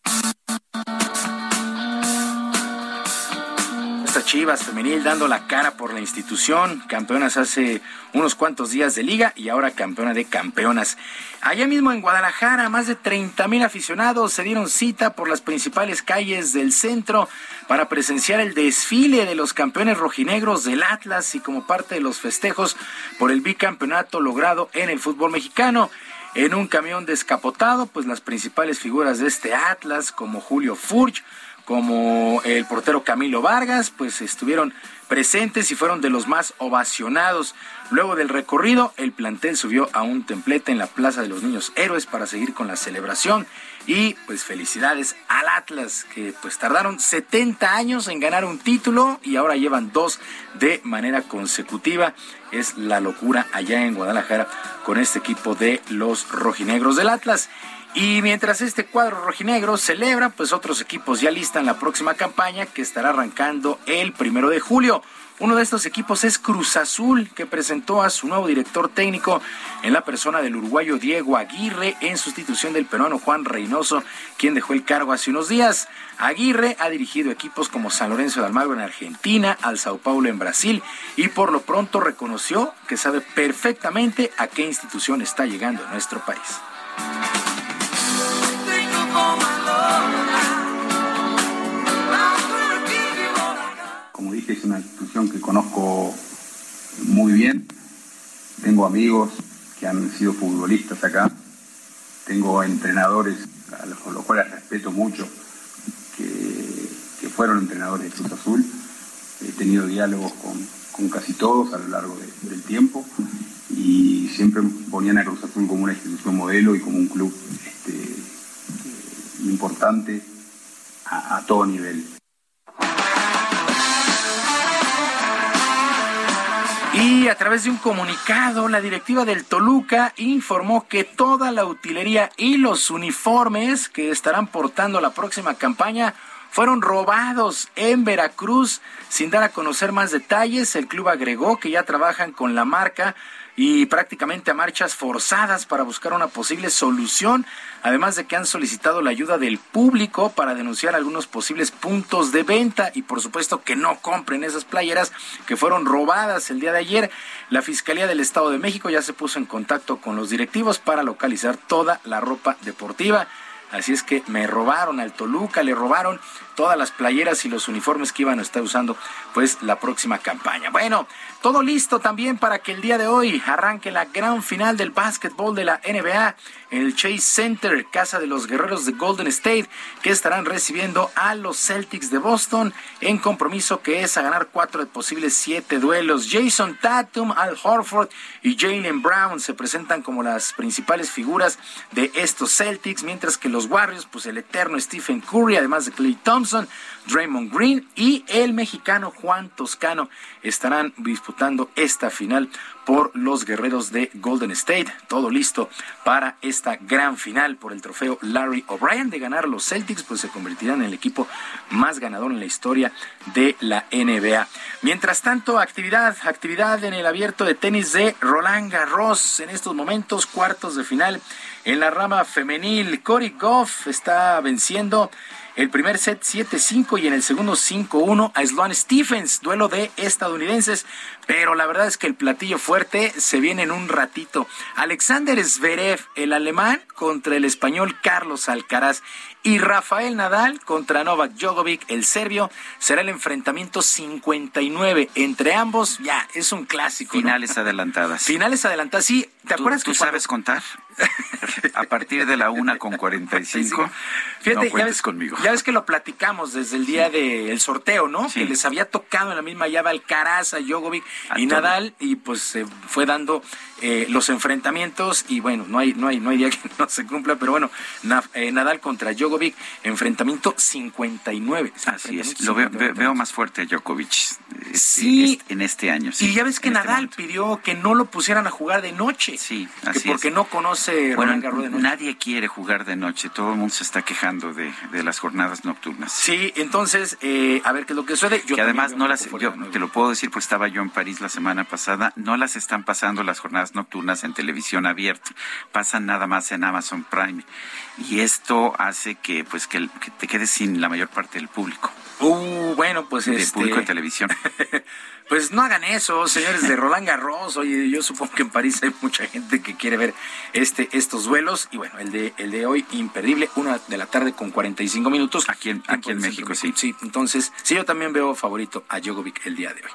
Chivas femenil dando la cara por la institución, campeonas hace unos cuantos días de liga y ahora campeona de campeonas. Allá mismo en Guadalajara, más de 30 mil aficionados se dieron cita por las principales calles del centro para presenciar el desfile de los campeones rojinegros del Atlas y como parte de los festejos por el bicampeonato logrado en el fútbol mexicano. En un camión descapotado, pues las principales figuras de este Atlas, como Julio Furch, como el portero Camilo Vargas, pues estuvieron presentes y fueron de los más ovacionados. Luego del recorrido, el plantel subió a un templete en la Plaza de los Niños Héroes para seguir con la celebración y pues felicidades al Atlas que pues tardaron 70 años en ganar un título y ahora llevan dos de manera consecutiva. Es la locura allá en Guadalajara con este equipo de los rojinegros del Atlas. Y mientras este cuadro rojinegro celebra, pues otros equipos ya listan la próxima campaña que estará arrancando el primero de julio. Uno de estos equipos es Cruz Azul, que presentó a su nuevo director técnico en la persona del uruguayo Diego Aguirre en sustitución del peruano Juan Reynoso, quien dejó el cargo hace unos días. Aguirre ha dirigido equipos como San Lorenzo de Almagro en Argentina, al Sao Paulo en Brasil y por lo pronto reconoció que sabe perfectamente a qué institución está llegando nuestro país. Como dije, es una institución que conozco muy bien. Tengo amigos que han sido futbolistas acá. Tengo entrenadores a los, cuales respeto mucho, que, fueron entrenadores de Cruz Azul. He tenido diálogos con, casi todos a lo largo de, del tiempo y siempre ponían a Cruz Azul como una institución modelo y como un club este, importante a, todo nivel. Y a través de un comunicado, la directiva del Toluca informó que toda la utilería y los uniformes que estarán portando la próxima campaña fueron robados en Veracruz. Sin dar a conocer más detalles, el club agregó que ya trabajan con la marca y prácticamente a marchas forzadas para buscar una posible solución, además de que han solicitado la ayuda del público para denunciar algunos posibles puntos de venta y por supuesto que no compren esas playeras que fueron robadas el día de ayer. La Fiscalía del Estado de México ya se puso en contacto con los directivos para localizar toda la ropa deportiva. Así es que me robaron al Toluca, le robaron todas las playeras y los uniformes que iban a estar usando pues la próxima campaña. Bueno, todo listo también para que el día de hoy arranque la gran final del básquetbol de la NBA en el Chase Center, casa de los guerreros de Golden State, que estarán recibiendo a los Celtics de Boston en compromiso que es a ganar cuatro de posibles siete duelos. Jason Tatum, Al Horford y Jalen Brown se presentan como las principales figuras de estos Celtics, mientras que los Warriors, pues el eterno Stephen Curry, además de Clay Thompson, Draymond Green y el mexicano Juan Toscano estarán disputando esta final por los guerreros de Golden State. Todo listo para esta gran final por el trofeo Larry O'Brien. De ganar los Celtics, pues se convertirán en el equipo más ganador en la historia de la NBA. Mientras tanto, actividad, actividad en el abierto de tenis de Roland Garros. En estos momentos, cuartos de final en la rama femenil. Cory Goff está venciendo el primer set 7-5 y en el segundo 5-1 a Sloan Stephens, duelo de estadounidenses. Pero la verdad es que el platillo fuerte se viene en un ratito. Alexander Zverev, el alemán, contra el español Carlos Alcaraz. Y Rafael Nadal contra Novak Djokovic, el serbio, será el enfrentamiento 59 entre ambos. Ya, es un clásico. Finales adelantadas. Finales adelantadas, sí. ¿Te acuerdas que ¿Tú sabes contar? a partir de la una con 45. Fíjate, no ya ves, conmigo. Ya ves que lo platicamos desde el día del sorteo, ¿no? Que les había tocado en la misma llave Alcaraz, a Djokovic y Nadal, y pues se fue dando eh, los enfrentamientos, y bueno, no hay, no hay, no hay día que no se cumpla, pero bueno, eh, Nadal contra Djokovic, enfrentamiento 59. Así es, lo veo, más fuerte a Djokovic este, sí. en este año. y ya ves que este Nadal pidió que no lo pusieran a jugar de noche. Sí, así porque no conoce bueno, Nadie quiere jugar de noche, todo el mundo se está quejando de, las jornadas nocturnas. Sí, entonces, eh, a ver qué es lo que sucede. Yo que además no las, yo te lo puedo decir, pues estaba yo en París la semana pasada, no las están pasando las jornadas nocturnas en televisión abierta, pasan nada más en Amazon Prime. Y esto hace que, pues, que, te quedes sin la mayor parte del público. Uh, bueno, pues de este... público de televisión. Pues no hagan eso, señores de Roland Garros. Oye, yo supongo que en París hay mucha gente que quiere ver este, estos duelos. Y bueno, el de, el de hoy, imperdible, una de la tarde con 45 minutos. Aquí en, aquí en México, sí. Sí, entonces, sí, yo también veo favorito a Djokovic el día de hoy.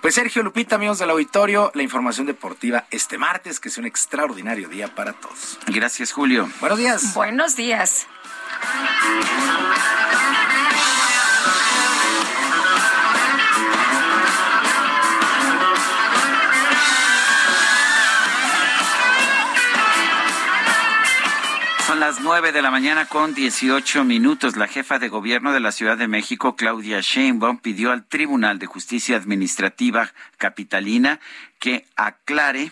Pues Sergio Lupita, amigos del auditorio, la información deportiva este martes, que es un extraordinario día para todos. Gracias, Julio. Buenos días. Buenos días. Las nueve de la mañana con 18 minutos. La jefa de gobierno de la Ciudad de México, Claudia Sheinbaum, pidió al Tribunal de Justicia Administrativa Capitalina que aclare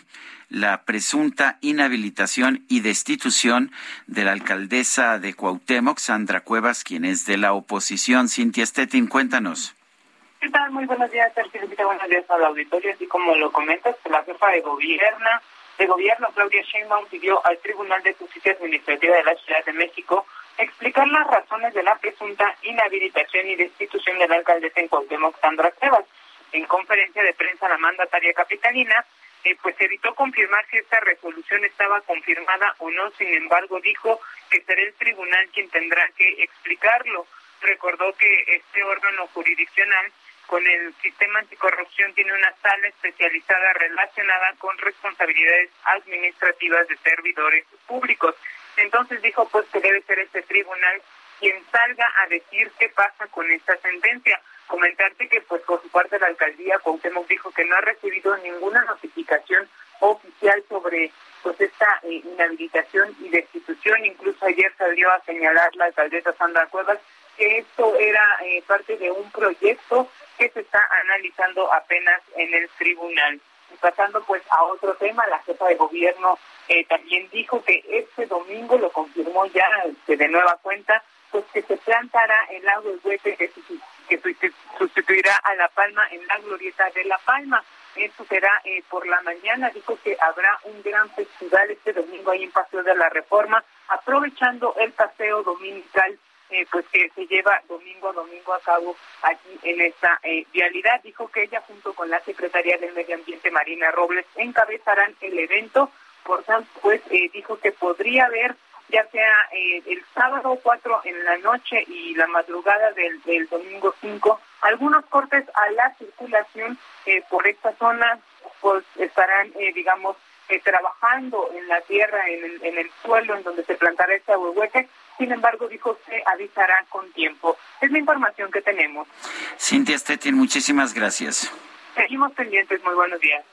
la presunta inhabilitación y destitución de la alcaldesa de Cuauhtémoc, Sandra Cuevas, quien es de la oposición. Cintia Stettin, cuéntanos. ¿Qué tal? Muy buenos días, Sergio. Buenos días al auditorio. Así como lo comentas, la jefa de gobierno de Gobierno, Claudia Sheinbaum, pidió al Tribunal de Justicia Administrativa de la Ciudad de México explicar las razones de la presunta inhabilitación y destitución de la alcaldesa en Cuauhtémoc, Sandra Cuevas. En conferencia de prensa, la mandataria capitalina eh, pues evitó confirmar si esta resolución estaba confirmada o no, sin embargo dijo que será el tribunal quien tendrá que explicarlo. Recordó que este órgano jurisdiccional con el sistema anticorrupción tiene una sala especializada relacionada con responsabilidades administrativas de servidores públicos. Entonces dijo pues que debe ser este tribunal quien salga a decir qué pasa con esta sentencia. Comentarte que pues por su parte la alcaldía Cuauhtémoc dijo que no ha recibido ninguna notificación oficial sobre pues esta eh, inhabilitación y destitución. Incluso ayer salió a señalar la alcaldesa Sandra Cuevas que esto era eh, parte de un proyecto que se está analizando apenas en el tribunal. Y pasando pues a otro tema, la jefa de gobierno eh, también dijo que este domingo lo confirmó ya este, de nueva cuenta, pues que se plantará el agua del huete que, que sustituirá a La Palma en la glorieta de La Palma. Esto será eh, por la mañana. Dijo que habrá un gran festival este domingo ahí en Paseo de la Reforma, aprovechando el paseo dominical eh, pues que se lleva domingo a domingo a cabo aquí en esta eh, vialidad. Dijo que ella junto con la Secretaría del Medio Ambiente Marina Robles encabezarán el evento. Por tanto, pues eh, dijo que podría haber ya sea eh, el sábado 4 en la noche y la madrugada del, del domingo 5. Algunos cortes a la circulación por esta zona pues estarán, digamos, trabajando en la tierra, en el, en el suelo en donde se plantará este ahuehuete. Sin embargo, dijo, se avisará con tiempo. Es la información que tenemos. Cintia Stettin, muchísimas gracias. Seguimos pendientes. Muy buenos días.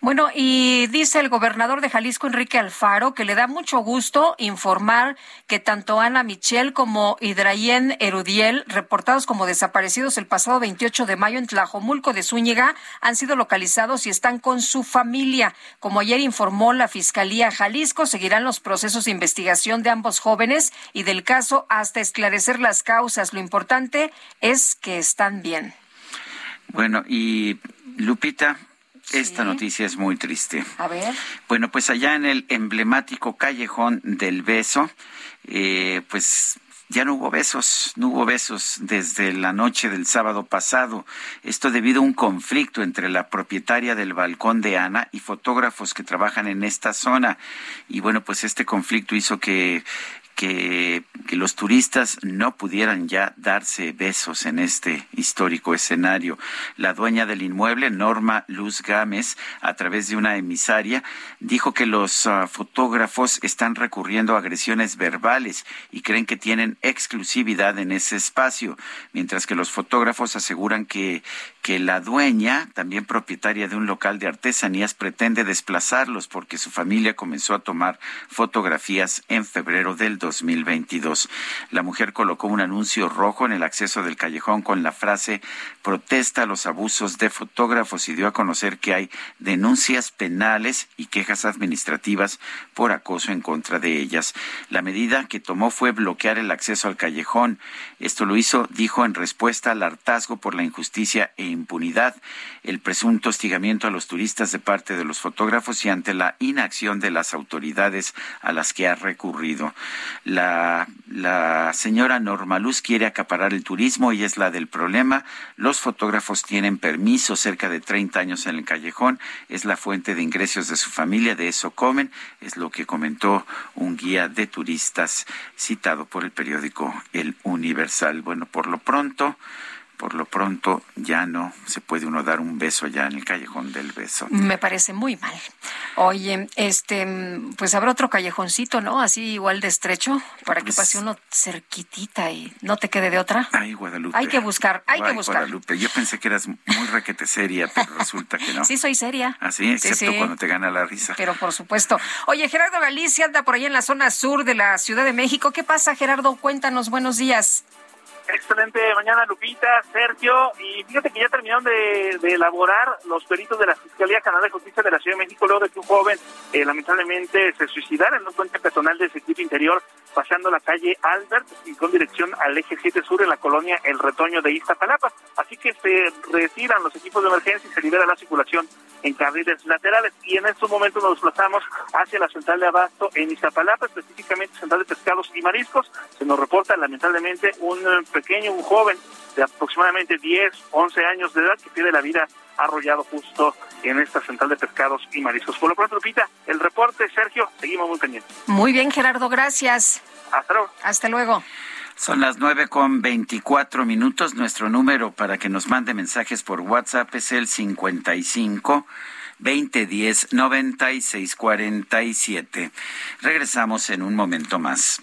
Bueno, y dice el gobernador de Jalisco, Enrique Alfaro, que le da mucho gusto informar que tanto Ana Michel como Hidrayen Erudiel, reportados como desaparecidos el pasado 28 de mayo en Tlajomulco de Zúñiga, han sido localizados y están con su familia. Como ayer informó la Fiscalía Jalisco, seguirán los procesos de investigación de ambos jóvenes y del caso hasta esclarecer las causas. Lo importante es que están bien. Bueno, y Lupita, esta noticia es muy triste. A ver. Bueno, pues allá en el emblemático callejón del beso, eh, pues ya no hubo besos, no hubo besos desde la noche del sábado pasado. Esto debido a un conflicto entre la propietaria del balcón de Ana y fotógrafos que trabajan en esta zona. Y bueno, pues este conflicto hizo que que, los turistas no pudieran ya darse besos en este histórico escenario. La dueña del inmueble, Norma Luz Gámez, a través de una emisaria, dijo que los uh, fotógrafos están recurriendo a agresiones verbales y creen que tienen exclusividad en ese espacio, mientras que los fotógrafos aseguran que, que la dueña, también propietaria de un local de artesanías, pretende desplazarlos porque su familia comenzó a tomar fotografías en febrero del 2022. La mujer colocó un anuncio rojo en el acceso del callejón con la frase protesta los abusos de fotógrafos y dio a conocer que hay denuncias penales y quejas administrativas por acoso en contra de ellas. La medida que tomó fue bloquear el acceso al callejón. Esto lo hizo, dijo, en respuesta al hartazgo por la injusticia e impunidad, el presunto hostigamiento a los turistas de parte de los fotógrafos y ante la inacción de las autoridades a las que ha recurrido. La, la señora Norma Luz quiere acaparar el turismo y es la del problema. Los fotógrafos tienen permiso cerca de 30 años en el callejón. Es la fuente de ingresos de su familia, de eso comen. Es lo que comentó un guía de turistas citado por el periódico El Universal. Bueno, por lo pronto por lo pronto ya no se puede uno dar un beso allá en el callejón del beso. Me parece muy mal. Oye, este, pues habrá otro callejoncito, ¿no? Así igual de estrecho, para que Pues pase uno cerquitita y no te quede de otra. Ay, Guadalupe. Hay que buscar, hay que buscar. Guadalupe, yo pensé que eras muy requete seria, pero resulta que no. Sí, soy seria. Así, excepto sí. cuando te gana la risa. Pero por supuesto. Oye, Gerardo Galicia anda por ahí en la zona sur de la Ciudad de México. ¿Qué pasa, Gerardo? Cuéntanos, buenos días. Excelente mañana, Lupita, Sergio. Y fíjate que ya terminaron de, elaborar los peritos de la Fiscalía General de Justicia de la Ciudad de México luego de que un joven eh, lamentablemente se suicidara en un puente peatonal del circuito interior pasando la calle Albert y con dirección al eje 7 sur en la colonia El Retoño de Iztapalapa. Así que se retiran los equipos de emergencia y se libera la circulación en carriles laterales. Y en estos momentos nos desplazamos hacia la central de abasto en Iztapalapa, específicamente central de pescados y mariscos. Se nos reporta lamentablemente un eh, pequeño, un joven de aproximadamente 10, 11 años de edad que pierde la vida arrollado justo en esta central de pescados y mariscos. Por lo pronto, Lupita, el reporte, Sergio, seguimos muy pendientes. Muy bien, Gerardo, gracias. Hasta luego. Hasta luego. Son las nueve con veinticuatro minutos. Nuestro número para que nos mande mensajes por WhatsApp es el 55 2010 9647. Regresamos en un momento más.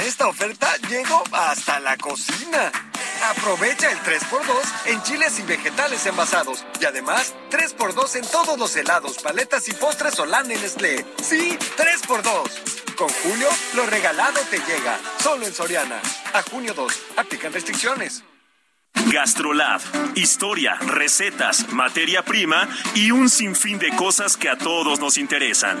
Esta oferta llego hasta la cocina. Aprovecha el 3x2 en chiles y vegetales envasados. Y además, 3x2 en todos los helados, paletas y postres Solán en Nestlé. Sí, 3x2. Con Julio, lo regalado te llega. Solo en Soriana. A junio 2. Aplican restricciones. Gastrolab. Historia, recetas, materia prima y un sinfín de cosas que a todos nos interesan.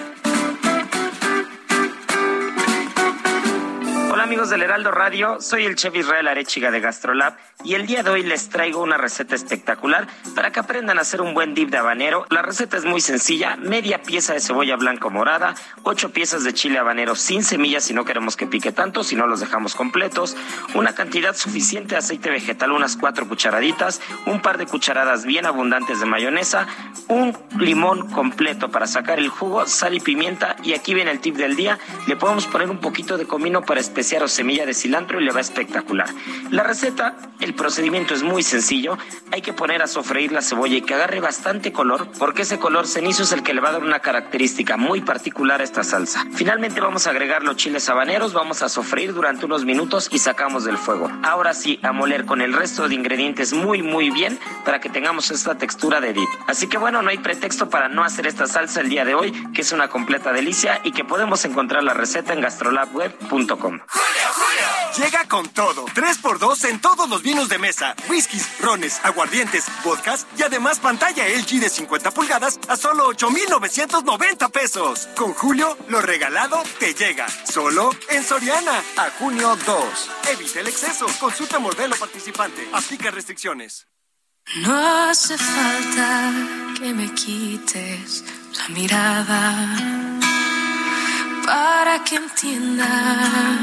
Amigos del Heraldo Radio, soy el chef Israel Arechiga de Gastrolab y el día de hoy les traigo una receta espectacular para que aprendan a hacer un buen dip de habanero. La receta es muy sencilla, media pieza de cebolla blanca morada, ocho piezas de chile habanero sin semillas si no queremos que pique tanto, si no los dejamos completos, una cantidad suficiente de aceite vegetal, unas cuatro cucharaditas, un par de cucharadas bien abundantes de mayonesa, un limón completo para sacar el jugo, sal y pimienta y aquí viene el tip del día, le podemos poner un poquito de comino para especiar semilla de cilantro y le va espectacular. La receta, el procedimiento es muy sencillo. Hay que poner a sofreír la cebolla y que agarre bastante color, porque ese color cenizo es el que le va a dar una característica muy particular a esta salsa. Finalmente vamos a agregar los chiles habaneros, vamos a sofreír durante unos minutos y sacamos del fuego. Ahora sí, a moler con el resto de ingredientes muy muy bien para que tengamos esta textura de dip. Así que bueno, no hay pretexto para no hacer esta salsa el día de hoy, que es una completa delicia y que podemos encontrar la receta en gastrolabweb.com. Llega con todo. 3x2 en todos los vinos de mesa, whiskies, rones, aguardientes, vodkas y además pantalla LG de 50 pulgadas a solo 8,990 pesos. Con Julio, lo regalado te llega. Solo en Soriana. A junio 2. Evita el exceso. Consulta modelo participante. Aplica restricciones. No hace falta que me quites la mirada para que entienda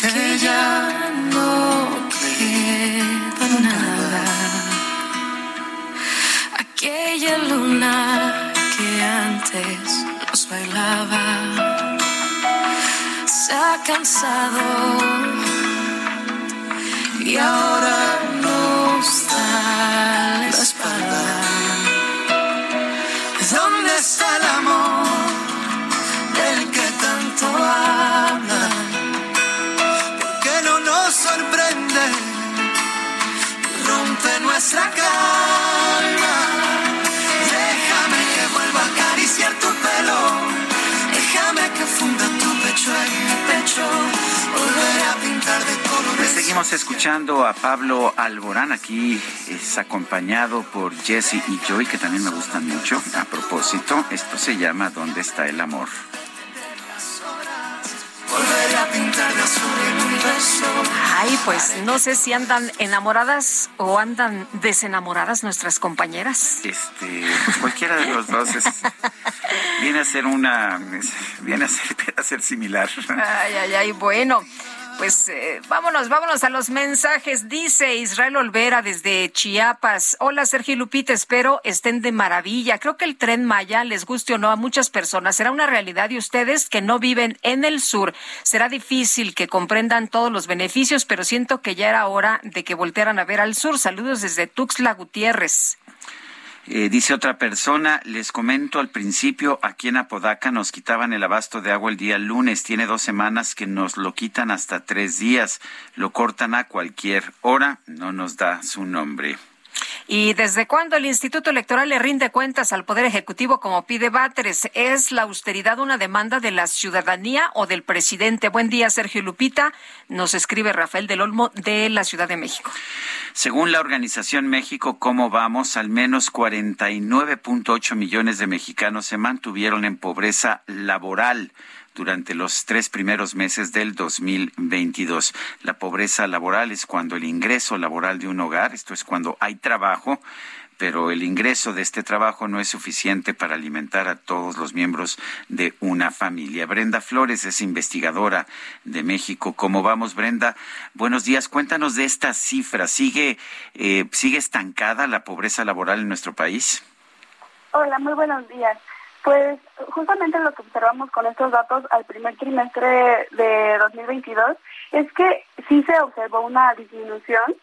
que ya no queda nada. Aquella luna que antes nos bailaba se ha cansado y ahora nos da la espalda. Seguimos escuchando a Pablo Alborán. Aquí es acompañado por Jesse y Joy, que también me gustan mucho. A propósito, esto se llama ¿Dónde está el amor? Ay, pues no sé si andan enamoradas o andan desenamoradas nuestras compañeras. Este, pues cualquiera de los dos es- viene a ser una, viene a ser, a ser similar. Ay, ay, ay, bueno. Pues eh, vámonos, vámonos a los mensajes. Dice Israel Olvera desde Chiapas. Hola Sergio Lupita, espero estén de maravilla. Creo que el tren Maya les guste o no a muchas personas. Será una realidad y ustedes que no viven en el sur. Será difícil que comprendan todos los beneficios, pero siento que ya era hora de que voltearan a ver al sur. Saludos desde Tuxtla Gutiérrez. Eh, dice otra persona, les comento al principio, aquí en Apodaca nos quitaban el abasto de agua el día lunes, tiene dos semanas que nos lo quitan hasta tres días, lo cortan a cualquier hora, no nos da su nombre. ¿Y desde cuándo el Instituto Electoral le rinde cuentas al Poder Ejecutivo como pide Batres? ¿Es la austeridad una demanda de la ciudadanía o del presidente? Buen día, Sergio Lupita. Nos escribe Rafael del Olmo de la Ciudad de México. Según la organización México, ¿cómo vamos? Al menos 49.8 millones de mexicanos se mantuvieron en pobreza laboral durante los tres primeros meses del 2022. La pobreza laboral es cuando el ingreso laboral de un hogar, esto es cuando hay trabajo, pero el ingreso de este trabajo no es suficiente para alimentar a todos los miembros de una familia. Brenda Flores es investigadora de México. ¿Cómo vamos, Brenda? Buenos días. Cuéntanos de esta cifra. ¿Sigue, eh, ¿Sigue estancada la pobreza laboral en nuestro país? Hola, muy buenos días. Pues justamente lo que observamos con estos datos al primer trimestre de 2022 es que sí se observó una disminución.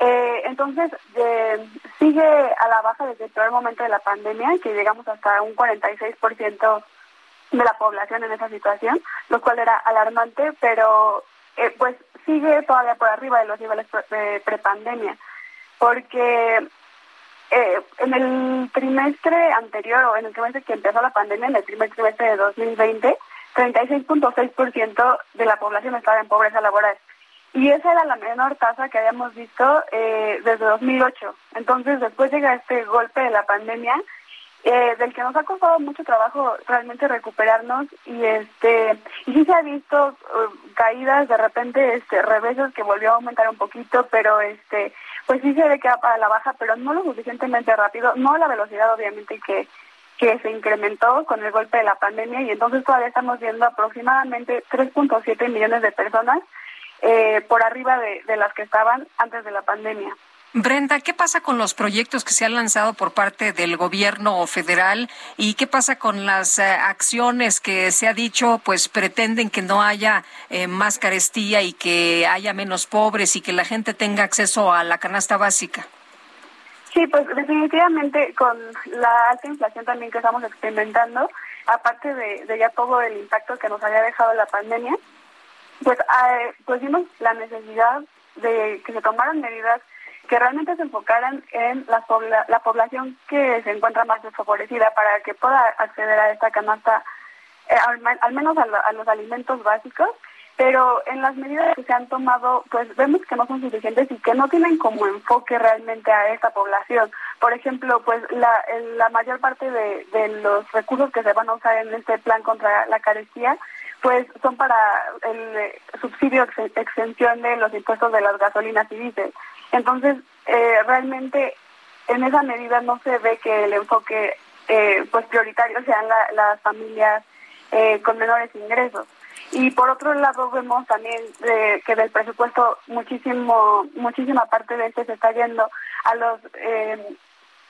Eh, entonces, eh, sigue a la baja desde el peor momento de la pandemia, que llegamos hasta un 46% de la población en esa situación, lo cual era alarmante, pero eh, pues sigue todavía por arriba de los niveles de prepandemia, porque eh, en el trimestre anterior o en el trimestre que empezó la pandemia, en el primer trimestre de 2020, 36.6% de la población estaba en pobreza laboral. Y esa era la menor tasa que habíamos visto eh, desde 2008. Entonces, después llega este golpe de la pandemia, eh, del que nos ha costado mucho trabajo realmente recuperarnos y este sí se ha visto uh, caídas de repente este reveses que volvió a aumentar un poquito pero este pues sí se ve que va para la baja pero no lo suficientemente rápido no la velocidad obviamente que que se incrementó con el golpe de la pandemia y entonces todavía estamos viendo aproximadamente 3.7 millones de personas eh, por arriba de, de las que estaban antes de la pandemia. Brenda, ¿qué pasa con los proyectos que se han lanzado por parte del gobierno federal y qué pasa con las eh, acciones que se ha dicho, pues pretenden que no haya eh, más carestía y que haya menos pobres y que la gente tenga acceso a la canasta básica? Sí, pues definitivamente con la alta inflación también que estamos experimentando, aparte de, ya todo el impacto que nos había dejado la pandemia, pues, eh, pues vimos la necesidad de que se tomaran medidas que realmente se enfocaran en la, la población que se encuentra más desfavorecida para que pueda acceder a esta canasta, eh, al, menos a, los alimentos básicos, pero en las medidas que se han tomado, pues vemos que no son suficientes y que no tienen como enfoque realmente a esta población. Por ejemplo, pues la, la mayor parte de, los recursos que se van a usar en este plan contra la carestía, pues son para el eh, subsidio exención de los impuestos de las gasolinas y diésel. Entonces, eh, realmente en esa medida no se ve que el enfoque eh, pues prioritario sean las familias eh, con menores ingresos. Y por otro lado vemos también que del presupuesto muchísimo muchísima parte de este se está yendo a los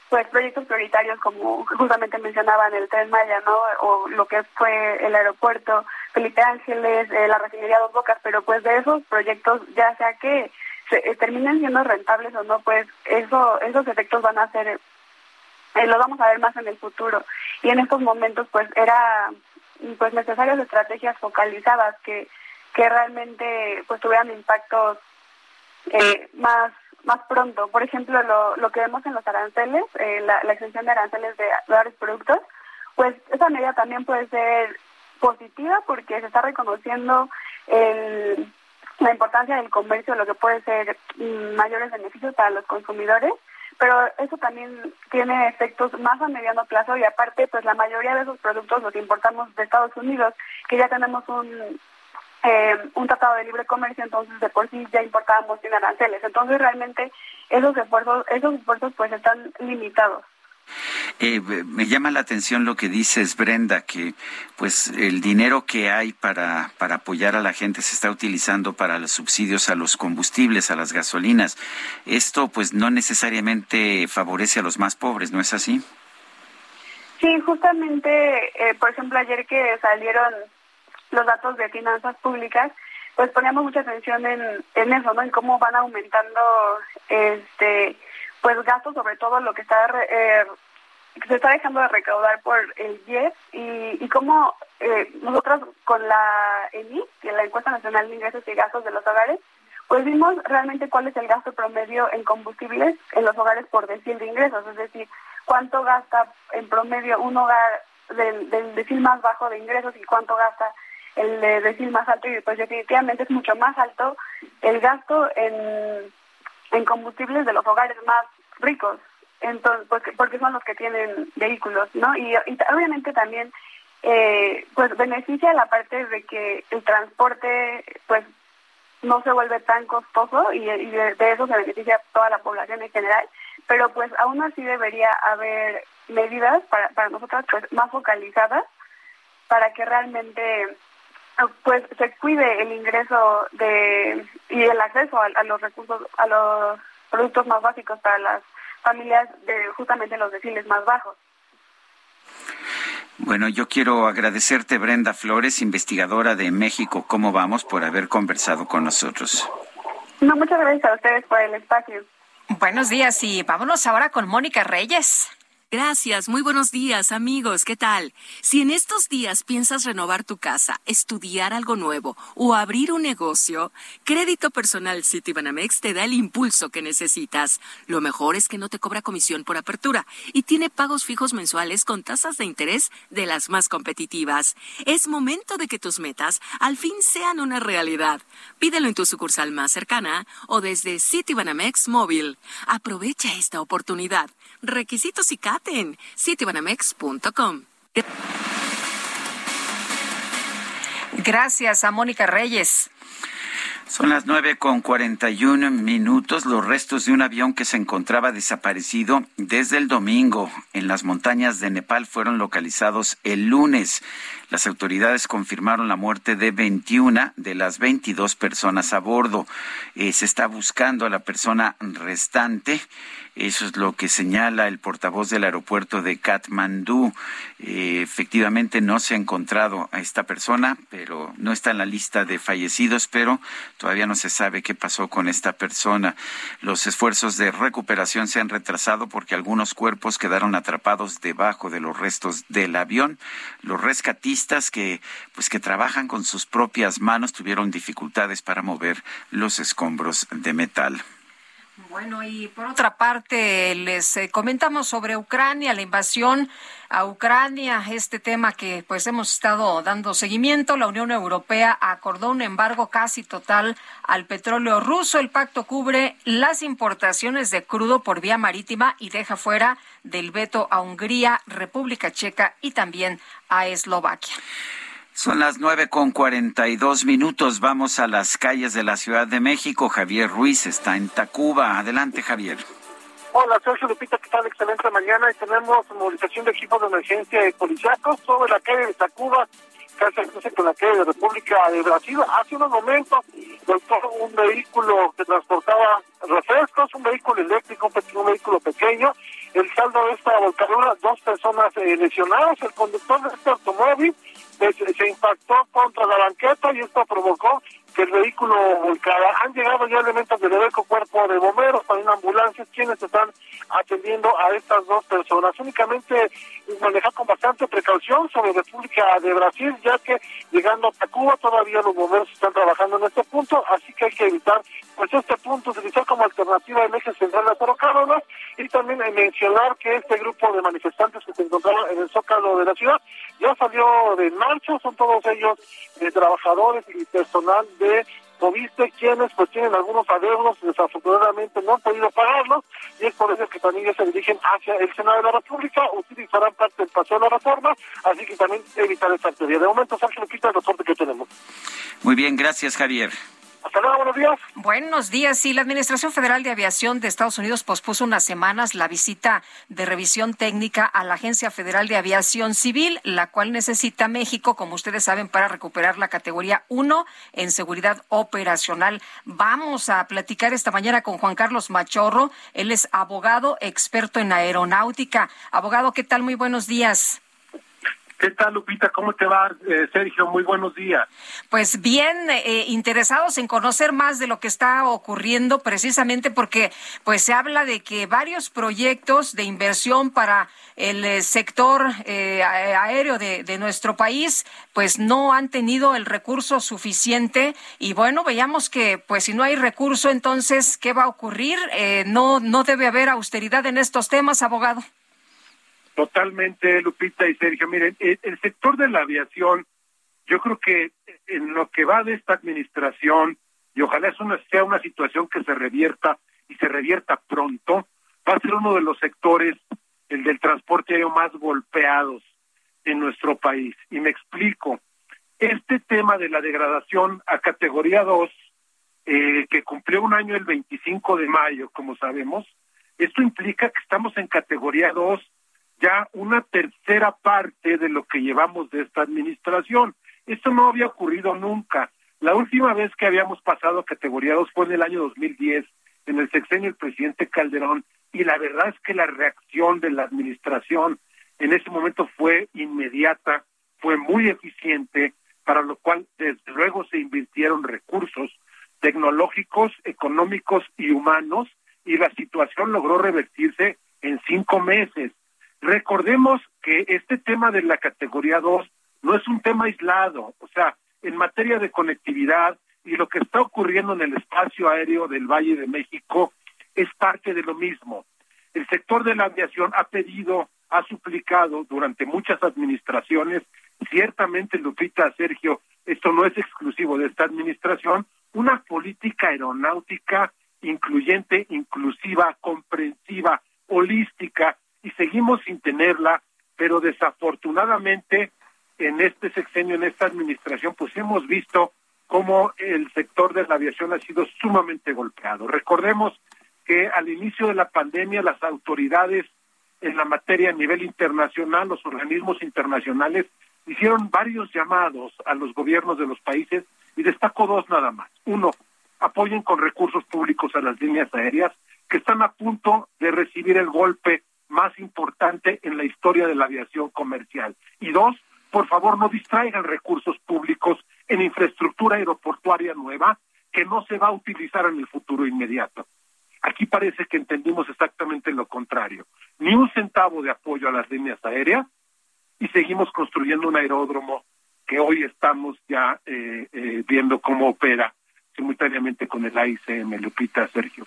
pues proyectos prioritarios como justamente mencionaban el Tren Maya, ¿no? O lo que fue el aeropuerto Felipe Ángeles, la refinería Dos Bocas, pero pues de esos proyectos ya sea que se, eh, terminen siendo rentables o no, pues eso, esos efectos van a ser, eh, lo vamos a ver más en el futuro. Y en estos momentos, pues era pues necesarias estrategias focalizadas que, que realmente pues tuvieran impactos eh, más más pronto. Por ejemplo, lo, lo que vemos en los aranceles, eh, la, la extensión de aranceles de varios productos, pues esa medida también puede ser positiva porque se está reconociendo el, la importancia del comercio, lo que puede ser mm, mayores beneficios para los consumidores, pero eso también tiene efectos más a mediano plazo y aparte, pues la mayoría de esos productos los importamos de Estados Unidos, que ya tenemos un eh, un tratado de libre comercio, entonces de por sí ya importábamos sin aranceles. Entonces realmente esos esfuerzos, esos esfuerzos pues están limitados. Eh, me llama la atención lo que dices, Brenda, que pues el dinero que hay para, para apoyar a la gente se está utilizando para los subsidios a los combustibles, a las gasolinas. Esto pues no necesariamente favorece a los más pobres, ¿no es así? Sí, justamente, eh, por ejemplo, ayer que salieron los datos de finanzas públicas, pues poníamos mucha atención en, en eso, ¿no? En cómo van aumentando este pues gastos, sobre todo lo que está eh, se está dejando de recaudar por el IES y, y cómo eh, nosotros con la ENI, que es la Encuesta Nacional de Ingresos y Gastos de los Hogares, pues vimos realmente cuál es el gasto promedio en combustibles en los hogares por decil de ingresos, es decir, cuánto gasta en promedio un hogar del, del decil más bajo de ingresos y cuánto gasta el de más alto y pues definitivamente es mucho más alto el gasto en en combustibles de los hogares más ricos, entonces porque, porque son los que tienen vehículos, ¿no? Y, obviamente también eh, pues beneficia la parte de que el transporte pues no se vuelve tan costoso y, de, eso se beneficia toda la población en general, pero pues aún así debería haber medidas para, para nosotras pues más focalizadas para que realmente pues se cuide el ingreso de y el acceso a, los recursos a los productos más básicos para las familias de justamente los deciles más bajos. Bueno, yo quiero agradecerte, Brenda Flores, investigadora de México, ¿cómo vamos? por haber conversado con nosotros. No, muchas gracias a ustedes por el espacio. Buenos días y vámonos ahora con Mónica Reyes. Gracias, muy buenos días amigos, ¿qué tal? Si en estos días piensas renovar tu casa, estudiar algo nuevo o abrir un negocio, Crédito Personal Citibanamex te da el impulso que necesitas. Lo mejor es que no te cobra comisión por apertura y tiene pagos fijos mensuales con tasas de interés de las más competitivas. Es momento de que tus metas al fin sean una realidad. Pídelo en tu sucursal más cercana o desde Citibanamex Móvil. Aprovecha esta oportunidad. Requisitos y CAT en citibanamex.com. Gracias a Mónica Reyes. Son las nueve con cuarenta y uno minutos. Los restos de un avión que se encontraba desaparecido desde el domingo en las montañas de Nepal fueron localizados el lunes. Las autoridades confirmaron la muerte de 21 de las 22 personas a bordo. Eh, se está buscando a la persona restante. Eso es lo que señala el portavoz del aeropuerto de Katmandú. Eh, efectivamente no se ha encontrado a esta persona, pero no está en la lista de fallecidos, pero todavía no se sabe qué pasó con esta persona. Los esfuerzos de recuperación se han retrasado porque algunos cuerpos quedaron atrapados debajo de los restos del avión. Los rescatistas que pues que trabajan con sus propias manos tuvieron dificultades para mover los escombros de metal. Bueno, y por otra parte, les eh, comentamos sobre Ucrania, la invasión a Ucrania, este tema que pues hemos estado dando seguimiento. La Unión Europea acordó un embargo casi total al petróleo ruso. El pacto cubre las importaciones de crudo por vía marítima y deja fuera del veto a Hungría, República Checa y también a Eslovaquia. Son las nueve con cuarenta y dos minutos. Vamos a las calles de la Ciudad de México. Javier Ruiz está en Tacuba. Adelante, Javier. Hola, Sergio Lupita, ¿qué tal? Excelente mañana. Y tenemos movilización de equipos de emergencia y policíacos sobre la calle de Tacuba, casi con la calle de República de Brasil. Hace unos momentos un vehículo que transportaba refrescos, un vehículo eléctrico, un, vehículo pequeño. El saldo de esta volcadura, dos personas eh, lesionadas. El conductor de este automóvil se impactó contra la banqueta y esto provocó que el vehículo volcara. Han llegado ya elementos del EBECO Cuerpo de Bomberos, también ambulancias, quienes están atendiendo a estas dos personas. Únicamente manejar con bastante precaución sobre República de Brasil, ya que llegando a Tacuba todavía los bomberos están trabajando en este punto, así que hay que evitar pues este punto, utilizar como alternativa el eje central de Cárdenas y también mencionar que este grupo de manifestantes que se encontraban en el Zócalo de la ciudad ya salió de marcha, son todos ellos eh, trabajadores y personal de Moviste, quienes pues tienen algunos adeudos, desafortunadamente no han podido pagarlos, y es por eso que también ya se dirigen hacia el Senado de la República, utilizarán parte del paseo de la reforma, así que también evitar esta actividad. De momento, Sergio, quita el reporte que tenemos. Muy bien, gracias Javier. Buenos días. Buenos días. Sí, la Administración Federal de Aviación de Estados Unidos pospuso unas semanas la visita de revisión técnica a la Agencia Federal de Aviación Civil, la cual necesita México, como ustedes saben, para recuperar la categoría 1 en seguridad operacional. Vamos a platicar esta mañana con Juan Carlos Machorro. Él es abogado experto en aeronáutica. Abogado, ¿qué tal? Muy buenos días. ¿Qué tal, Lupita? ¿Cómo te va, eh, Sergio? Muy buenos días. Pues bien, eh, interesados en conocer más de lo que está ocurriendo, precisamente porque pues se habla de que varios proyectos de inversión para el eh, sector aéreo de, de, nuestro país pues no han tenido el recurso suficiente y bueno, veíamos que pues si no hay recurso, entonces, ¿qué va a ocurrir? no, no debe haber austeridad en estos temas, abogado. Totalmente, Lupita y Sergio. Miren, el sector de la aviación, yo creo que en lo que va de esta administración, y ojalá sea una situación que se revierta y se revierta pronto, va a ser uno de los sectores, el del transporte aéreo más golpeados en nuestro país. Y me explico. Este tema de la degradación a categoría 2, eh, que cumplió un año el 25 de mayo, como sabemos, esto implica que estamos en categoría 2 ya una tercera parte de lo que llevamos de esta administración. Esto no había ocurrido nunca. La última vez que habíamos pasado a categoría 2 fue en el año 2010, en el sexenio del presidente Calderón, y la verdad es que la reacción de la administración en ese momento fue inmediata, fue muy eficiente, para lo cual desde luego se invirtieron recursos tecnológicos, económicos y humanos, y la situación logró revertirse en cinco meses Recordemos que este tema de la categoría 2 no es un tema aislado, o sea, en materia de conectividad y lo que está ocurriendo en el espacio aéreo del Valle de México es parte de lo mismo. El sector de la aviación ha pedido, ha suplicado durante muchas administraciones, ciertamente Lupita, Sergio, esto no es exclusivo de esta administración, una política aeronáutica incluyente, inclusiva, comprensiva, holística, y seguimos sin tenerla, pero desafortunadamente en este sexenio, en esta administración, pues hemos visto cómo el sector de la aviación ha sido sumamente golpeado. Recordemos que al inicio de la pandemia las autoridades en la materia a nivel internacional, los organismos internacionales, hicieron varios llamados a los gobiernos de los países y destaco dos nada más. Uno, apoyen con recursos públicos a las líneas aéreas que están a punto de recibir el golpe más importante en la historia de la aviación comercial. Y dos, por favor no distraigan recursos públicos en infraestructura aeroportuaria nueva que no se va a utilizar en el futuro inmediato. Aquí parece que entendimos exactamente lo contrario. Ni un centavo de apoyo a las líneas aéreas y seguimos construyendo un aeródromo que hoy estamos ya eh, eh, viendo cómo opera simultáneamente con el AICM, Lupita, Sergio.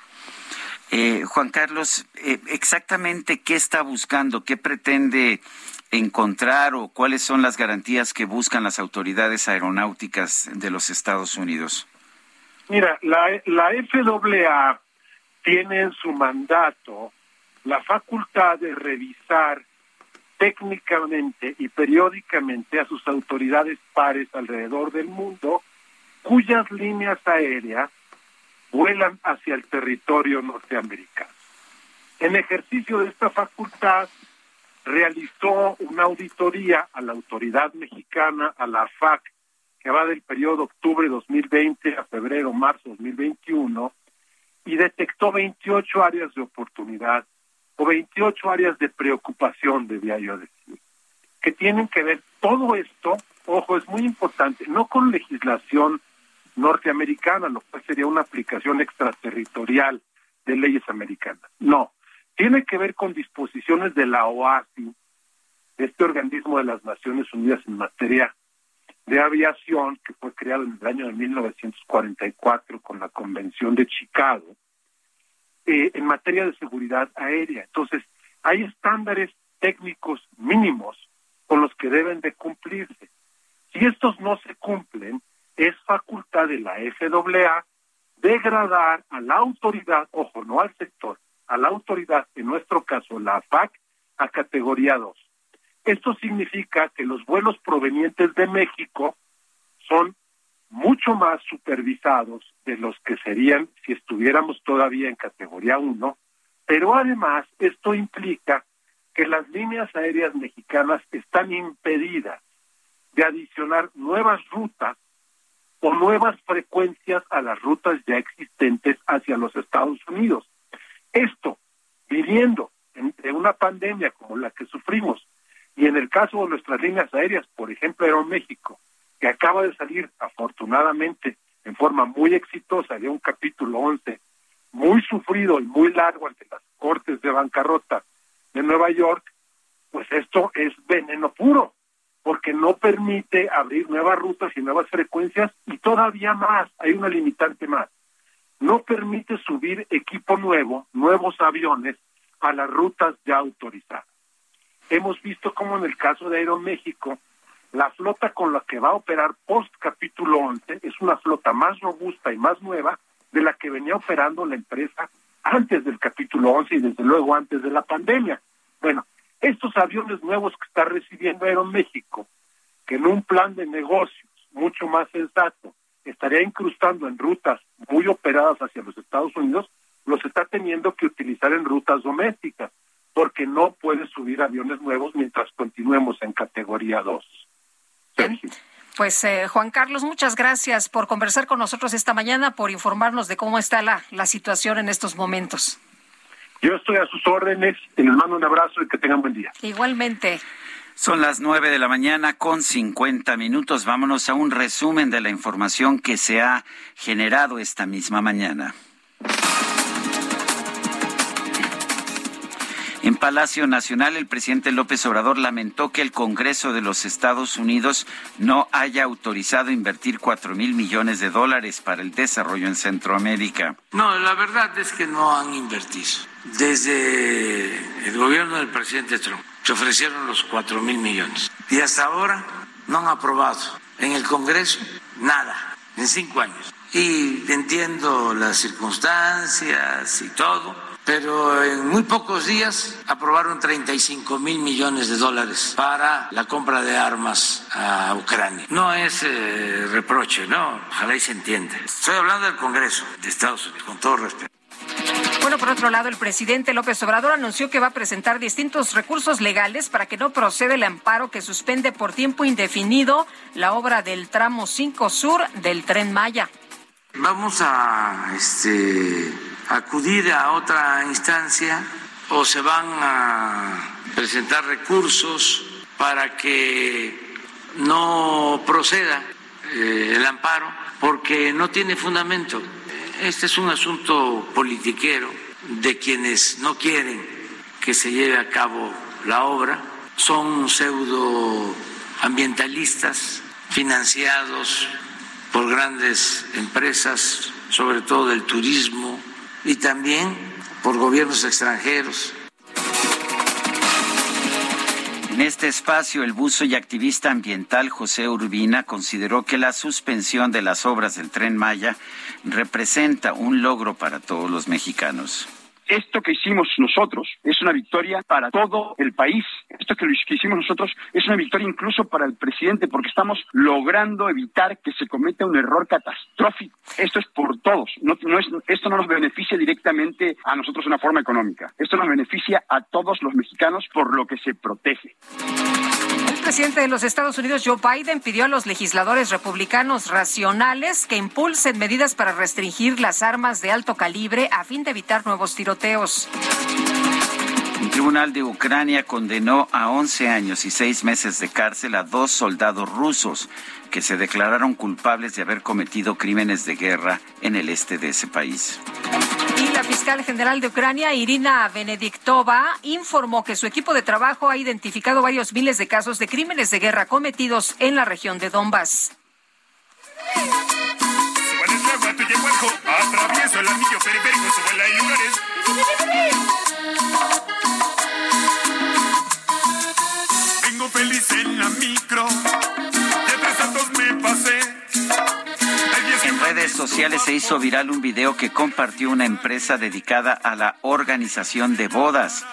Eh, Juan Carlos, exactamente qué está buscando, qué pretende encontrar o cuáles son las garantías que buscan las autoridades aeronáuticas de los Estados Unidos? Mira, la, la FAA tiene en su mandato la facultad de revisar técnicamente y periódicamente a sus autoridades pares alrededor del mundo cuyas líneas aéreas vuelan hacia el territorio norteamericano. En ejercicio de esta facultad, realizó una auditoría a la autoridad mexicana, a la FAC, que va del periodo octubre 2020 a febrero, marzo 2021, y detectó 28 áreas de oportunidad o 28 áreas de preocupación, debía yo decir, que tienen que ver todo esto, ojo, es muy importante, no con legislación norteamericana, lo cual sería una aplicación extraterritorial de leyes americanas. No, tiene que ver con disposiciones de la OASI, este organismo de las Naciones Unidas en materia de aviación, que fue creado en el año de 1944 con la Convención de Chicago, eh, en materia de seguridad aérea. Entonces, hay estándares técnicos mínimos con los que deben de cumplirse. Si estos no se cumplen, es facultad de la FAA degradar a la autoridad, ojo, no al sector, a la autoridad, en nuestro caso la FAC, a categoría 2. Esto significa que los vuelos provenientes de México son mucho más supervisados de los que serían si estuviéramos todavía en categoría 1, pero además esto implica que las líneas aéreas mexicanas están impedidas de adicionar nuevas rutas o nuevas frecuencias a las rutas ya existentes hacia los Estados Unidos. Esto, viviendo de una pandemia como la que sufrimos, y en el caso de nuestras líneas aéreas, por ejemplo, Aeroméxico, que acaba de salir afortunadamente en forma muy exitosa de un capítulo 11, muy sufrido y muy largo ante las cortes de bancarrota de Nueva York, pues esto es veneno puro, porque no permite abrir nuevas rutas y nuevas frecuencias y todavía más, hay una limitante más no permite subir equipo nuevo, nuevos aviones a las rutas ya autorizadas. Hemos visto cómo en el caso de Aeroméxico, la flota con la que va a operar post capítulo 11 es una flota más robusta y más nueva de la que venía operando la empresa antes del capítulo 11 y desde luego antes de la pandemia. Bueno, estos aviones nuevos que está recibiendo Aeroméxico, que en un plan de negocios mucho más sensato estaría incrustando en rutas muy operadas hacia los Estados Unidos, los está teniendo que utilizar en rutas domésticas, porque no puede subir aviones nuevos mientras continuemos en categoría 2. Pues eh, Juan Carlos, muchas gracias por conversar con nosotros esta mañana, por informarnos de cómo está la, la situación en estos momentos. Yo estoy a sus órdenes, les mando un abrazo y que tengan buen día. Igualmente. Son las nueve de la mañana con cincuenta minutos. Vámonos a un resumen de la información que se ha generado esta misma mañana. En Palacio Nacional, el presidente López Obrador lamentó que el Congreso de los Estados Unidos no haya autorizado invertir cuatro mil millones de dólares para el desarrollo en Centroamérica. No, la verdad es que no han invertido. Desde el gobierno del presidente Trump se ofrecieron los cuatro mil millones y hasta ahora no han aprobado en el Congreso nada en cinco años. Y entiendo las circunstancias y todo pero en muy pocos días aprobaron 35 mil millones de dólares para la compra de armas a Ucrania. No es eh, reproche, no, ojalá y se entienda. Estoy hablando del Congreso de Estados Unidos, con todo respeto. Bueno, por otro lado, el presidente López Obrador anunció que va a presentar distintos recursos legales para que no proceda el amparo que suspende por tiempo indefinido la obra del tramo 5 Sur del Tren Maya. Vamos a este acudir a otra instancia o se van a presentar recursos para que no proceda eh, el amparo porque no tiene fundamento. Este es un asunto politiquero de quienes no quieren que se lleve a cabo la obra. Son pseudoambientalistas financiados por grandes empresas, sobre todo del turismo, y también por gobiernos extranjeros. En este espacio, el buzo y activista ambiental José Urbina consideró que la suspensión de las obras del tren Maya representa un logro para todos los mexicanos esto que hicimos nosotros es una victoria para todo el país. Esto que, hicimos nosotros es una victoria incluso para el presidente, porque estamos logrando evitar que se cometa un error catastrófico. Esto es por todos. Esto no nos beneficia directamente a nosotros de una forma económica. Esto nos beneficia a todos los mexicanos por lo que se protege. El presidente de los Estados Unidos, Joe Biden, pidió a los legisladores republicanos racionales que impulsen medidas para restringir las armas de alto calibre a fin de evitar nuevos tiroteos. Un tribunal de Ucrania condenó a 11 años y 6 meses de cárcel a dos soldados rusos que se declararon culpables de haber cometido crímenes de guerra en el este de ese país. La fiscal general de Ucrania, Irina Benediktova, informó que su equipo de trabajo ha identificado varios miles de casos de crímenes de guerra cometidos en la región de Donbass. Lugares feliz en la micro. me pasé. Redes sociales se hizo viral un video que compartió una empresa dedicada a la organización de bodas.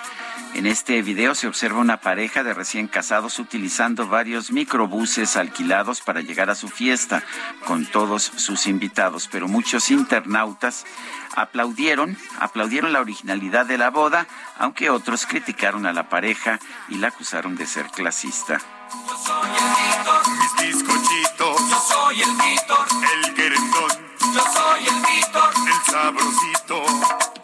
En este video se observa una pareja de recién casados utilizando varios microbuses alquilados para llegar a su fiesta con todos sus invitados, pero muchos internautas aplaudieron, aplaudieron la originalidad de la boda, aunque otros criticaron a la pareja y la acusaron de ser clasista. Soy el soy el querendón. Yo soy el el sabrosito.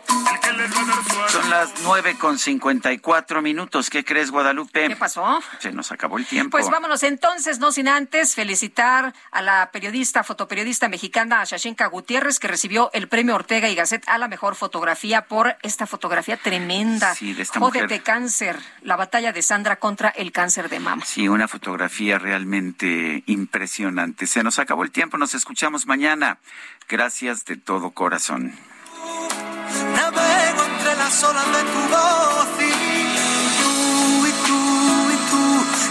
Son las nueve con cincuenta y cuatro minutos. ¿Qué crees, Guadalupe? ¿Qué pasó? Se nos acabó el tiempo. Pues vámonos entonces, no sin antes felicitar a la periodista, fotoperiodista mexicana Shashenka Gutiérrez, que recibió el premio Ortega y Gasset a la mejor fotografía por esta fotografía tremenda. Sí, de esta Jódete cáncer, la batalla de Sandra contra el cáncer de mama. Sí, una fotografía realmente impresionante. Se nos acabó el tiempo, nos escuchamos mañana. Gracias de todo corazón. Entre las de tu voz y tú y tú y tú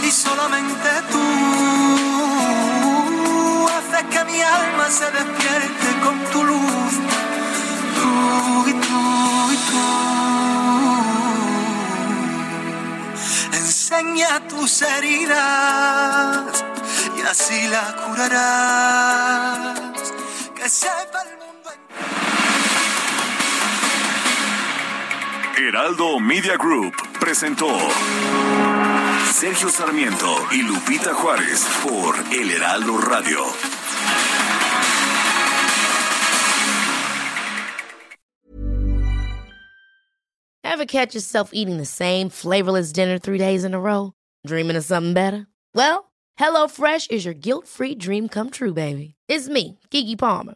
y solamente tú haces que mi alma se despierte con tu luz. Tú y tú y tú. Enseña tus heridas y así las curarás. Que sepa Heraldo Media Group presentó Sergio Sarmiento y Lupita Juárez por El Heraldo Radio. Ever catch yourself eating the same flavorless dinner three days in a row? Dreaming of something better? Well, HelloFresh is your guilt-free dream come true, baby. It's me, Kiki Palmer.